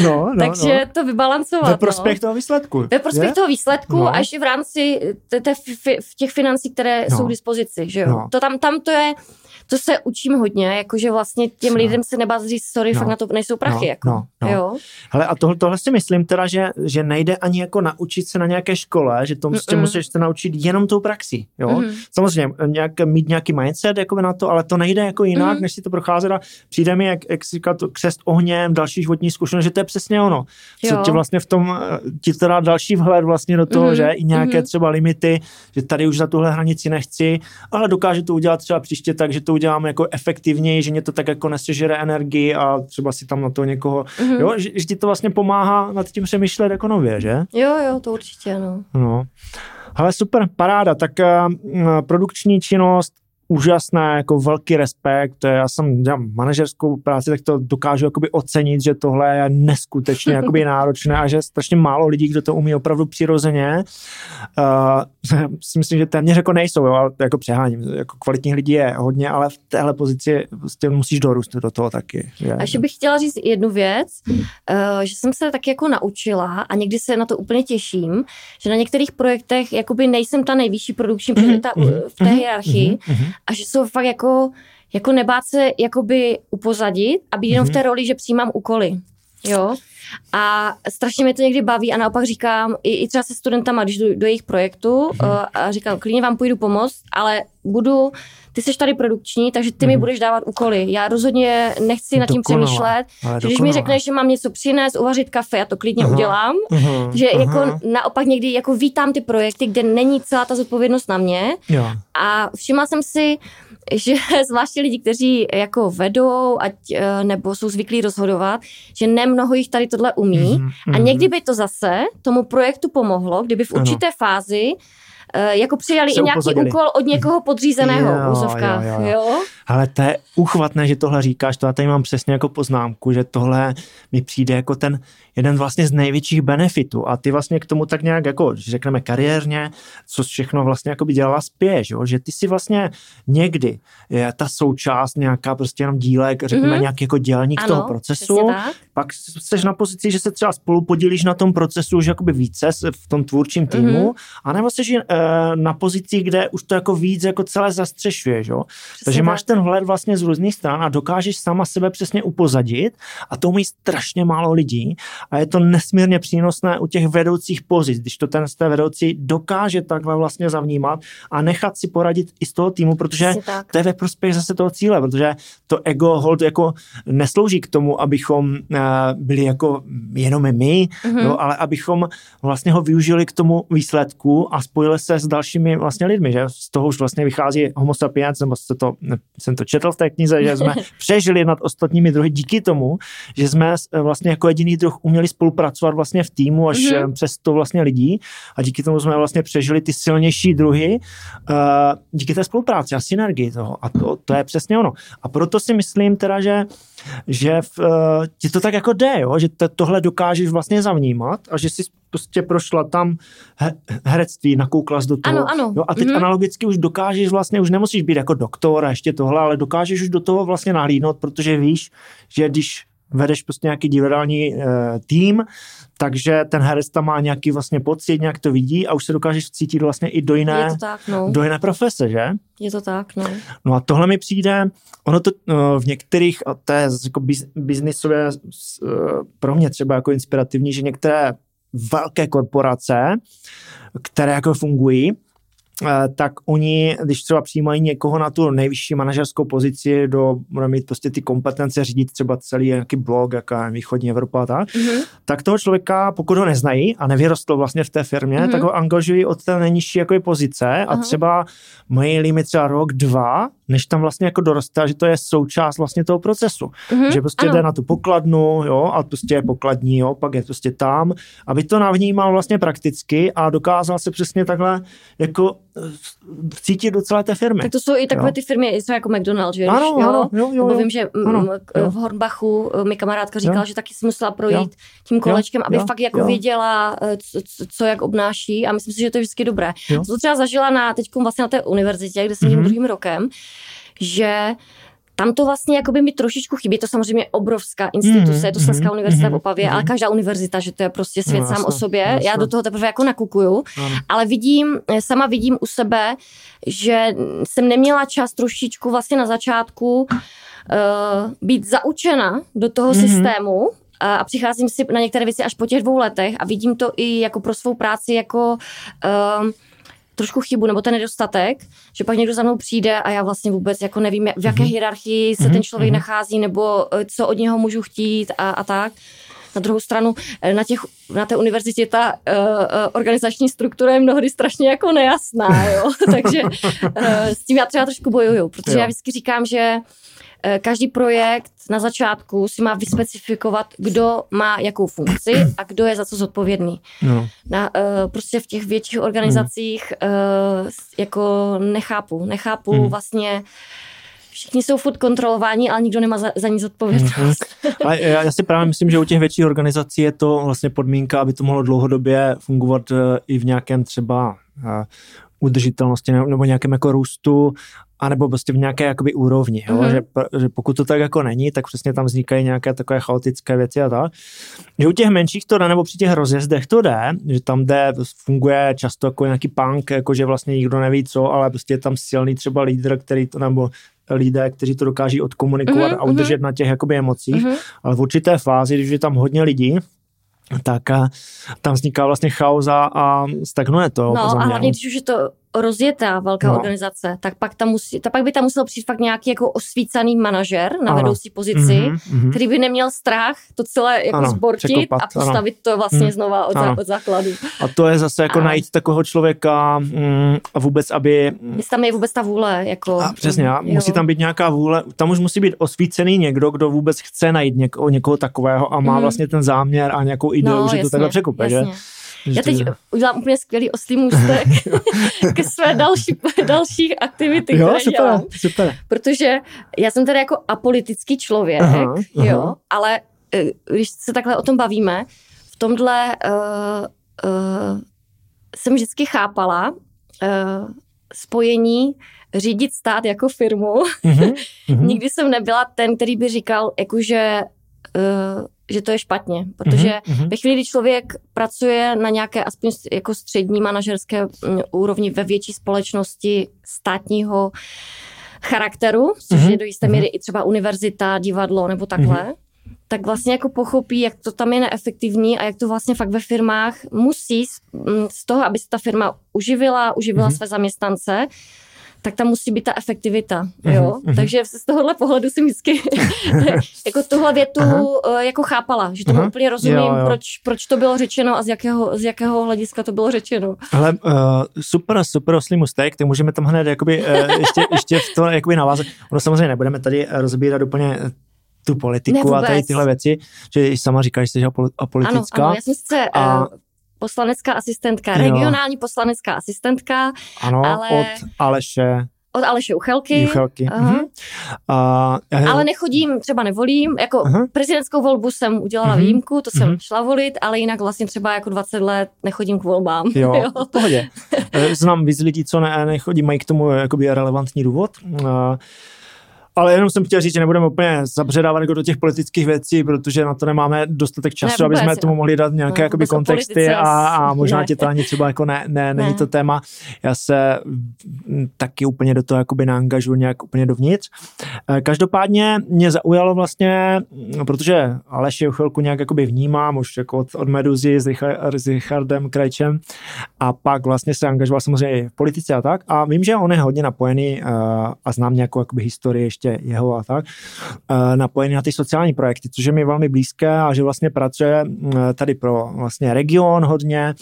No, no, Takže no. to vybalancovat. Ve prospěch no. toho výsledku. Ve prospěch je? toho výsledku no. až v rámci těch financí, které no. jsou k dispozici. Že jo? No. To tam, tam to je to se učím hodně, jakože vlastně těm no. lidem se nebazí, sorry, no. fakt na to nejsou prachy. No, jako. no, no. Jo? Hele, a tohle, tohle si myslím teda, že, že nejde ani jako naučit se na nějaké škole, že to prostě musíš se naučit jenom tou praxí. Jo? Mm-hmm. Samozřejmě nějak, mít nějaký mindset jako na to, ale to nejde jako jinak, mm-hmm. než si to procházet a přijde mi, jak, jak si říká, to křest ohněm, další životní zkušenost, že to je přesně ono. Co tě vlastně v tom, eh, ti to dá další vhled vlastně do toho, mm-hmm. že i nějaké mm-hmm. třeba limity, že tady už za tuhle hranici nechci, ale dokáže to udělat třeba příště tak, že to udělám jako efektivněji, že mě to tak jako nesežere energii a třeba si tam na to někoho, mm-hmm. jo, že, že ti to vlastně pomáhá nad tím přemýšlet jako nově, že? Jo, jo, to určitě, no. No. Ale super, paráda, tak uh, produkční činnost, úžasná, jako velký respekt, já jsem dělám manažerskou práci, tak to dokážu jakoby ocenit, že tohle je neskutečně jakoby náročné a že strašně málo lidí, kdo to umí opravdu přirozeně. Uh, si myslím, že téměř jako nejsou, jo, ale jako přeháním, jako kvalitních lidí je hodně, ale v téhle pozici prostě musíš dorůst do toho taky. Je, a ještě bych chtěla říct jednu věc, uh, že jsem se tak jako naučila a někdy se na to úplně těším, že na některých projektech jakoby nejsem ta nejvyšší produkční mm-hmm, v té mm-hmm, hierarchii, a že jsou fakt jako, jako nebát se jakoby upozadit a být jenom mm-hmm. v té mhm. roli, že přijímám úkoly. Jo. A strašně mě to někdy baví a naopak říkám i, i třeba se studentama, když jdu do jejich projektu mm-hmm. a říkám, klidně vám půjdu pomoct, ale budu, ty jsi tady produkční, takže ty mm-hmm. mi mhm. budeš dávat úkoly. Já rozhodně nechci nad tím dokonala, přemýšlet, že když mi řekneš, že mám něco přinést, uvařit kafe, já to klidně uh-huh. udělám. Uh-huh. Že uh-huh. jako naopak někdy jako vítám ty projekty, kde není celá ta zodpovědnost na mě. Jo. A všimla jsem si, že zvláště lidi, kteří jako vedou ať, eh, nebo jsou zvyklí rozhodovat, že nemnoho jich tady tohle umí mm-hmm. a někdy by to zase tomu projektu pomohlo, kdyby v určité ano. fázi jako přijali i nějaký upozadili. úkol od někoho podřízeného jo, úzovka. Jo, jo. jo? Ale to je uchvatné, že tohle říkáš, to já tady mám přesně jako poznámku, že tohle mi přijde jako ten jeden vlastně z největších benefitů a ty vlastně k tomu tak nějak jako, řekneme kariérně, co všechno vlastně jako by dělala spěš, jo? že ty si vlastně někdy je ta součást nějaká prostě jenom dílek, řekněme mm-hmm. nějaký jako dělník ano, toho procesu, pak jsi na pozici, že se třeba spolu podílíš na tom procesu už jakoby více v tom tvůrčím týmu, mm-hmm. anebo jsi e, na pozici, kde už to jako víc jako celé zastřešuješ, jo? Takže tak. máš ten vhled vlastně z různých stran a dokážeš sama sebe přesně upozadit a to umí strašně málo lidí a je to nesmírně přínosné u těch vedoucích pozic, když to ten z té vedoucí dokáže takhle vlastně zavnímat a nechat si poradit i z toho týmu, protože to je ve prospěch zase toho cíle, protože to ego hold jako neslouží k tomu, abychom uh, byli jako jenom my, mm-hmm. jo, ale abychom vlastně ho využili k tomu výsledku a spojili se s dalšími vlastně lidmi, že z toho už vlastně vychází homo sapiens, nebo se to, jsem to četl v té knize, že jsme přežili nad ostatními druhy díky tomu, že jsme vlastně jako jediný druh uměli spolupracovat vlastně v týmu až mm-hmm. přes to vlastně lidí a díky tomu jsme vlastně přežili ty silnější druhy uh, díky té spolupráci a synergii toho a to, to je přesně ono. A proto si myslím teda, že že v, uh, ti to tak jako jde, jo? že to, tohle dokážeš vlastně zavnímat a že si prostě prošla tam he, herectví, nakoukla do toho. Ano, ano. Jo? A teď mm-hmm. analogicky už dokážeš vlastně, už nemusíš být jako doktor a ještě tohle, ale dokážeš už do toho vlastně nahlídnout, protože víš, že když vedeš prostě nějaký divadelní uh, tým, takže ten herec tam má nějaký vlastně pocit, nějak to vidí a už se dokážeš cítit vlastně i do jiné, Je to tak, no. do jiné profese, že? Je to tak, no. No a tohle mi přijde, ono to uh, v některých, a to je jako biz, biznisové uh, pro mě třeba jako inspirativní, že některé velké korporace, které jako fungují, tak oni, když třeba přijímají někoho na tu nejvyšší manažerskou pozici, do, bude mít prostě ty kompetence řídit třeba celý nějaký blog, jaká je východní Evropa a tak, mm-hmm. tak toho člověka, pokud ho neznají a nevyrostl vlastně v té firmě, mm-hmm. tak ho angažují od té nejnižší jako pozice a uh-huh. třeba mají limit třeba rok, dva, než tam vlastně jako doroste, že to je součást vlastně toho procesu. Mm-hmm. Že prostě ano. jde na tu pokladnu, jo, a prostě je pokladní, jo, pak je prostě tam, aby to navnímal vlastně prakticky a dokázal se přesně takhle jako cítit do celé té firmy. Tak to jsou i takové jo. ty firmy, jsou jako McDonald's, že? Ano, jo? ano, jo, jo, jo. vím, že ano, v Hornbachu eh, mi kamarádka říkala, jo. že taky si musela projít jo. tím kolečkem, jo. aby jo. fakt jako jo. věděla, eh, co, co, jak obnáší a myslím si, že to je vždycky dobré. Jo. To třeba zažila na, teď vlastně na té univerzitě, kde jsem mm-hmm. tím druhým rokem, že tam to vlastně jako by mi trošičku chybí. To samozřejmě obrovská instituce, mm-hmm, je to Slezská mm-hmm, univerzita v mhm, Opavě, mm-hmm. ale každá univerzita, že to je prostě svět no, sám jasno, o sobě. Jasno. Já do toho teprve jako nakukuju, ano. ale vidím, sama vidím u sebe, že jsem neměla čas trošičku vlastně na začátku uh, být zaučena do toho mm-hmm. systému, a přicházím si na některé věci až po těch dvou letech a vidím to i jako pro svou práci jako uh, trošku chybu nebo ten nedostatek, že pak někdo za mnou přijde a já vlastně vůbec jako nevím, v jaké mhm. hierarchii se ten mhm, člověk mhm. nachází nebo eh, co od něho můžu chtít a, a tak. Na druhou stranu eh, na, těch, na té univerzitě ta uh, organizační struktura je mnohdy strašně jako nejasná, jo? takže uh, s tím já třeba trošku bojuju, protože jo. já vždycky říkám, že každý projekt na začátku si má vyspecifikovat, kdo má jakou funkci a kdo je za co zodpovědný. No. Na, uh, prostě v těch větších organizacích uh, jako nechápu, nechápu hmm. vlastně všichni jsou furt kontrolováni, ale nikdo nemá za, za nic odpovědnost. Mm-hmm. Ale já, já si právě myslím, že u těch větších organizací je to vlastně podmínka, aby to mohlo dlouhodobě fungovat i v nějakém třeba udržitelnosti nebo nějakém jako růstu, anebo prostě v nějaké jakoby úrovni, jo? Mm-hmm. Že, že pokud to tak jako není, tak přesně tam vznikají nějaké takové chaotické věci a tak. Že u těch menších to jde, nebo při těch rozjezdech to jde, že tam jde, funguje často jako nějaký punk, jako že vlastně nikdo neví co, ale prostě je tam silný třeba lídr, který to, nebo lidé, kteří to dokáží odkomunikovat mm-hmm, a udržet mm-hmm. na těch jakoby emocích, mm-hmm. ale v určité fázi, když je tam hodně lidí, tak a, tam vzniká vlastně chaos a stagnuje to. No a hlavně, když už je to rozjetá velká no. organizace, tak pak, tam musí, tak pak by tam musel přijít fakt nějaký jako osvícený manažer na ano. vedoucí pozici, mm-hmm, který by neměl strach to celé jako ano, zbortit překopat, a postavit ano. to vlastně mm, znova od, od základu. A to je zase jako a... najít takového člověka mm, a vůbec, aby... Jestli tam je vůbec ta vůle. Jako, a přesně, a musí tam být nějaká vůle, tam už musí být osvícený někdo, kdo vůbec chce najít někoho, někoho takového a má mm. vlastně ten záměr a nějakou ideu, no, že jasně, to takhle překope, že? Já teď udělám úplně skvělý oslý můstek ke své další, další aktivity, jo, které super, dělám. Super. Protože já jsem tady jako apolitický člověk, aha, aha. jo, ale eh, když se takhle o tom bavíme, v tomhle uh, uh, jsem vždycky chápala uh, spojení řídit stát jako firmu. Mm-hmm. Nikdy jsem nebyla ten, který by říkal, jakože uh, že to je špatně, protože mm-hmm. ve chvíli, kdy člověk pracuje na nějaké aspoň jako střední manažerské mm, úrovni ve větší společnosti státního charakteru, což mm-hmm. je do jisté míry mm-hmm. i třeba univerzita, divadlo nebo takhle, mm-hmm. tak vlastně jako pochopí, jak to tam je neefektivní a jak to vlastně fakt ve firmách musí z, mm, z toho, aby se ta firma uživila, uživila mm-hmm. své zaměstnance, tak tam musí být ta efektivita, jo. Uh-huh, Takže z tohohle pohledu si vždycky jako tuhle větu uh-huh. jako chápala, že tomu uh-huh. úplně rozumím, jo, jo. Proč, proč to bylo řečeno a z jakého, z jakého hlediska to bylo řečeno. Ale uh, super, super oslý mustek, tak můžeme tam hned jakoby, uh, ještě, ještě v to jakoby navázat. Ono samozřejmě nebudeme tady rozbírat úplně tu politiku a tady tyhle věci, že sama říkáš, že jsi apolitická. Ano, ano, já jsem sice a, poslanecká asistentka, jo. regionální poslanecká asistentka. Ano, ale... od Aleše od Aleše Uchelky. Uchelky. Uh-huh. Uh, ale nechodím, třeba nevolím. Jako uh-huh. prezidentskou volbu jsem udělala uh-huh. výjimku, to jsem uh-huh. šla volit, ale jinak vlastně třeba jako 20 let nechodím k volbám. Jo, jo. v pohodě. Eh, znám víc lidí, co ne, nechodí, mají k tomu jakoby relevantní důvod. Uh, ale jenom jsem chtěl říct, že nebudeme úplně zabředávat jako do těch politických věcí, protože na to nemáme dostatek času, ne, aby jsme tomu mohli dát nějaké no, jakoby, kontexty a, a možná ti to ani třeba jako ne, ne, není ne. to téma. Já se taky úplně do toho jakoby neangažuji nějak úplně dovnitř. Eh, každopádně mě zaujalo vlastně, protože Aleš je chvilku nějak jakoby vnímám, už jako od, od Meduzy s, Richard, s Richardem Krajčem a pak vlastně se angažoval samozřejmě i v politice a tak a vím, že on je hodně napojený uh, a znám nějakou jakoby historii ještě ještě jeho a tak, eh, napojený na ty sociální projekty, což je mi velmi blízké a že vlastně pracuje eh, tady pro vlastně region hodně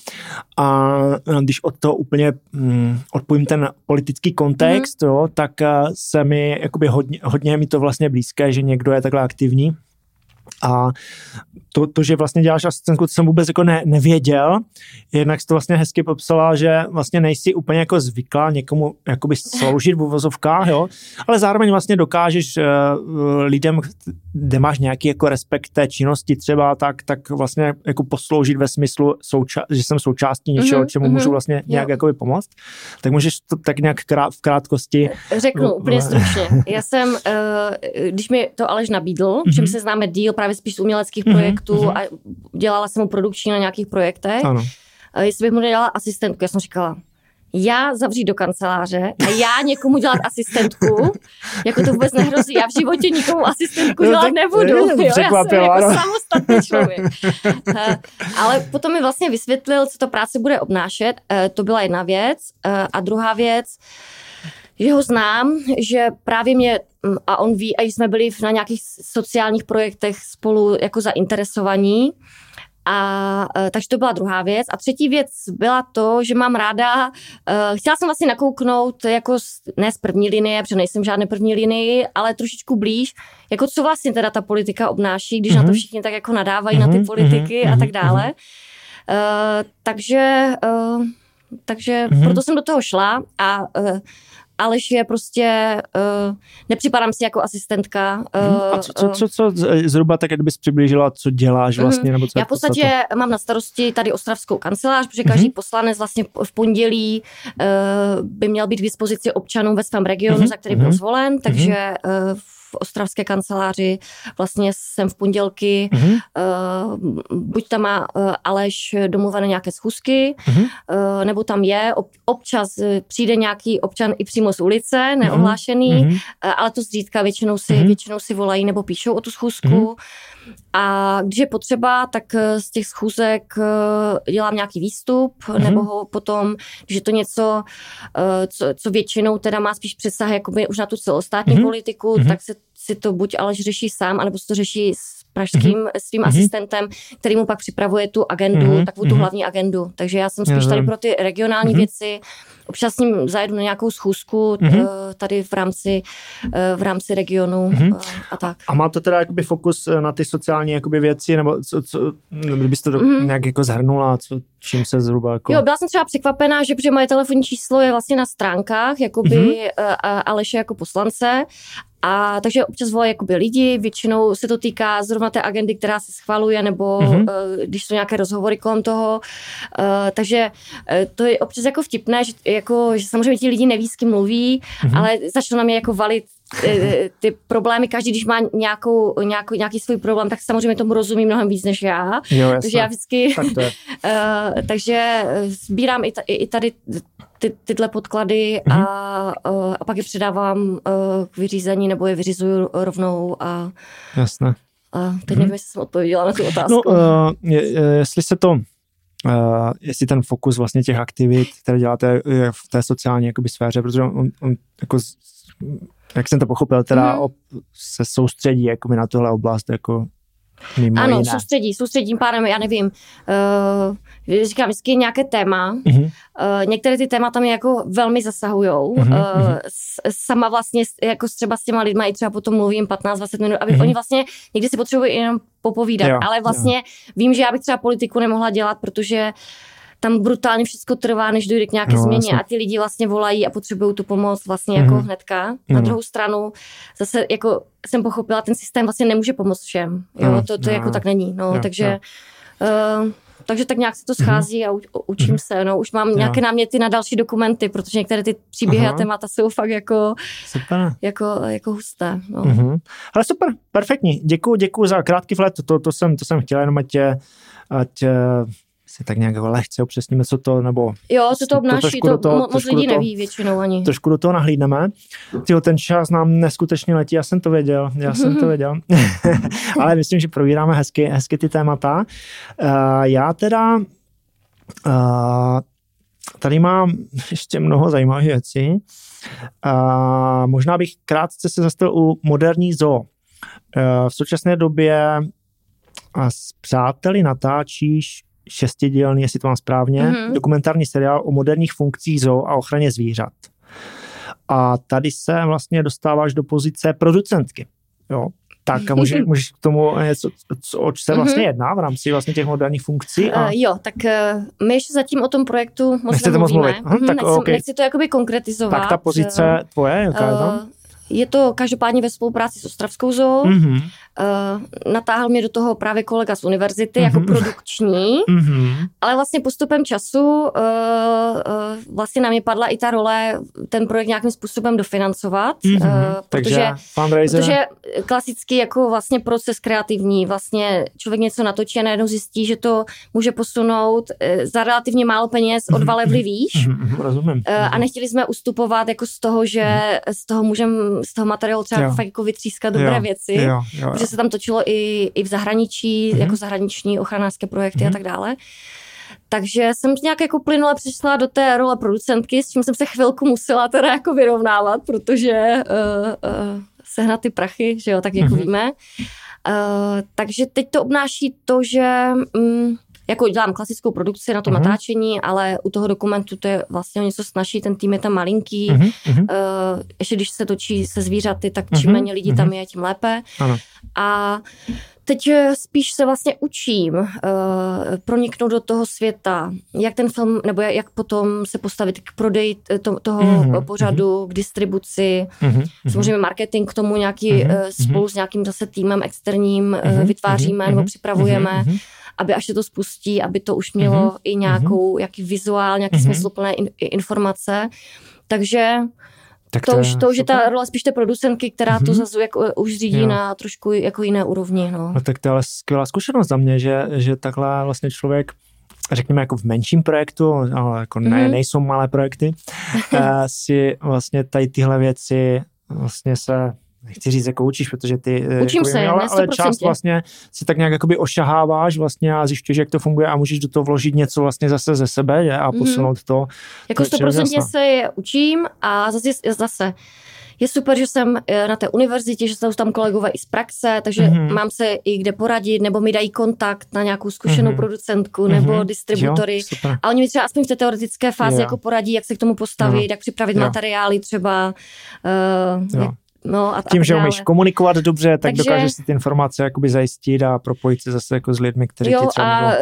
a eh, když od toho úplně mm, odpojím ten politický kontext, mm. jo, tak se mi jakoby hodně, hodně mi to vlastně blízké, že někdo je takhle aktivní a to, to, že vlastně děláš asistentku, to jsem vůbec jako ne, nevěděl. Jednak jsi to vlastně hezky popsala, že vlastně nejsi úplně jako zvyklá někomu jakoby sloužit v uvozovkách, jo, ale zároveň vlastně dokážeš uh, lidem, kde máš nějaký jako respekt té činnosti třeba, tak, tak vlastně jako posloužit ve smyslu, souča- že jsem součástí něčeho, mm-hmm, čemu mm-hmm, můžu vlastně nějak jakoby pomoct. Tak můžeš to tak nějak krát, v krátkosti. Řeknu úplně stručně. Já jsem, uh, když mi to Aleš nabídl, mm-hmm. čím se známe díl právě spíš z uměleckých mm-hmm, projektů mm-hmm. a dělala jsem mu produkční na nějakých projektech. Ano. Jestli bych mu dělala asistentku, já jsem říkala, já zavřít do kanceláře a já někomu dělat asistentku, jako to vůbec nehrozí. Já v životě nikomu asistentku no, dělat nebudu. Jo, já jsem jako samostatný člověk. Eh, ale potom mi vlastně vysvětlil, co to práce bude obnášet. Eh, to byla jedna věc. Eh, a druhá věc, že ho znám, že právě mě, mm, a on ví, a jsme byli na nějakých sociálních projektech spolu jako zainteresovaní, A uh, takže to byla druhá věc. A třetí věc byla to, že mám ráda, uh, chtěla jsem vlastně nakouknout jako z, ne z první linie, protože nejsem žádné první linii, ale trošičku blíž, jako co vlastně teda ta politika obnáší, když mm-hmm. na to mhm. všichni tak jako nadávají mm-hmm. na ty mhm. politiky mm-hmm. a tak dále. Uh, takže uh, takže mm-hmm. proto jsem do toho šla a uh, Aleš je prostě, uh, nepřipadám si jako asistentka. Uh, a co, co, co, co zhruba tak, kdybys přiblížila, co děláš mhm. vlastně? Nebo co Já v podstatě podstata? mám na starosti tady ostravskou kancelář, protože každý mm-hmm. poslanec vlastně v pondělí uh, by měl být k dispozici občanům ve svém regionu, mm-hmm. za který byl zvolen, takže uh, ostravské kanceláři. Vlastně jsem v pondělky, mm-hmm. uh, buď tam má uh, Aleš domluvené nějaké schůzky, mm-hmm. uh, nebo tam je. Ob, občas přijde nějaký občan i přímo z ulice, neohlášený, mm-hmm. uh, ale to zřídka většinou si, mm-hmm. většinou si volají nebo píšou o tu schůzku. Mm-hmm. A když je potřeba, tak z těch schůzek dělám nějaký výstup, mm-hmm. nebo ho potom, když je to něco, co, co většinou teda má spíš přesah jakoby už na tu celostátní mm-hmm. politiku, mm-hmm. tak se si to buď Aleš řeší sám, anebo si to řeší s pražským mm-hmm. svým mm-hmm. asistentem, který mu pak připravuje tu agendu, mm-hmm. takovou tu mm-hmm. hlavní agendu. Takže já jsem spíš tady pro ty regionální mm-hmm. věci. Občas s ním zajedu na nějakou schůzku mm-hmm. tady v rámci, eh, v rámci regionu mm-hmm. a tak. A má to teda jakoby fokus na ty sociální jakoby věci, nebo co, co kdybyste to mm-hmm. nějak jako zhrnula, co, čím se zhruba jako... Jo, byla jsem třeba překvapená, že protože moje telefonní číslo je vlastně na stránkách, jakoby mm-hmm. Aleše jako poslance a takže občas volají jakoby lidi, většinou se to týká zrovna té agendy, která se schvaluje, nebo mm-hmm. uh, když jsou nějaké rozhovory kolem toho. Uh, takže uh, to je občas jako vtipné, že, jako, že samozřejmě ti lidi neví, s kým mluví, mm-hmm. ale začnou na mě jako valit ty, problémy, každý, když má nějakou, nějakou, nějaký svůj problém, tak samozřejmě tomu rozumí mnohem víc než já. Jo, takže já vždycky, tak uh, takže sbírám i, ta, i tady ty, tyhle podklady mm-hmm. a, a pak je předávám uh, k vyřízení nebo je vyřizuju rovnou a Jasné. A teď mm-hmm. nevím, jestli jsem odpověděla na tu otázku. No, uh, je, jestli se to, uh, jestli ten fokus vlastně těch aktivit, které děláte v té sociální jakoby, sféře, protože on, on jako jak jsem to pochopil, teda mm. se soustředí jako na tuhle oblast jako Mimo ano, jiné. soustředí, soustředím pádem, já nevím, uh, říkám vždycky nějaké téma, uh-huh. uh, některé ty témata mi jako velmi zasahujou, uh-huh. uh, sama vlastně jako třeba s těma lidma i třeba potom mluvím 15-20 minut, aby uh-huh. oni vlastně někdy si potřebují jenom popovídat, jo, ale vlastně jo. vím, že já bych třeba politiku nemohla dělat, protože uh, tam brutálně všechno trvá, než dojde k nějaké no, změně jasně. a ty lidi vlastně volají a potřebují tu pomoc vlastně jako mm-hmm. hnedka. Mm-hmm. Na druhou stranu zase jako jsem pochopila, ten systém vlastně nemůže pomoct všem. Jo, no, to, to no, jako tak není. No, jo, takže jo. Uh, takže tak nějak se to schází mm-hmm. a učím mm-hmm. se. No, už mám jo. nějaké náměty na další dokumenty, protože některé ty příběhy Aha. a témata jsou fakt jako, super. jako, jako husté. No. Mm-hmm. Ale super, perfektní. Děkuji, děkuji za krátký vlet. To, to, jsem, to jsem chtěl jenom, ať, ať si tak nějak jako lehce upřesníme, co to, nebo... Jo, co to obnáší, to, to, to moc lidí to, neví většinou ani. Trošku do toho nahlídneme. Tyjo, ten čas nám neskutečně letí, já jsem to věděl, já jsem to věděl. Ale myslím, že probíráme hezky, hezky ty témata. Uh, já teda uh, tady mám ještě mnoho zajímavých věcí. Uh, možná bych krátce se zastavil u moderní zoo. Uh, v současné době a s přáteli natáčíš šestidílný, jestli to mám správně, mm-hmm. dokumentární seriál o moderních funkcích zoo a ochraně zvířat. A tady se vlastně dostáváš do pozice producentky. Jo, tak a můžeš, můžeš k tomu něco, co, oč se mhm. vlastně jedná v rámci vlastně těch moderních funkcí? A... Uh, jo, tak uh, my ještě zatím o tom projektu moc Nechcete moc mluvit? Aha, tak, nechci, okay. nechci to jakoby konkretizovat. Tak ta pozice tvoje, jaká je tam? Je to každopádně ve spolupráci s Ostravskou zoo. Mm-hmm. Uh, natáhl mě do toho právě kolega z univerzity mm-hmm. jako produkční, mm-hmm. ale vlastně postupem času uh, uh, vlastně na mě padla i ta role ten projekt nějakým způsobem dofinancovat, mm-hmm. uh, protože, protože klasicky jako vlastně proces kreativní, vlastně člověk něco natočí a najednou zjistí, že to může posunout uh, za relativně málo peněz o dva levely výš. Mm-hmm. Rozumím. Uh, a nechtěli jsme ustupovat jako z toho, že mm-hmm. z toho můžeme z toho materiálu třeba jo. fakt jako vytřískat dobré jo. věci, jo. Jo. protože se tam točilo i, i v zahraničí, mm-hmm. jako zahraniční ochranářské projekty mm-hmm. a mhm. tak dále. Takže jsem nějak jako plynule přišla do té role producentky, s čím jsem se chvilku musela teda jako vyrovnávat, protože uh, uh, sehnat ty prachy, že jo, tak jako mm-hmm. víme. takže teď to obnáší to, že um, jako dělám klasickou produkci na to uh-huh. natáčení, ale u toho dokumentu to je vlastně něco snaží, ten tým je tam malinký, uh-huh. uh, ještě když se točí se zvířaty, tak čím uh-huh. méně lidí uh-huh. tam je, tím lépe. Ano. A teď eh, spíš se vlastně učím uh, proniknout do toho světa, jak ten film, nebo jak potom se postavit k prodeji to, toho uh-huh. pořadu, k distribuci, uh-huh. samozřejmě marketing k tomu nějaký uh-huh. uh, spolu s nějakým zase týmem externím uh, vytváříme uh-huh. nebo připravujeme. Uh-huh aby až se to spustí, aby to už mělo mm-hmm. i nějakou, mm-hmm. jaký vizuál, nějaké mm-hmm. smysluplné in, informace. Takže tak to, to, už, to už je ta role spíš té producentky, která mm-hmm. to zase jako, už řídí jo. na trošku jako jiné úrovni. No. no tak to je ale skvělá zkušenost za mě, že, že takhle vlastně člověk řekněme jako v menším projektu, ale jako ne, mm-hmm. nejsou malé projekty, eh, si vlastně tady tyhle věci vlastně se nechci říct, jako učíš, protože ty eh, Učím jako, se, ale, ale část vlastně si tak nějak jakoby ošaháváš vlastně a zjišťuješ, jak to funguje a můžeš do toho vložit něco vlastně zase ze sebe že? a mhm. posunout mm-hmm. to. Jako stoprocentně se je učím a zase, zase je super, že jsem eh, na té univerzitě, že jsou tam kolegové i z praxe, takže mm-hmm. mám se i kde poradit, nebo mi dají kontakt na nějakou zkušenou mm-hmm. producentku nebo mm-hmm. distributory. Jo, a oni mi třeba aspoň v té teoretické fázi yeah. jako poradí, jak se k tomu postavit, no. jak připravit jo. materiály třeba, uh, jak No a Tím, a že umíš komunikovat dobře, tak Takže... dokážeš si ty informace jakoby zajistit a propojit se zase jako s lidmi, kteří jo, ti třeba a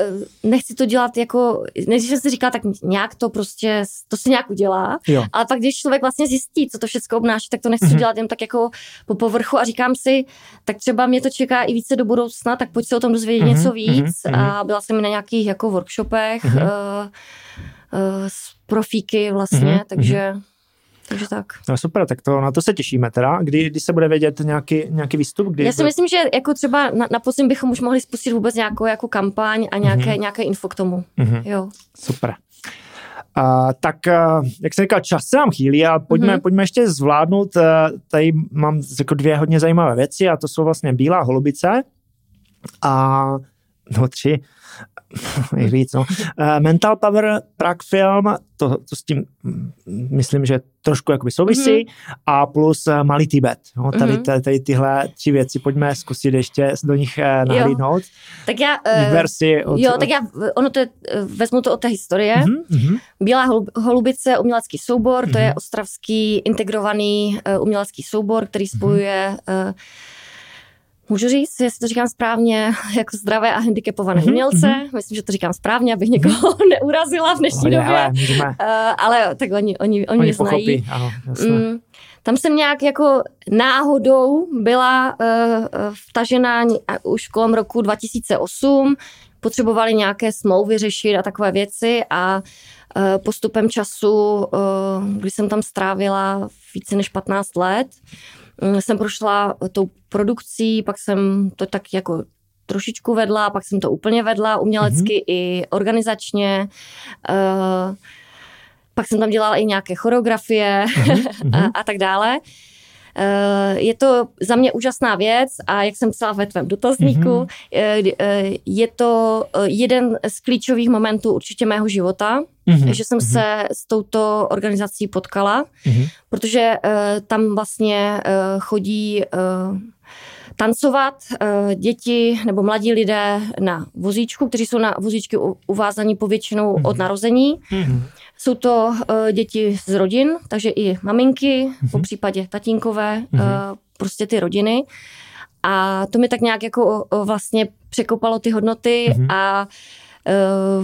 nechci to dělat jako, než se říká, tak nějak to prostě, to se nějak udělá, jo. ale pak když člověk vlastně zjistí, co to všechno obnáší, tak to nechci mm-hmm. dělat jen tak jako po povrchu a říkám si, tak třeba mě to čeká i více do budoucna, tak pojď se o tom dozvědět mm-hmm. něco víc mm-hmm. a byla jsem na nějakých jako workshopech mm-hmm. uh, uh, s profíky vlastně, mm-hmm. takže... Takže tak. No super, tak to, na to se těšíme teda. Kdy, kdy se bude vědět nějaký, nějaký výstup? Kdy Já si bude... myslím, že jako třeba na, na podzim bychom už mohli spustit vůbec nějakou jako kampaň a nějaké, mm-hmm. nějaké info k tomu. Mm-hmm. Jo. Super. Uh, tak, uh, jak jsem říkal, čas se nám chýlí a pojďme, mm-hmm. pojďme ještě zvládnout. Uh, tady mám jako dvě hodně zajímavé věci a to jsou vlastně Bílá holubice a no tři jak víc, no. Uh, Mental Power, Prague Film, to, to s tím mm, myslím, že trošku jakoby souvisí mm-hmm. a plus uh, Malý Tibet. No, tady, mm-hmm. tady, tady tyhle tři věci pojďme zkusit ještě do nich uh, nahlídnout. Tak já... Versi od, jo, tak já, ono to je, vezmu to od té historie. Mm-hmm. Bílá holubice, umělecký soubor, mm-hmm. to je mhm. ostravský integrovaný uh, umělecký soubor, který mhm. spojuje mm-hmm. uh, Můžu říct, jestli to říkám správně, jako zdravé a handicapované mm-hmm. umělce. Mm-hmm. Myslím, že to říkám správně, abych někoho neurazila v dnešní době. Ale, uh, ale tak oni, oni, oni, oni znají. Pochopí, ano, mm, tam jsem nějak jako náhodou byla uh, vtažená už kolem roku 2008. Potřebovali nějaké smlouvy řešit a takové věci a uh, postupem času, uh, když jsem tam strávila více než 15 let, jsem prošla tou produkcí, pak jsem to tak jako trošičku vedla, pak jsem to úplně vedla umělecky mm-hmm. i organizačně. Uh, pak jsem tam dělala i nějaké choreografie mm-hmm. a, a tak dále. Uh, je to za mě úžasná věc a jak jsem psala ve tvém dotazníku, mm-hmm. je to jeden z klíčových momentů určitě mého života, mm-hmm. že jsem mm-hmm. se s touto organizací potkala, mm-hmm. protože tam vlastně chodí tancovat uh, děti nebo mladí lidé na vozíčku, kteří jsou na vozíčky uvázaní povětšinou mm-hmm. od narození. Mm-hmm. Jsou to uh, děti z rodin, takže i maminky, mm-hmm. po případě tatínkové, mm-hmm. prostě ty rodiny. A to mi tak nějak jako vlastně překopalo ty hodnoty mm-hmm. a Eh,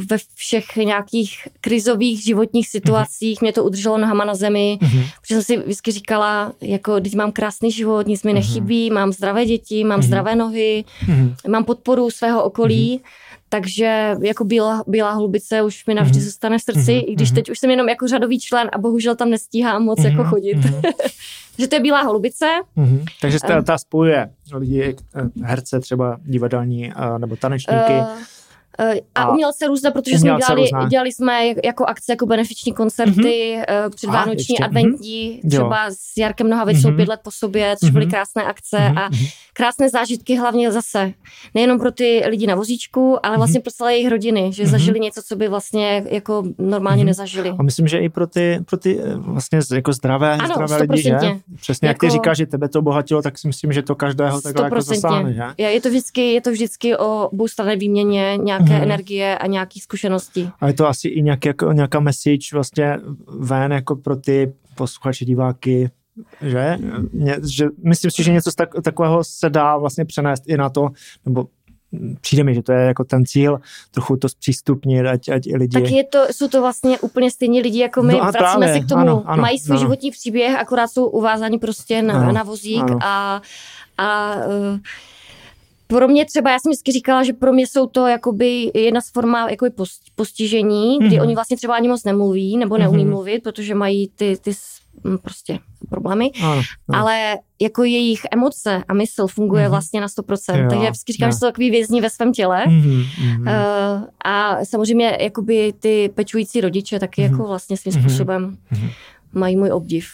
ve všech nějakých krizových životních situacích. Mě to udrželo nohama na zemi, mm-hmm. protože jsem si vždycky říkala, jako teď mám krásný život, nic mi mm-hmm. nechybí, mám zdravé děti, mám mm-hmm. zdravé nohy, mm-hmm. mám podporu svého okolí. Mm-hmm. Takže jako bílá, bílá hlubice už mi navždy mm-hmm. zůstane v srdci, mm-hmm. i když mhm. teď už jsem jenom jako řadový člen a bohužel tam nestíhám moc mm-hmm. jako chodit. Mm-hmm. že to je bílá holubice. Mm-hmm. Takže ta, ta spojuje lidi, herce třeba divadelní nebo tanečníky. Uh, a, a umělce různé, protože jsme dělali, dělali jsme jako akce, jako benefiční koncerty, mm-hmm. předvánoční, adventní, mm-hmm. třeba jo. s Jarkem Nohavicou mm-hmm. pět let po sobě, což mm-hmm. byly krásné akce mm-hmm. a krásné zážitky hlavně zase, nejenom pro ty lidi na vozíčku, ale vlastně mm-hmm. pro celé jejich rodiny, že mm-hmm. zažili něco, co by vlastně jako normálně mm-hmm. nezažili. A myslím, že i pro ty, pro ty eh, vlastně jako zdravé, ano, zdravé lidi, že? Přesně jako, jak ty jako- říkáš, že tebe to obohatilo, tak si myslím, že to každého takhle jako zasáhne, že? Je to vždycky, je to vždycky o oboustranné výměně nějaké mm-hmm. energie a nějakých zkušeností. A je to asi i nějaký, jako, nějaká message vlastně ven jako pro ty posluchače, diváky, že? Mě, že myslím si, že něco tak, takového se dá vlastně přenést i na to, nebo přijde mi, že to je jako ten cíl, trochu to zpřístupnit, ať, ať i lidi... Tak je to, jsou to vlastně úplně stejní lidi jako my, no vracíme právě, se k tomu, ano, ano, mají svůj ano. životní příběh, akorát jsou uvázáni prostě na, ano, na vozík ano. a, a uh, pro mě třeba, já jsem vždycky říkala, že pro mě jsou to jakoby jedna z forma jakoby postižení, kdy mm-hmm. oni vlastně třeba ani moc nemluví nebo neumí mm-hmm. mluvit, protože mají ty, ty prostě problémy, ano, ano. ale jako jejich emoce a mysl funguje mm-hmm. vlastně na 100%, jo, takže já vždycky říkám, jo. že jsou takový vězni ve svém těle mm-hmm. uh, a samozřejmě jakoby ty pečující rodiče taky mm-hmm. jako vlastně svým mm-hmm. způsobem mm-hmm mají můj obdiv.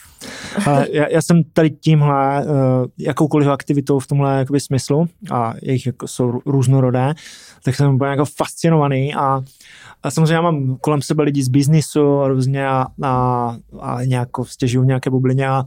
Já, já jsem tady tímhle, uh, jakoukoliv aktivitou v tomhle jakoby, smyslu, a jejich jako jsou různorodé, tak jsem byl jako fascinovaný a, a samozřejmě já mám kolem sebe lidi z biznisu různě a, a, a nějak stěžují nějaké bublině a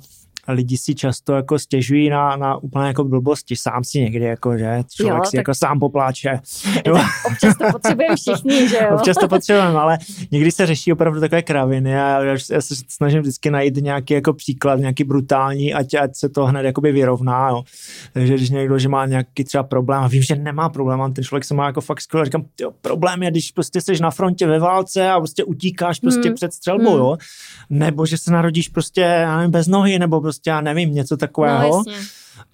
lidi si často jako stěžují na, na úplně jako blbosti, sám si někdy jako, že člověk jo, si tak... jako sám popláče. Jo. Občas to potřebujeme všichni, že jo? Občas to potřebujeme, ale někdy se řeší opravdu takové kraviny a já, já se snažím vždycky najít nějaký jako příklad, nějaký brutální, ať, ať se to hned jakoby vyrovná, jo. Takže když někdo, že má nějaký třeba problém a vím, že nemá problém, a ten člověk se má jako fakt skvěle, říkám, jo, problém je, když prostě jsi na frontě ve válce a prostě utíkáš prostě hmm. před střelbou, hmm. jo, nebo že se narodíš prostě, já nevím, bez nohy, nebo prostě prostě já nevím, něco takového. No,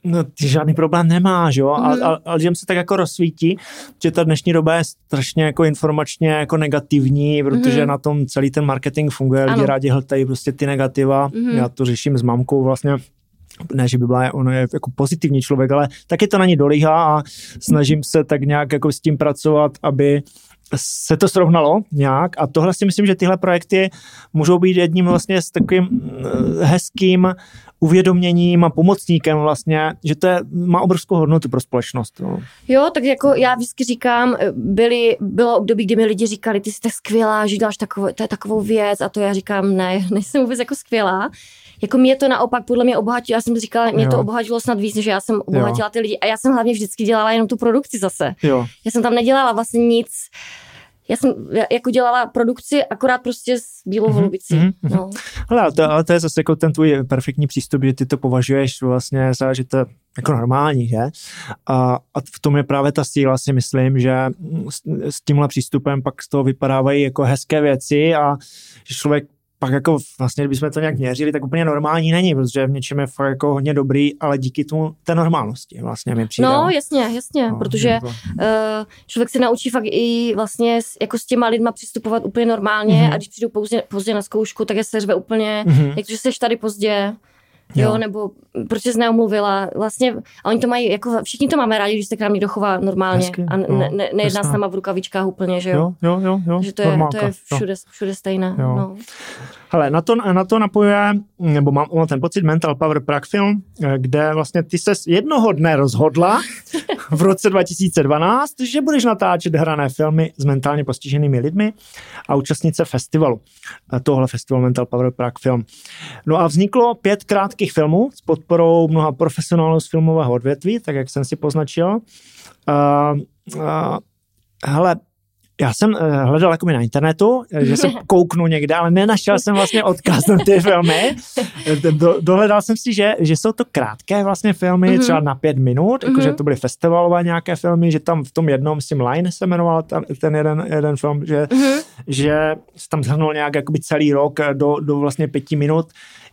no ty žádný problém nemáš, jo, mm. a, a, a lidem se tak jako rozsvítí, že ta dnešní doba je strašně jako informačně jako negativní, protože mm. na tom celý ten marketing funguje, ano. lidi rádi hltají prostě ty negativa, mm. já to řeším s mamkou vlastně, ne, že by byla, ono je jako pozitivní člověk, ale taky to na ní dolíhá a snažím se tak nějak jako s tím pracovat, aby se to srovnalo nějak a tohle si myslím, že tyhle projekty můžou být jedním vlastně s takovým eh, hezkým uvědoměním a pomocníkem vlastně, že to je, má obrovskou hodnotu pro společnost. No. Jo, tak jako já vždycky říkám, byly, bylo období, kdy mi lidi říkali, ty jsi tak skvělá, že děláš takovou, to je takovou věc a to já říkám, ne, nejsem vůbec jako skvělá. Jako mě to naopak podle mě obohatilo, já jsem říkala, mě jo. to obohatilo snad víc, než já jsem obohatila jo. ty lidi a já jsem hlavně vždycky dělala jenom tu produkci zase. Jo. Já jsem tam nedělala vlastně nic, já jsem jako dělala produkci akorát prostě s Bílou mm-hmm, holubicí. Mm-hmm. No. Ale, to, ale to je zase jako ten tvůj perfektní přístup, že ty to považuješ vlastně za, že to jako normální, že? A, a v tom je právě ta síla, si myslím, že s, s tímhle přístupem pak z toho vypadávají jako hezké věci a že člověk pak jako vlastně, kdybychom to nějak měřili, tak úplně normální není, protože v něčem je fakt jako hodně dobrý, ale díky tomu té normálnosti vlastně mi přijde. No jasně, jasně, no, protože to... uh, člověk se naučí fakt i vlastně s, jako s těma lidma přistupovat úplně normálně mm-hmm. a když přijdu pozdě, pozdě na zkoušku, tak je se řve úplně, mm-hmm. jak to, že jsi tady pozdě, Jo. jo, nebo proč jsi neomluvila. Vlastně, a oni to mají, jako všichni to máme rádi, když se k nám někdo chová normálně Hezky, a ne, ne, ne, nejedná s náma v rukavičkách úplně, že jo? Jo, jo, jo. Že to je, to je všude, všude stejné. Jo. No. Hele, na to, na to napojuje, nebo mám, mám ten pocit Mental Power Prague Film, kde vlastně ty se jednoho dne rozhodla v roce 2012, že budeš natáčet hrané filmy s mentálně postiženými lidmi a účastnice festivalu. Tohle festival Mental Power Prague Film. No a vzniklo pět krátkých filmů s podporou mnoha profesionálů z filmového odvětví, tak jak jsem si poznačil. Uh, uh, hele, já jsem uh, hledal jako na internetu, eh, že se kouknu někde, ale nenašel jsem vlastně odkaz na ty filmy. Eh, do, dohledal jsem si, že, že jsou to krátké vlastně filmy, mm-hmm. třeba na pět minut, mm-hmm. jakože mhm. to byly festivalové nějaké filmy, že tam v tom jednom, s tím Line se jmenoval ten, ten jeden, jeden film, že, mm-hmm. že se tam zhrnul nějak jakoby celý rok do, do vlastně pěti minut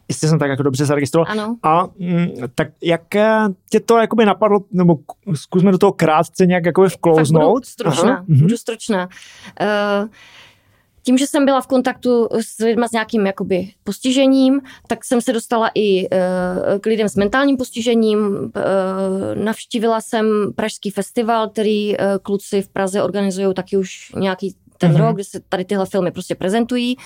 jestli jsem tak jako dobře zaregistroval. Ano. A mm, tak jak eh, tě to jakoby napadlo, nebo zkusme do toho krátce nějak jakoby vklouznout? Fakt budu stručná, Aha. budu stručná. Uh, tím, že jsem byla v kontaktu s lidmi s nějakým jakoby postižením, tak jsem se dostala i uh, k lidem s mentálním postižením. Uh, navštívila jsem Pražský festival, který uh, kluci v Praze organizují taky už nějaký ten mm-hmm. rok, kde se tady tyhle filmy prostě prezentují.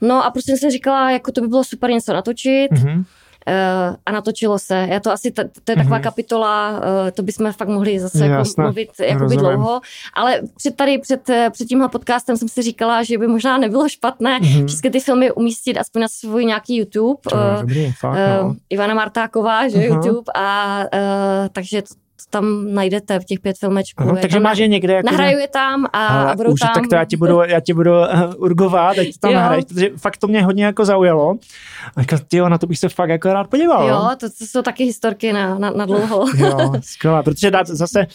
No a prostě jsem si říkala, jako to by bylo super něco natočit. Mm-hmm. Uh, a natočilo se. Já to asi, to, to je taková mm-hmm. kapitola, uh, to bychom fakt mohli zase jako mluvit jakoby dlouho, ale před tady, před, eh, před tímhle podcastem jsem si říkala, že by možná nebylo špatné mm-hmm. všechny ty filmy umístit aspoň na svůj nějaký YouTube. To, uh, dobrý, fakt, no. Ivana Martáková, že uh-huh. YouTube, a uh, takže tam najdete v těch pět filmečků. Aha, takže máš je někde. Jako nahraju je tam a, a budou už, tam. Tak to já ti budu, já ti budu uh, urgovat, ať to tam nahraješ, protože fakt to mě hodně jako zaujalo. A říkal, tyjo, na to bych se fakt jako rád podíval. Jo, to, to jsou taky historky na, na, na dlouho. jo, skvělé, protože dát zase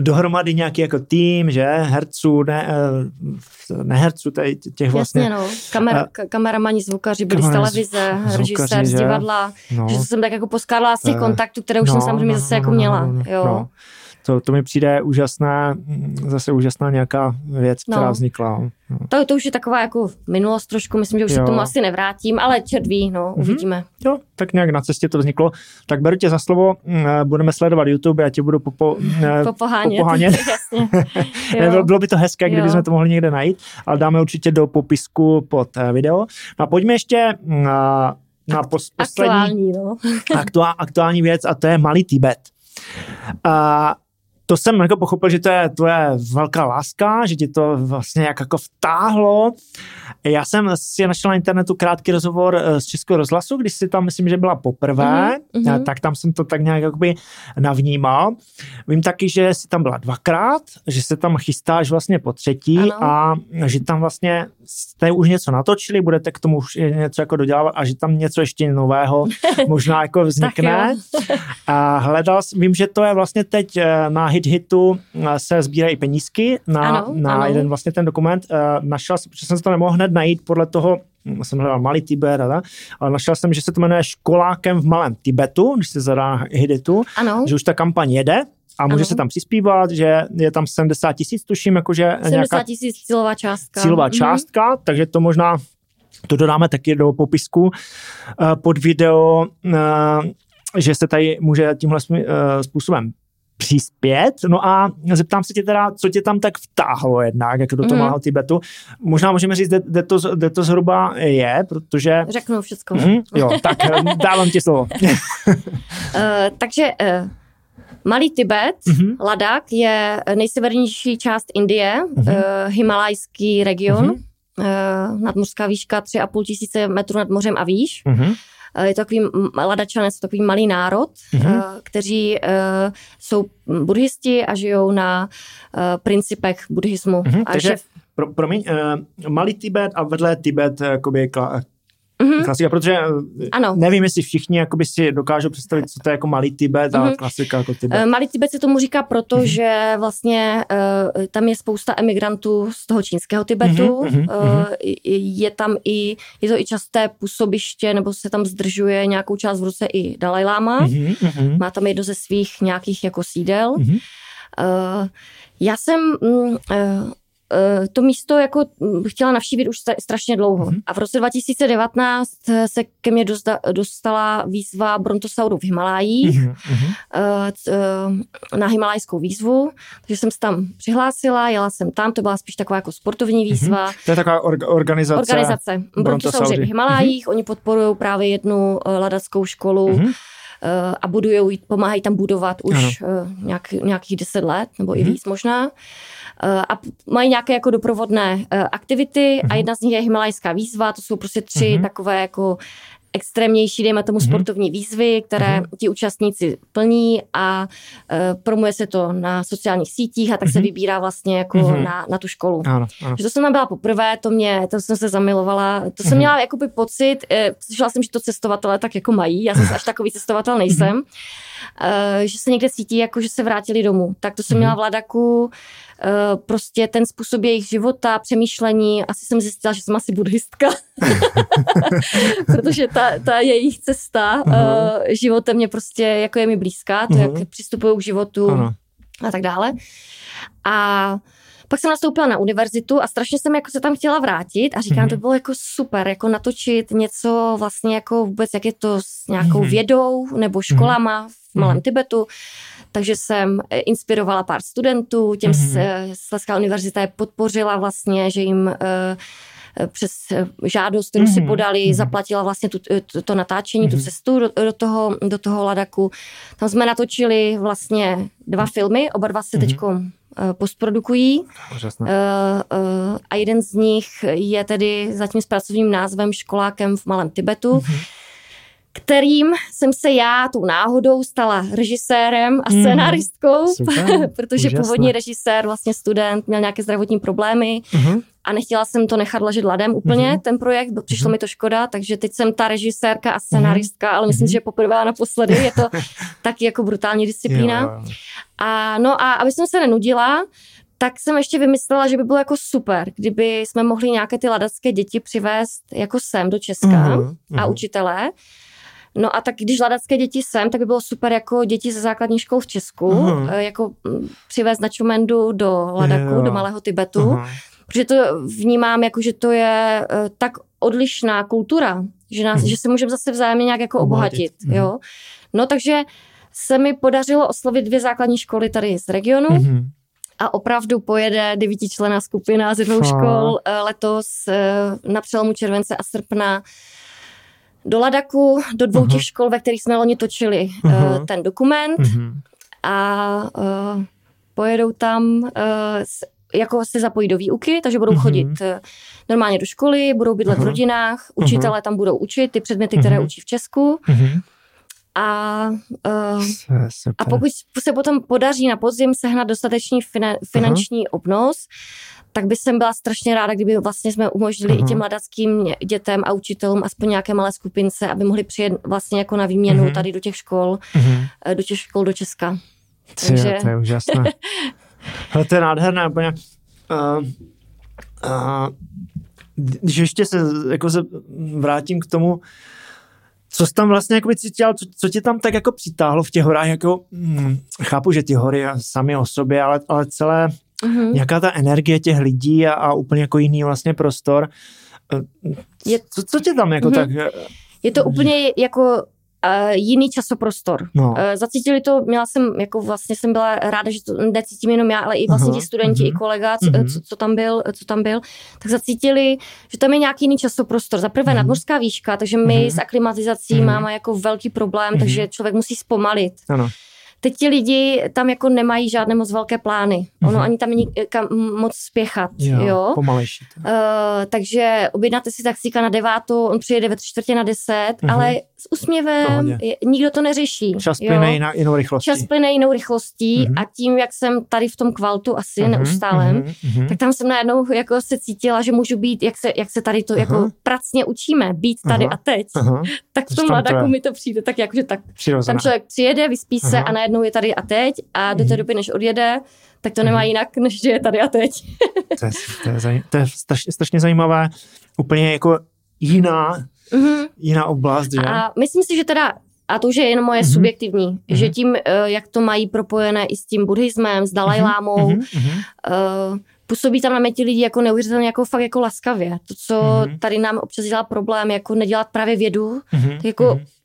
dohromady nějaký jako tým, že, herců, ne, eh, ne herců, těch vlastně. Jasně, no, Kamer, uh, kameramani, zvukaři, byli z televize, režisér z divadla, no. že jsem tak jako poskádala z těch kontaktů, které už no, jsem samozřejmě no, zase jako měla. No, jo. No to, to mi přijde úžasná, zase úžasná nějaká věc, která no. vznikla. No. To, to už je taková jako minulost trošku, myslím, že už jo. se k tomu asi nevrátím, ale červí, no, mm-hmm. uvidíme. Jo, tak nějak na cestě to vzniklo. Tak beru tě za slovo, budeme sledovat YouTube, já tě budu popo, popohánět. popohánět. bylo, bylo by to hezké, kdybychom to mohli někde najít, ale dáme určitě do popisku pod eh, video. No a pojďme ještě na, na pos, poslední aktuální, no. aktuál, aktuální věc a to je Malý Tibet. A to jsem jako pochopil, že to je tvoje velká láska, že ti to vlastně jak jako vtáhlo. Já jsem si našel na internetu krátký rozhovor eh, z Českého rozhlasu, když si tam myslím, že byla poprvé, mm-hmm. tak tam jsem to tak nějak jakoby navnímal. Vím taky, že jsi tam byla dvakrát, že se tam chystáš vlastně po třetí ano. a že tam vlastně jste už něco natočili, budete k tomu už něco jako dodělávat a že tam něco ještě nového možná jako vznikne. a hledal, vím, že to je vlastně teď eh, na hit hitu se sbírají penízky na, ano, na ano. jeden vlastně ten dokument. Našel jsem, že jsem se to nemohl hned najít podle toho, hm, jsem hledal malý Tibet, ale našel jsem, že se to jmenuje Školákem v malém Tibetu, když se zadá hit hitu, ano. že už ta kampaň jede a může ano. se tam přispívat, že je tam 70 tisíc, tuším, jakože 70 tisíc cílová částka. Cílová mm-hmm. částka, takže to možná to dodáme taky do popisku uh, pod video, uh, že se tady může tímhle uh, způsobem přispět. No a zeptám se tě teda, co tě tam tak vtáhlo jednak, jak do toho mm. Tibetu. Možná můžeme říct, kde to, kde to zhruba je, protože... Řeknu všechno. Mm, jo, tak dávám ti slovo. uh, takže uh, Malý Tibet, mm-hmm. Ladakh, je nejsevernější část Indie, mm-hmm. uh, himalajský region, mm-hmm. uh, nadmořská výška 3,5 tisíce metrů nad mořem a výš. Mm-hmm. Je to takový, Ladačané jsou takový malý národ, mm-hmm. kteří uh, jsou buddhisti a žijou na principech buddhismu. Mm-hmm, a takže, šef... pro, promiň, uh, malý Tibet a vedle Tibet jakoby, Mm-hmm. Klasika, protože eh, ano. nevím, jestli všichni jakoby si dokážou představit, co to je jako malý Tibet a mm-hmm. klasika jako Tibet. Eh, malý Tibet se tomu říká proto, mm-hmm. že vlastně uh, tam je spousta emigrantů z toho čínského Tibetu. Mm-hmm. Uh, je tam i, je to i časté působiště, nebo se tam zdržuje nějakou část v ruce i Dalaj Lama. Mm-hmm. Má tam jedno ze svých nějakých jako sídel. Mm-hmm. Uh, já jsem uh, to místo jako hm, chtěla navštívit už strašně dlouho. Mm-hmm. A v roce 2019 se ke mně dostala výzva Brontosauru v Himalájích mm-hmm. na himalajskou výzvu, takže jsem se tam přihlásila, jela jsem tam, to byla spíš taková jako sportovní mhm. výzva. Mm-hmm. To je taková or- organizace. Organizace Brontosauři v Himalájích, mm-hmm. oni podporují právě jednu ladackou školu, mm-hmm a budují, pomáhají tam budovat už ano. nějak, nějakých deset let, nebo mm-hmm. i mhm. víc možná. Eh, a mají nějaké jako doprovodné eh, aktivity a mhm. jedna z nich je Himalajská výzva, to jsou prostě tři mm-hmm. takové jako extrémnější, dejme tomu, mm-hmm. sportovní výzvy, které ti účastníci plní a uh, promuje se to na sociálních sítích a tak se mhm. vybírá vlastně jako mm-hmm. na, na tu školu. Ano, ano. Že to jsem tam byla poprvé, to mě, to jsem se zamilovala, to jsem mhm. měla jakoby pocit, eh, slyšela jsem, že to cestovatele tak jako mají, já jsem až takový cestovatel nejsem, uh, že se někde cítí, jako že se vrátili domů. Tak to jsem měla v Ladaku, prostě ten způsob jejich života, přemýšlení, asi jsem zjistila, že jsem asi buddhistka, protože ta, ta jejich cesta uh-huh. uh, životem mě prostě, jako je mi blízká, to, uh-huh. jak přistupují k životu ano. a tak dále. A Pak jsem nastoupila na univerzitu a strašně jsem jako se tam chtěla vrátit a říkám, mm-hmm. to bylo jako super, jako natočit něco vlastně jako vůbec, jak je to s nějakou mm-hmm. vědou nebo školama mm-hmm. v Malém mm-hmm. Tibetu. Takže jsem eh, inspirovala pár studentů, těm mm-hmm. Sleská univerzita je podpořila vlastně, že jim uh, přes žádost, kterou mm-hmm. si mhm. podali, mm-hmm. zaplatila vlastně tu, to, to natáčení, mm-hmm. tu mhm. cestu do, do, toho, do toho Ladaku. Tam jsme natočili vlastně dva filmy, oba dva se mm-hmm. teď postprodukují. Uh, a jeden z nich je tedy zatím s pracovním názvem Školákem v Malém Tibetu. Mm-hmm kterým jsem se já tou náhodou stala režisérem a mhm. scénáristkou, mm, protože úžasné. původní režisér, vlastně student, měl nějaké zdravotní problémy mm-hmm. a nechtěla jsem to nechat ležet ladem úplně, mm-hmm. ten projekt, přišlo mm-hmm. mi to škoda, takže teď jsem ta režisérka a scénáristka, mm-hmm. ale myslím, mm-hmm. že poprvé a naposledy je to taky jako brutální disciplína. Jo. A no a aby jsem se nenudila, tak jsem ještě vymyslela, že by bylo jako super, kdyby jsme mohli nějaké ty ladacké děti přivést jako sem do Česka uh-huh, uh-huh. a učitelé. No a tak když ladacké děti sem, tak by bylo super jako děti ze základní škol v Česku, uh-huh. jako mm, přivést na Čumendu do Ladaku, yeah. do Malého Tibetu, uh-huh. protože to vnímám jako, že to je eh, tak odlišná kultura, že, nás, uh-huh. že se můžeme zase vzájemně nějak jako obohatit, uh-huh. jo. No takže se mi podařilo oslovit dvě základní školy tady z regionu, uh-huh a opravdu pojede devítičlená skupina ze dvou škol eh, letos na přelomu července a srpna do Ladaku, do dvou uh-huh. těch škol, ve kterých jsme loni točili uh, ten dokument uh-huh. a uh, pojedou tam, uh, s, jako se zapojí do výuky, takže budou uh-huh. chodit normálně do školy, budou bydlet uh-huh. v rodinách, učitelé uh-huh. tam budou učit ty předměty, které učí v Česku. Uh-huh. A, uh, a pokud se potom podaří na podzim sehnat dostatečný finan, finanční uh-huh. obnos, tak by jsem byla strašně ráda, kdyby vlastně jsme umožnili uh-huh. i těm mladackým dětem a učitelům aspoň nějaké malé skupince, aby mohli přijet vlastně jako na výměnu uh-huh. tady do těch škol, uh-huh. do těch škol do Česka. Takže... To je úžasné. Ale to je nádherné, úplně. Uh, uh, když ještě se, jako se vrátím k tomu, co jsi tam vlastně jako cítil, co, co tě tam tak jako přitáhlo v těch horách, jako hm, chápu, že ty hory sami o sobě, ale, ale celé mm-hmm. nějaká ta energie těch lidí a, a úplně jako jiný vlastně prostor. Je, co, co tě tam jako mm-hmm. tak... Eh, je to úplně jako Uh, jiný časoprostor. No. Uh, zacítili to, měla jsem, jako vlastně jsem byla ráda, že to necítím jenom já, ale i vlastně ti studenti, uh-huh. i kolega, co, uh-huh. co, co, tam byl, co tam byl, tak zacítili, že tam je nějaký jiný časoprostor. Za prvé uh-huh. nadmořská výška, takže my uh-huh. s aklimatizací uh-huh. máme jako velký problém, uh-huh. takže člověk musí zpomalit. Ano. Teď ti lidi tam jako nemají žádné moc velké plány. Ono mm-hmm. ani tam není kam moc spěchat. Jo, jo? pomalejší. Uh, takže objednáte si taxíka na devátou, on přijede ve tři čtvrtě na deset, mm-hmm. ale s úsměvem, nikdo to neřeší. Čas plyne jiná, jinou rychlostí. Čas plyne jinou rychlostí mm-hmm. a tím, jak jsem tady v tom kvaltu asi mm-hmm. neustálem, mm-hmm. tak tam jsem najednou jako se cítila, že můžu být, jak se, jak se tady to uh-huh. jako pracně učíme, být tady uh-huh. a teď, uh-huh. tak v tom mladaku mi to přijde tak jakože tak. Přirozené. Tam člověk přijede, vyspí uh-huh. se a najednou je tady a teď a do té doby, než odjede, tak to nemá jinak, než že je tady a teď. to je, to je, to je strašně zajímavé, úplně jako jiná, mm-hmm. jiná oblast. Že? A myslím si, že teda a to už je jenom moje mm-hmm. subjektivní, mm-hmm. že tím, eh, jak to mají propojené i s tím buddhismem, s Dalajlámou, mm-hmm. uh, působí tam na mě ti lidi jako neuvěřitelně jako fakt jako laskavě. To, co mm-hmm. tady nám občas dělá problém, jako nedělat právě vědu, mm-hmm. tak jako mm-hmm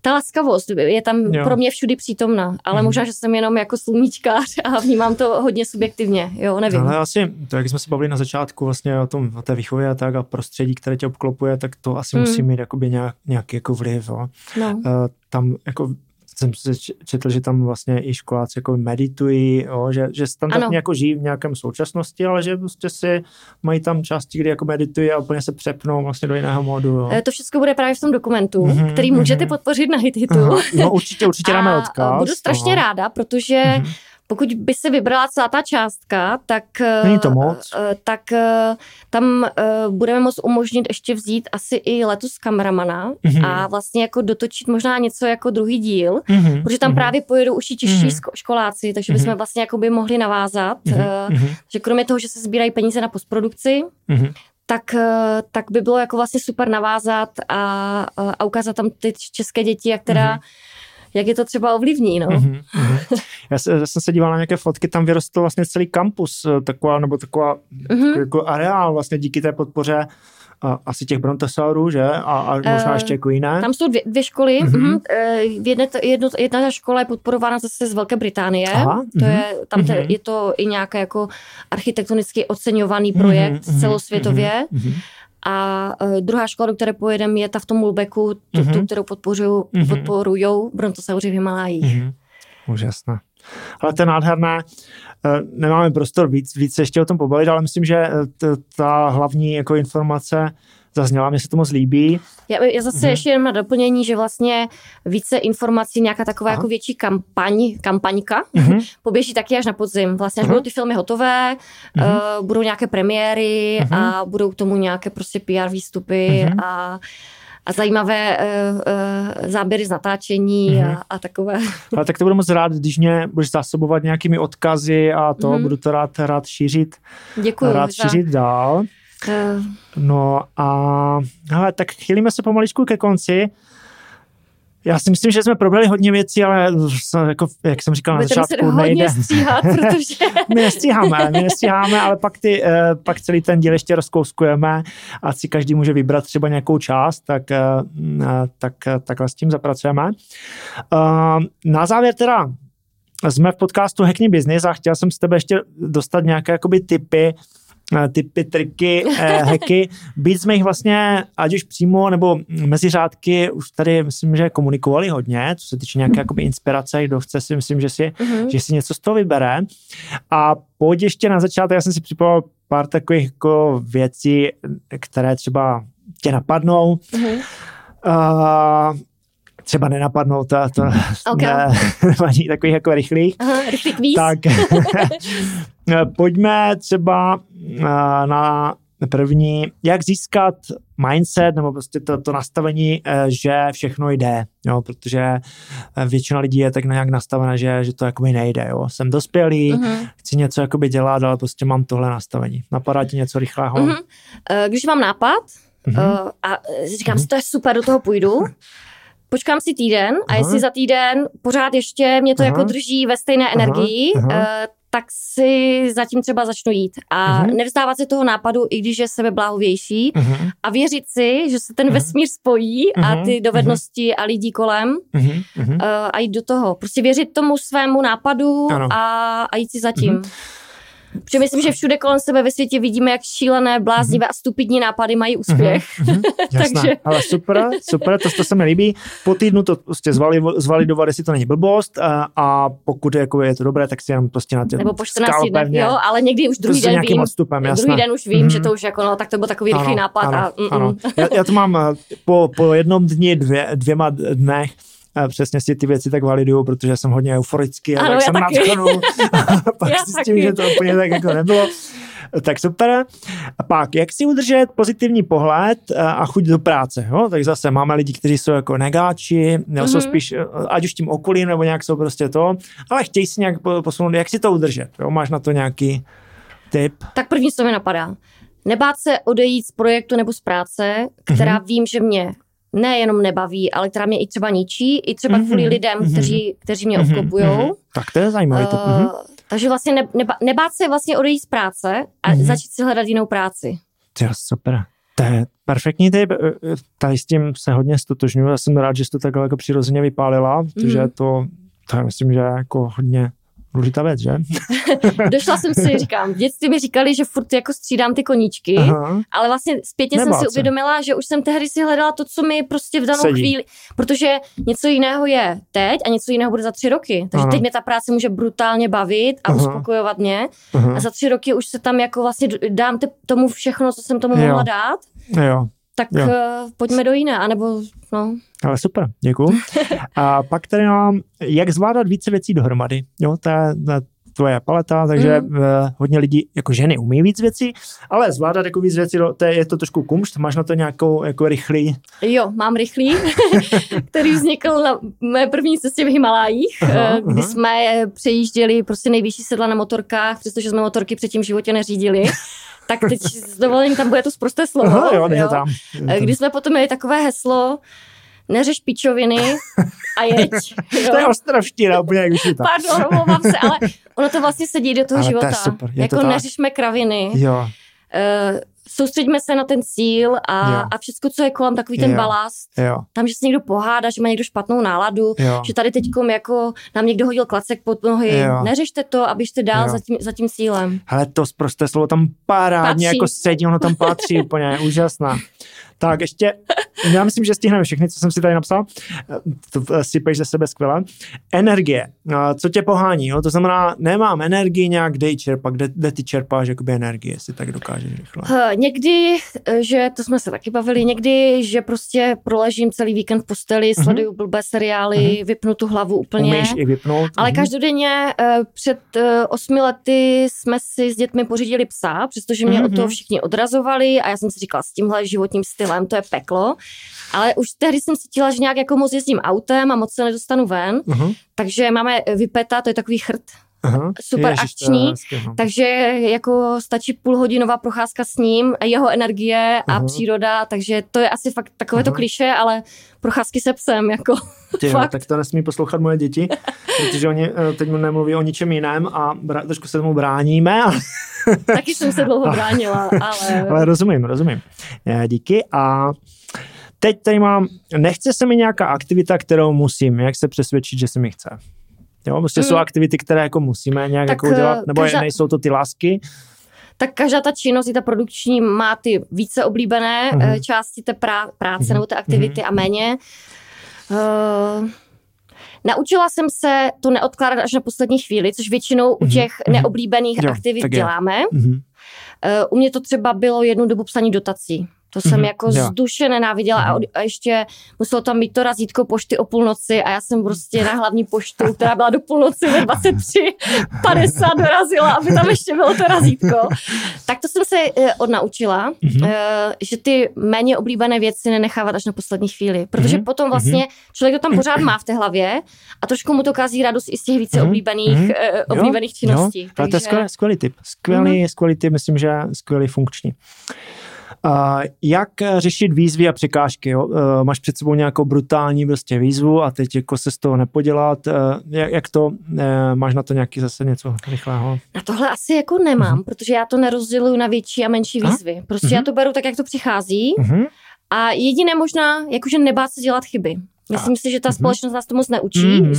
ta laskavost je tam jo. pro mě všudy přítomná, ale mm. možná, že jsem jenom jako sluníčkář a vnímám to hodně subjektivně, jo, nevím. Ale asi, to jak jsme se bavili na začátku vlastně o tom, o té výchově a tak a prostředí, které tě obklopuje, tak to asi mm. musí mít jakoby nějak, nějaký jako vliv, jo. No. Uh, tam jako jsem se četl, že tam vlastně i školáci jako meditují, jo, že, že standardně ano. jako žijí v nějakém současnosti, ale že prostě si mají tam části, kdy jako meditují a úplně se přepnou vlastně do jiného modu. Jo. Eh, to všechno bude právě v tom dokumentu, mm-hmm, který můžete mm-hmm. podpořit na Hititu. No určitě, určitě dáme odkaz. Budu strašně Aha. ráda, protože mm-hmm pokud by se vybrala celá ta částka, tak, Není to moc. Eh, tak eh, tam eh, budeme moct umožnit ještě vzít asi i letos kameramana mm-hmm. a vlastně jako dotočit možná něco jako druhý díl, mm-hmm. protože tam mm-hmm. právě pojedou už i těžší mm-hmm. školáci, takže bychom mm-hmm. vlastně jako by mohli navázat, mm-hmm. že kromě toho, že se sbírají peníze na postprodukci, mm-hmm tak, tak by bylo jako vlastně super navázat a, a ukázat tam ty české děti, jak teda mm-hmm jak je to třeba ovlivní. No. Mm-hmm. Já, se, já jsem se díval na nějaké fotky, tam vyrostl vlastně celý kampus, eh, taková, nebo taková mm-hmm. jako areál vlastně díky té podpoře a, asi těch brontosaurů, že? A, a možná uh, ještě jako jiné. Tam jsou dvě, dvě školy. Mm-hmm. Uh, jedne, jedno, jedna škola je podporována zase z Velké Británie. Aha, to mm-hmm. je, tam mm-hmm. je to i nějaký jako architektonicky oceňovaný projekt mm-hmm, celosvětově. Mm-hmm. A uh, druhá škola, do které pojedeme, je ta v tom Mulbeku, tu, mm-hmm. tu kterou podporují mm-hmm. podporujou brontosauři v Himalájích. Mm-hmm. Úžasné. Ale to je nádherné. Eh, nemáme prostor víc, víc ještě o tom pobavit, ale myslím, že eh, ta hlavní jako informace zazněla, mě se to moc líbí. Já, já zase hmm. ještě jenom na doplnění, že vlastně více informací, nějaká taková Aha. jako větší kampaň, kampaňka, hmm. poběží taky až na podzim. Vlastně až hmm. budou ty filmy hotové, hmm. uh, budou nějaké premiéry hmm. a budou k tomu nějaké prostě PR výstupy hmm. a a zajímavé uh, uh, záběry z natáčení mm-hmm. a, a takové. Ale tak to budu moc rád, když mě budeš zásobovat nějakými odkazy a to mm-hmm. budu to rád, rád šířit. Děkuji. Rád za... šířit dál. Uh... No a hele, tak chylíme se pomaličku ke konci. Já si myslím, že jsme probrali hodně věcí, ale jako, jak jsem říkal na začátku, nejde. Stříhat, protože... my nestíháme, my nestíháme, ale pak, ty, eh, pak celý ten díl ještě rozkouskujeme a si každý může vybrat třeba nějakou část, tak, eh, tak takhle s tím zapracujeme. Eh, na závěr teda jsme v podcastu Hackney Business a chtěl jsem z tebe ještě dostat nějaké jakoby typy, Eh, typy, triky, eh, hacky. Být jsme jich vlastně, ať už přímo nebo mezi řádky, už tady myslím, že komunikovali hodně, co se týče nějaké jakoby inspirace, kdo chce si, myslím, že si, mm-hmm. že si něco z toho vybere. A pojď ještě na začátek, já jsem si připravil pár takových jako věcí, které třeba tě napadnou. Mm-hmm. Uh, třeba nenapadnou, to, to okay. ne, takových jako rychlých. Aha, rychlý kvíz. Tak pojďme třeba eh, na první, jak získat mindset nebo prostě to, to nastavení, eh, že všechno jde, jo, protože eh, většina lidí je tak nějak nastavená, že, že to jakoby nejde, jo. Jsem dospělý, uh-huh. chci něco jakoby dělat, ale prostě mám tohle nastavení. Napadá ti něco rychlého? Uh-huh. Když mám nápad uh-huh. a říkám uh-huh. si, to je super, do toho půjdu, počkám si týden a aha. jestli za týden pořád ještě mě to aha. jako drží ve stejné energii, aha. Tak si zatím třeba začnu jít a uh-huh. nevzdávat se toho nápadu, i když je sebebláhovější uh-huh. a věřit si, že se ten uh-huh. vesmír spojí uh-huh. a ty dovednosti uh-huh. a lidí kolem uh-huh. Uh, a jít do toho. Prostě věřit tomu svému nápadu a, a jít si zatím. Uh-huh. Protože myslím, že všude kolem sebe ve světě vidíme, jak šílené, bláznivé a stupidní nápady mají úspěch. Mm-hmm, Takže... Ale super, super, to, to se mi líbí. Po týdnu to prostě zvali, zvalidovat, jestli to není blbost a, a pokud jako je to dobré, tak si jenom prostě na Nebo po 14 dnech, jo, ale někdy už druhý den vím, odstupem, druhý den už vím, mm-hmm. že to už jako, no, tak to byl takový ano, rychlý nápad. Ano, a, mm, ano. Já, já to mám eh, po, po jednom dni, dvě, dvěma dnech, přesně si ty věci tak validuju, protože jsem hodně euforický a ano, tak jsem nadchnu. pak s tím, že to úplně tak jako nebylo. Tak super. A pak, jak si udržet pozitivní pohled a chuť do práce? Jo? Tak zase máme lidi, kteří jsou jako negáči, nebo mm-hmm. jsou mhm. spíš, ať už tím okolím, nebo nějak jsou prostě to, ale chtějí si nějak posunout, jak si to udržet? Jo? Máš na to nějaký tip? Tak první, co mi napadá. Nebát se odejít z projektu nebo z práce, která mm-hmm. vím, že mě nejenom nebaví, ale která mě i třeba ničí, i třeba mm-hmm. kvůli lidem, mm-hmm. kteří, kteří mě mm-hmm. obklopují. Mm-hmm. Tak to je zajímavé. Uh, mm-hmm. Takže vlastně ne, neba, nebát se vlastně odejít z práce a mm-hmm. začít si hledat jinou práci. To je super. To je perfektní typ. Tady s tím se hodně stotožňuji. Já jsem rád, že jsi to takhle jako přirozeně vypálila, protože mm-hmm. to, to je, myslím, že jako hodně důležitá věc, že? Došla jsem si, říkám, v dětství mi říkali, že furt jako střídám ty koníčky, Aha. ale vlastně zpětně Nebát jsem si uvědomila, že už jsem tehdy si hledala to, co mi prostě v danou Sedí. chvíli, protože něco jiného je teď a něco jiného bude za tři roky. Takže Aha. teď mě ta práce může brutálně bavit a Aha. uspokojovat mě Aha. a za tři roky už se tam jako vlastně dám tomu všechno, co jsem tomu jo. mohla dát. Jo tak jo. Uh, pojďme do jiné, anebo no. Ale super, děkuji. A pak tady mám, jak zvládat více věcí dohromady. Jo, to je, tvoje paleta, takže mm. uh, hodně lidí, jako ženy, umí víc věcí, ale zvládat jako víc věcí, to je, je to trošku kumšt, máš na to nějakou jako rychlý? Jo, mám rychlý, který vznikl na mé první cestě v Himalájích, aha, eh, kdy aha. jsme přejížděli prostě nejvyšší sedla na motorkách, přestože jsme motorky předtím v životě neřídili. Tak teď s dovolením tam bude to zprosté slovo. Aha, jo, jo. Tam. Když jsme potom měli takové heslo, neřeš pičoviny a jeď. to je ostravština, úplně jak vyšitá. Pardon, omlouvám se, ale ono to vlastně sedí do toho Ale to je života. super, je jako to tak. neřešme kraviny. Jo, Uh, soustředíme se na ten cíl a, Jo. a všechno, co je kolem, takový ten Jo. balast. jo, Tam, že se někdo pohádá, že má někdo špatnou náladu, jo. že tady teď jako nám někdo hodil klacek pod nohy. Jo. Neřešte to a běžte dál Jo. za tím, za tím cílem. Hele, to prosté slovo tam parádně Patří. jako sedí, ono tam patří úplně, úžasná. Tak ještě, já myslím, že stihneme všechny, co jsem si tady napsal. To eh, sypeš ze sebe skvěle. Energie. A Co tě pohání? Jo? To znamená, nemám energii nějak, kde ji čerpat, kde, kde ty čerpáš jakoby energii, jestli tak dokážeš rychle. Uh, někdy, eh, že to jsme se taky bavili, někdy, že prostě proležím celý víkend v posteli, sleduju blbé seriály, vypnu tu hlavu úplně. Umíš i vypnout? Ale Mhm. každodenně eh, před eh, osmi lety jsme si s dětmi pořídili psa, přestože mě Mhm. od toho všichni odrazovali a já jsem si říkala, s tímhle životním stylem to je peklo. Ale už tehdy jsem cítila, že nějak jako moc jezdím autem a moc se nedostanu ven, Aha, takže máme Vipeta, to je takový chrt, aha. super Ježiš, akční, hezky, no. takže jako stačí půlhodinová procházka s ním, jeho energie a Aha. příroda, takže to je asi fakt takové to Aha. kliše, ale procházky se psem, jako Ty jo, fakt. tak to nesmí poslouchat moje děti, protože oni eh, teď mu nemluví o ničem jiném a bra- trošku se tomu bráníme, ale, taky jsem se dlouho bránila, ale... ale rozumím, rozumím. Eh, Díky a teď tady mám, nechce se mi nějaká aktivita, kterou musím, jak se přesvědčit, že se mi chce. Jo, prostě jsou Mm. aktivity, které jako musíme nějak Tak, jako udělat, eh, nebo každá- nejsou to ty lásky. tak každá ta činnost, i ta produkční, má ty více oblíbené uh části té prá- práce Mhm. nebo té aktivity a méně. Uh, naučila jsem se to neodkládat až na poslední chvíli, což většinou u Mhm. těch Mhm. neoblíbených Jo, aktivit děláme. Mhm. Uh, u mě to třeba bylo jednu dobu psaní dotací. To jsem Mhm, jako jo. z duše nenáviděla a, Mhm. od, a ještě muselo tam být to razítko pošty o půlnoci a já jsem prostě na hlavní poštu, která byla do půlnoci ve 23.50 dorazila, aby tam ještě bylo to razítko. Tak to jsem se eh, odnaučila, Mhm. eh, že ty méně oblíbené věci nenechávat až na poslední chvíli, protože Mhm, potom vlastně člověk to tam pořád má v té hlavě a trošku mu to kazí radost i z těch více Mhm, oblíbených, mhm. eh, oblíbených činností. Jo, ale to je skvělý, skvělý tip. Skvělý, skvělý tip, myslím, že skvělý funkční. Uh, jak eh, řešit výzvy a překážky? Jo? Uh, máš před sebou nějakou brutální prostě výzvu a teď jako se z toho nepodělat. Uh, jak, to, máš na to nějaký zase něco rychlého? Na tohle asi jako nemám, Mhm. protože já to nerozděluju na větší a menší výzvy. Prostě Mhm. já to beru tak, jak to přichází Uh-huh. a jediné možná, jakože nebát se dělat chyby. Myslím si, že ta Mhm. společnost nás to moc neučí, mm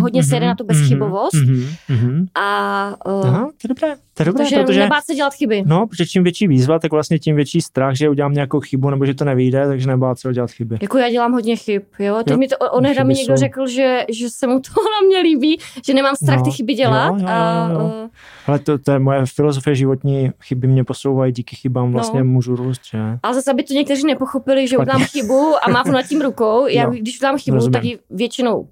hodně se jede na tu bezchybovost Uh-huh. Uh-huh. a uh, Aha, to je dobré, to je dobré, protože, protože nebát se dělat chyby. no, protože čím větší výzva, tak vlastně tím větší strach, že udělám nějakou chybu nebo že to nevyjde, takže nebát se udělat chyby. Jako já dělám hodně chyb, jo. Teď Jo, mi to onehda mi někdo jsou. řekl, že, že se mu to na mě líbí, že nemám strach No, ty chyby dělat. jo, jo, a, jo, jo. uh, Ale to, to je moje filozofie životní, chyby mě posouvají, díky chybám vlastně No. můžu růst, že? Ale zase, aby to někteří nepochopili, že Špatně. udělám chybu a mávnu nad tím rukou. Já, Jo, když udělám chybu, rozumím. tak ji většinou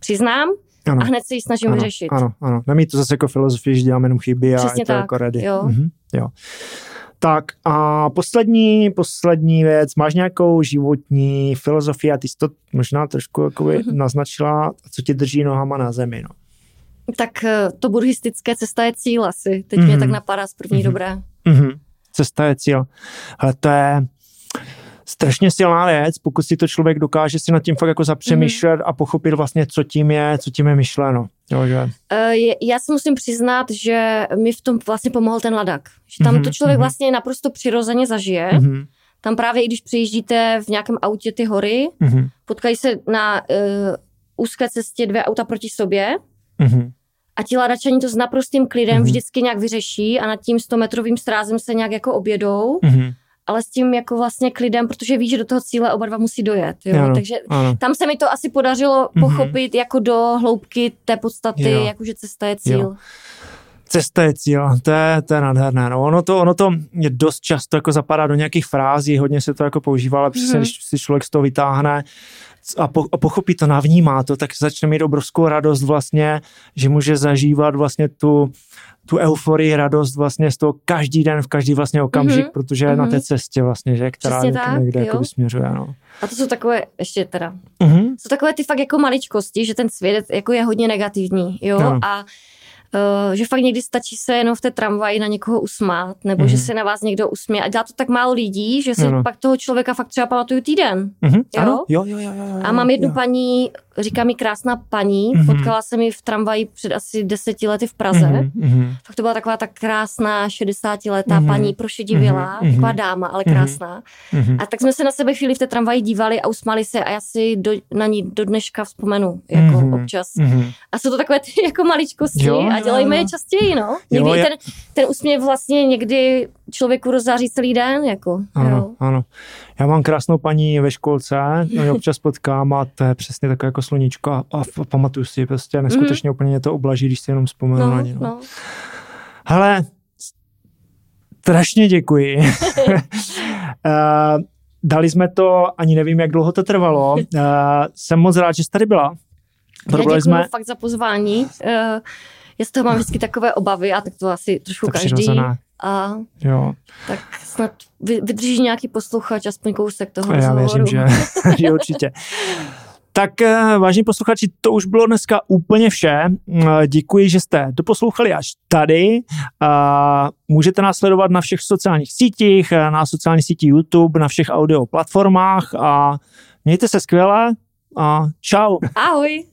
přiznám Ano. a hned se ji snažím ano, vyřešit. Ano, ano. Nemít to zase jako filozofii, že děláme jenom chyby a Přesně je to tak, jako ready. jo. Mhm, jo. Tak a poslední, poslední věc, máš nějakou životní filozofii a ty jsi to možná trošku jakoby Mhm. naznačila, co tě drží nohama na zemi, no. Tak eh, to buddhistické cesta je cíl asi. Teď Mhm. mě tak napadá z první Mhm. dobré. Mhm. Cesta je cíl. Ale to je strašně silná věc, pokud si to člověk dokáže si nad tím fakt jako zapřemýšlet Mhm. a pochopit vlastně, co tím je, co tím je myšleno. Jo, že? Eh, Já si musím přiznat, že mi v tom vlastně pomohl ten ladak. Že tam Mhm, to člověk mhm. vlastně naprosto přirozeně zažije. Mhm. Tam právě, i když přijíždíte v nějakém autě ty hory, Mhm. potkají se na uh, úzké cestě dvě auta proti sobě Mhm. a ti ladačani to s naprostým klidem Mhm. vždycky nějak vyřeší a nad tím 100 metrovým strázem se nějak jako objedou, Mhm. Ale s tím jako vlastně klidem, protože ví, že do toho cíle oba dva musí dojet. Jo? Ano. Takže Ano. tam se mi to asi podařilo Mhm. pochopit jako do hloubky té podstaty, Jo. jakože cesta je cíl. Jo. Cesta je cíl, to je, to je nádherné. No, ono, to, ono to je dost často jako zapadá do nějakých frází, hodně se to jako používá, ale přesně, Mhm. když si člověk z toho vytáhne a, po, a pochopí to, navnímá to, tak začne mít obrovskou radost vlastně, že může zažívat vlastně tu, tu euforii, radost vlastně z toho každý den, v každý vlastně okamžik, Mhm. protože je na té Mhm. cestě vlastně, že, která Přesně tak, někde jo. jakoby směřuje. No. A to jsou takové, ještě teda, Mhm. jsou takové ty fakt jako maličkosti, že ten svět jako je hodně negativní, jo, Ano. a že fakt někdy stačí se jenom v té tramvaji na někoho usmát, nebo mm-hmm. že se na vás někdo usměje. A dělá to tak málo lidí, že si ano. pak toho člověka fakt třeba pamatuju týden. Mm-hmm. Jo? Ano? Jo, jo, jo, jo, jo? A mám jednu jo. paní, říká mi krásná paní, mm-hmm. potkala se mi v tramvaji před asi deseti lety v Praze. Mm-hmm. Fakt to byla taková tak krásná 60-letá mm-hmm. paní, prošedivělá, mm-hmm. taková dáma, ale mhm. krásná. Mm-hmm. A tak jsme se na sebe chvíli v té tramvaji dívali a usmáli se a já si do, na ní do dneška vzpomenu, jako mm-hmm. občas. Mm-hmm. A jsou to takové ty jako maličkosti jo, a dělejme je častěji, no. Někdy jo, je... ten, ten úsměv vlastně někdy člověku rozzáří celý den, jako. Ano, jo. ano. Já mám krásnou paní ve školce, no, občas potkám a to je přesně takové jako sluníčko a, a, a pamatuju si prostě neskutečně mm-hmm. úplně mě to oblaží, když si jenom vzpomenu no, na ně. No. no. Hele, strašně děkuji. uh, dali jsme to, ani nevím, jak dlouho to trvalo. Uh, jsem moc rád, že jsi tady byla. Probrali Já jsme... fakt za pozvání. Já z toho mám vždycky takové obavy a tak to asi trošku to každý. Přirozené. A jo. tak snad vydrží nějaký posluchač aspoň kousek toho Já věřím, že, že určitě. Tak eh, vážení posluchači, to už bylo dneska úplně vše. Eh, děkuji, že jste doposlouchali až tady. Můžete nás sledovat na všech sociálních sítích, eh, na sociální síti YouTube, na všech audio platformách a mějte se skvěle a čau. Ahoj.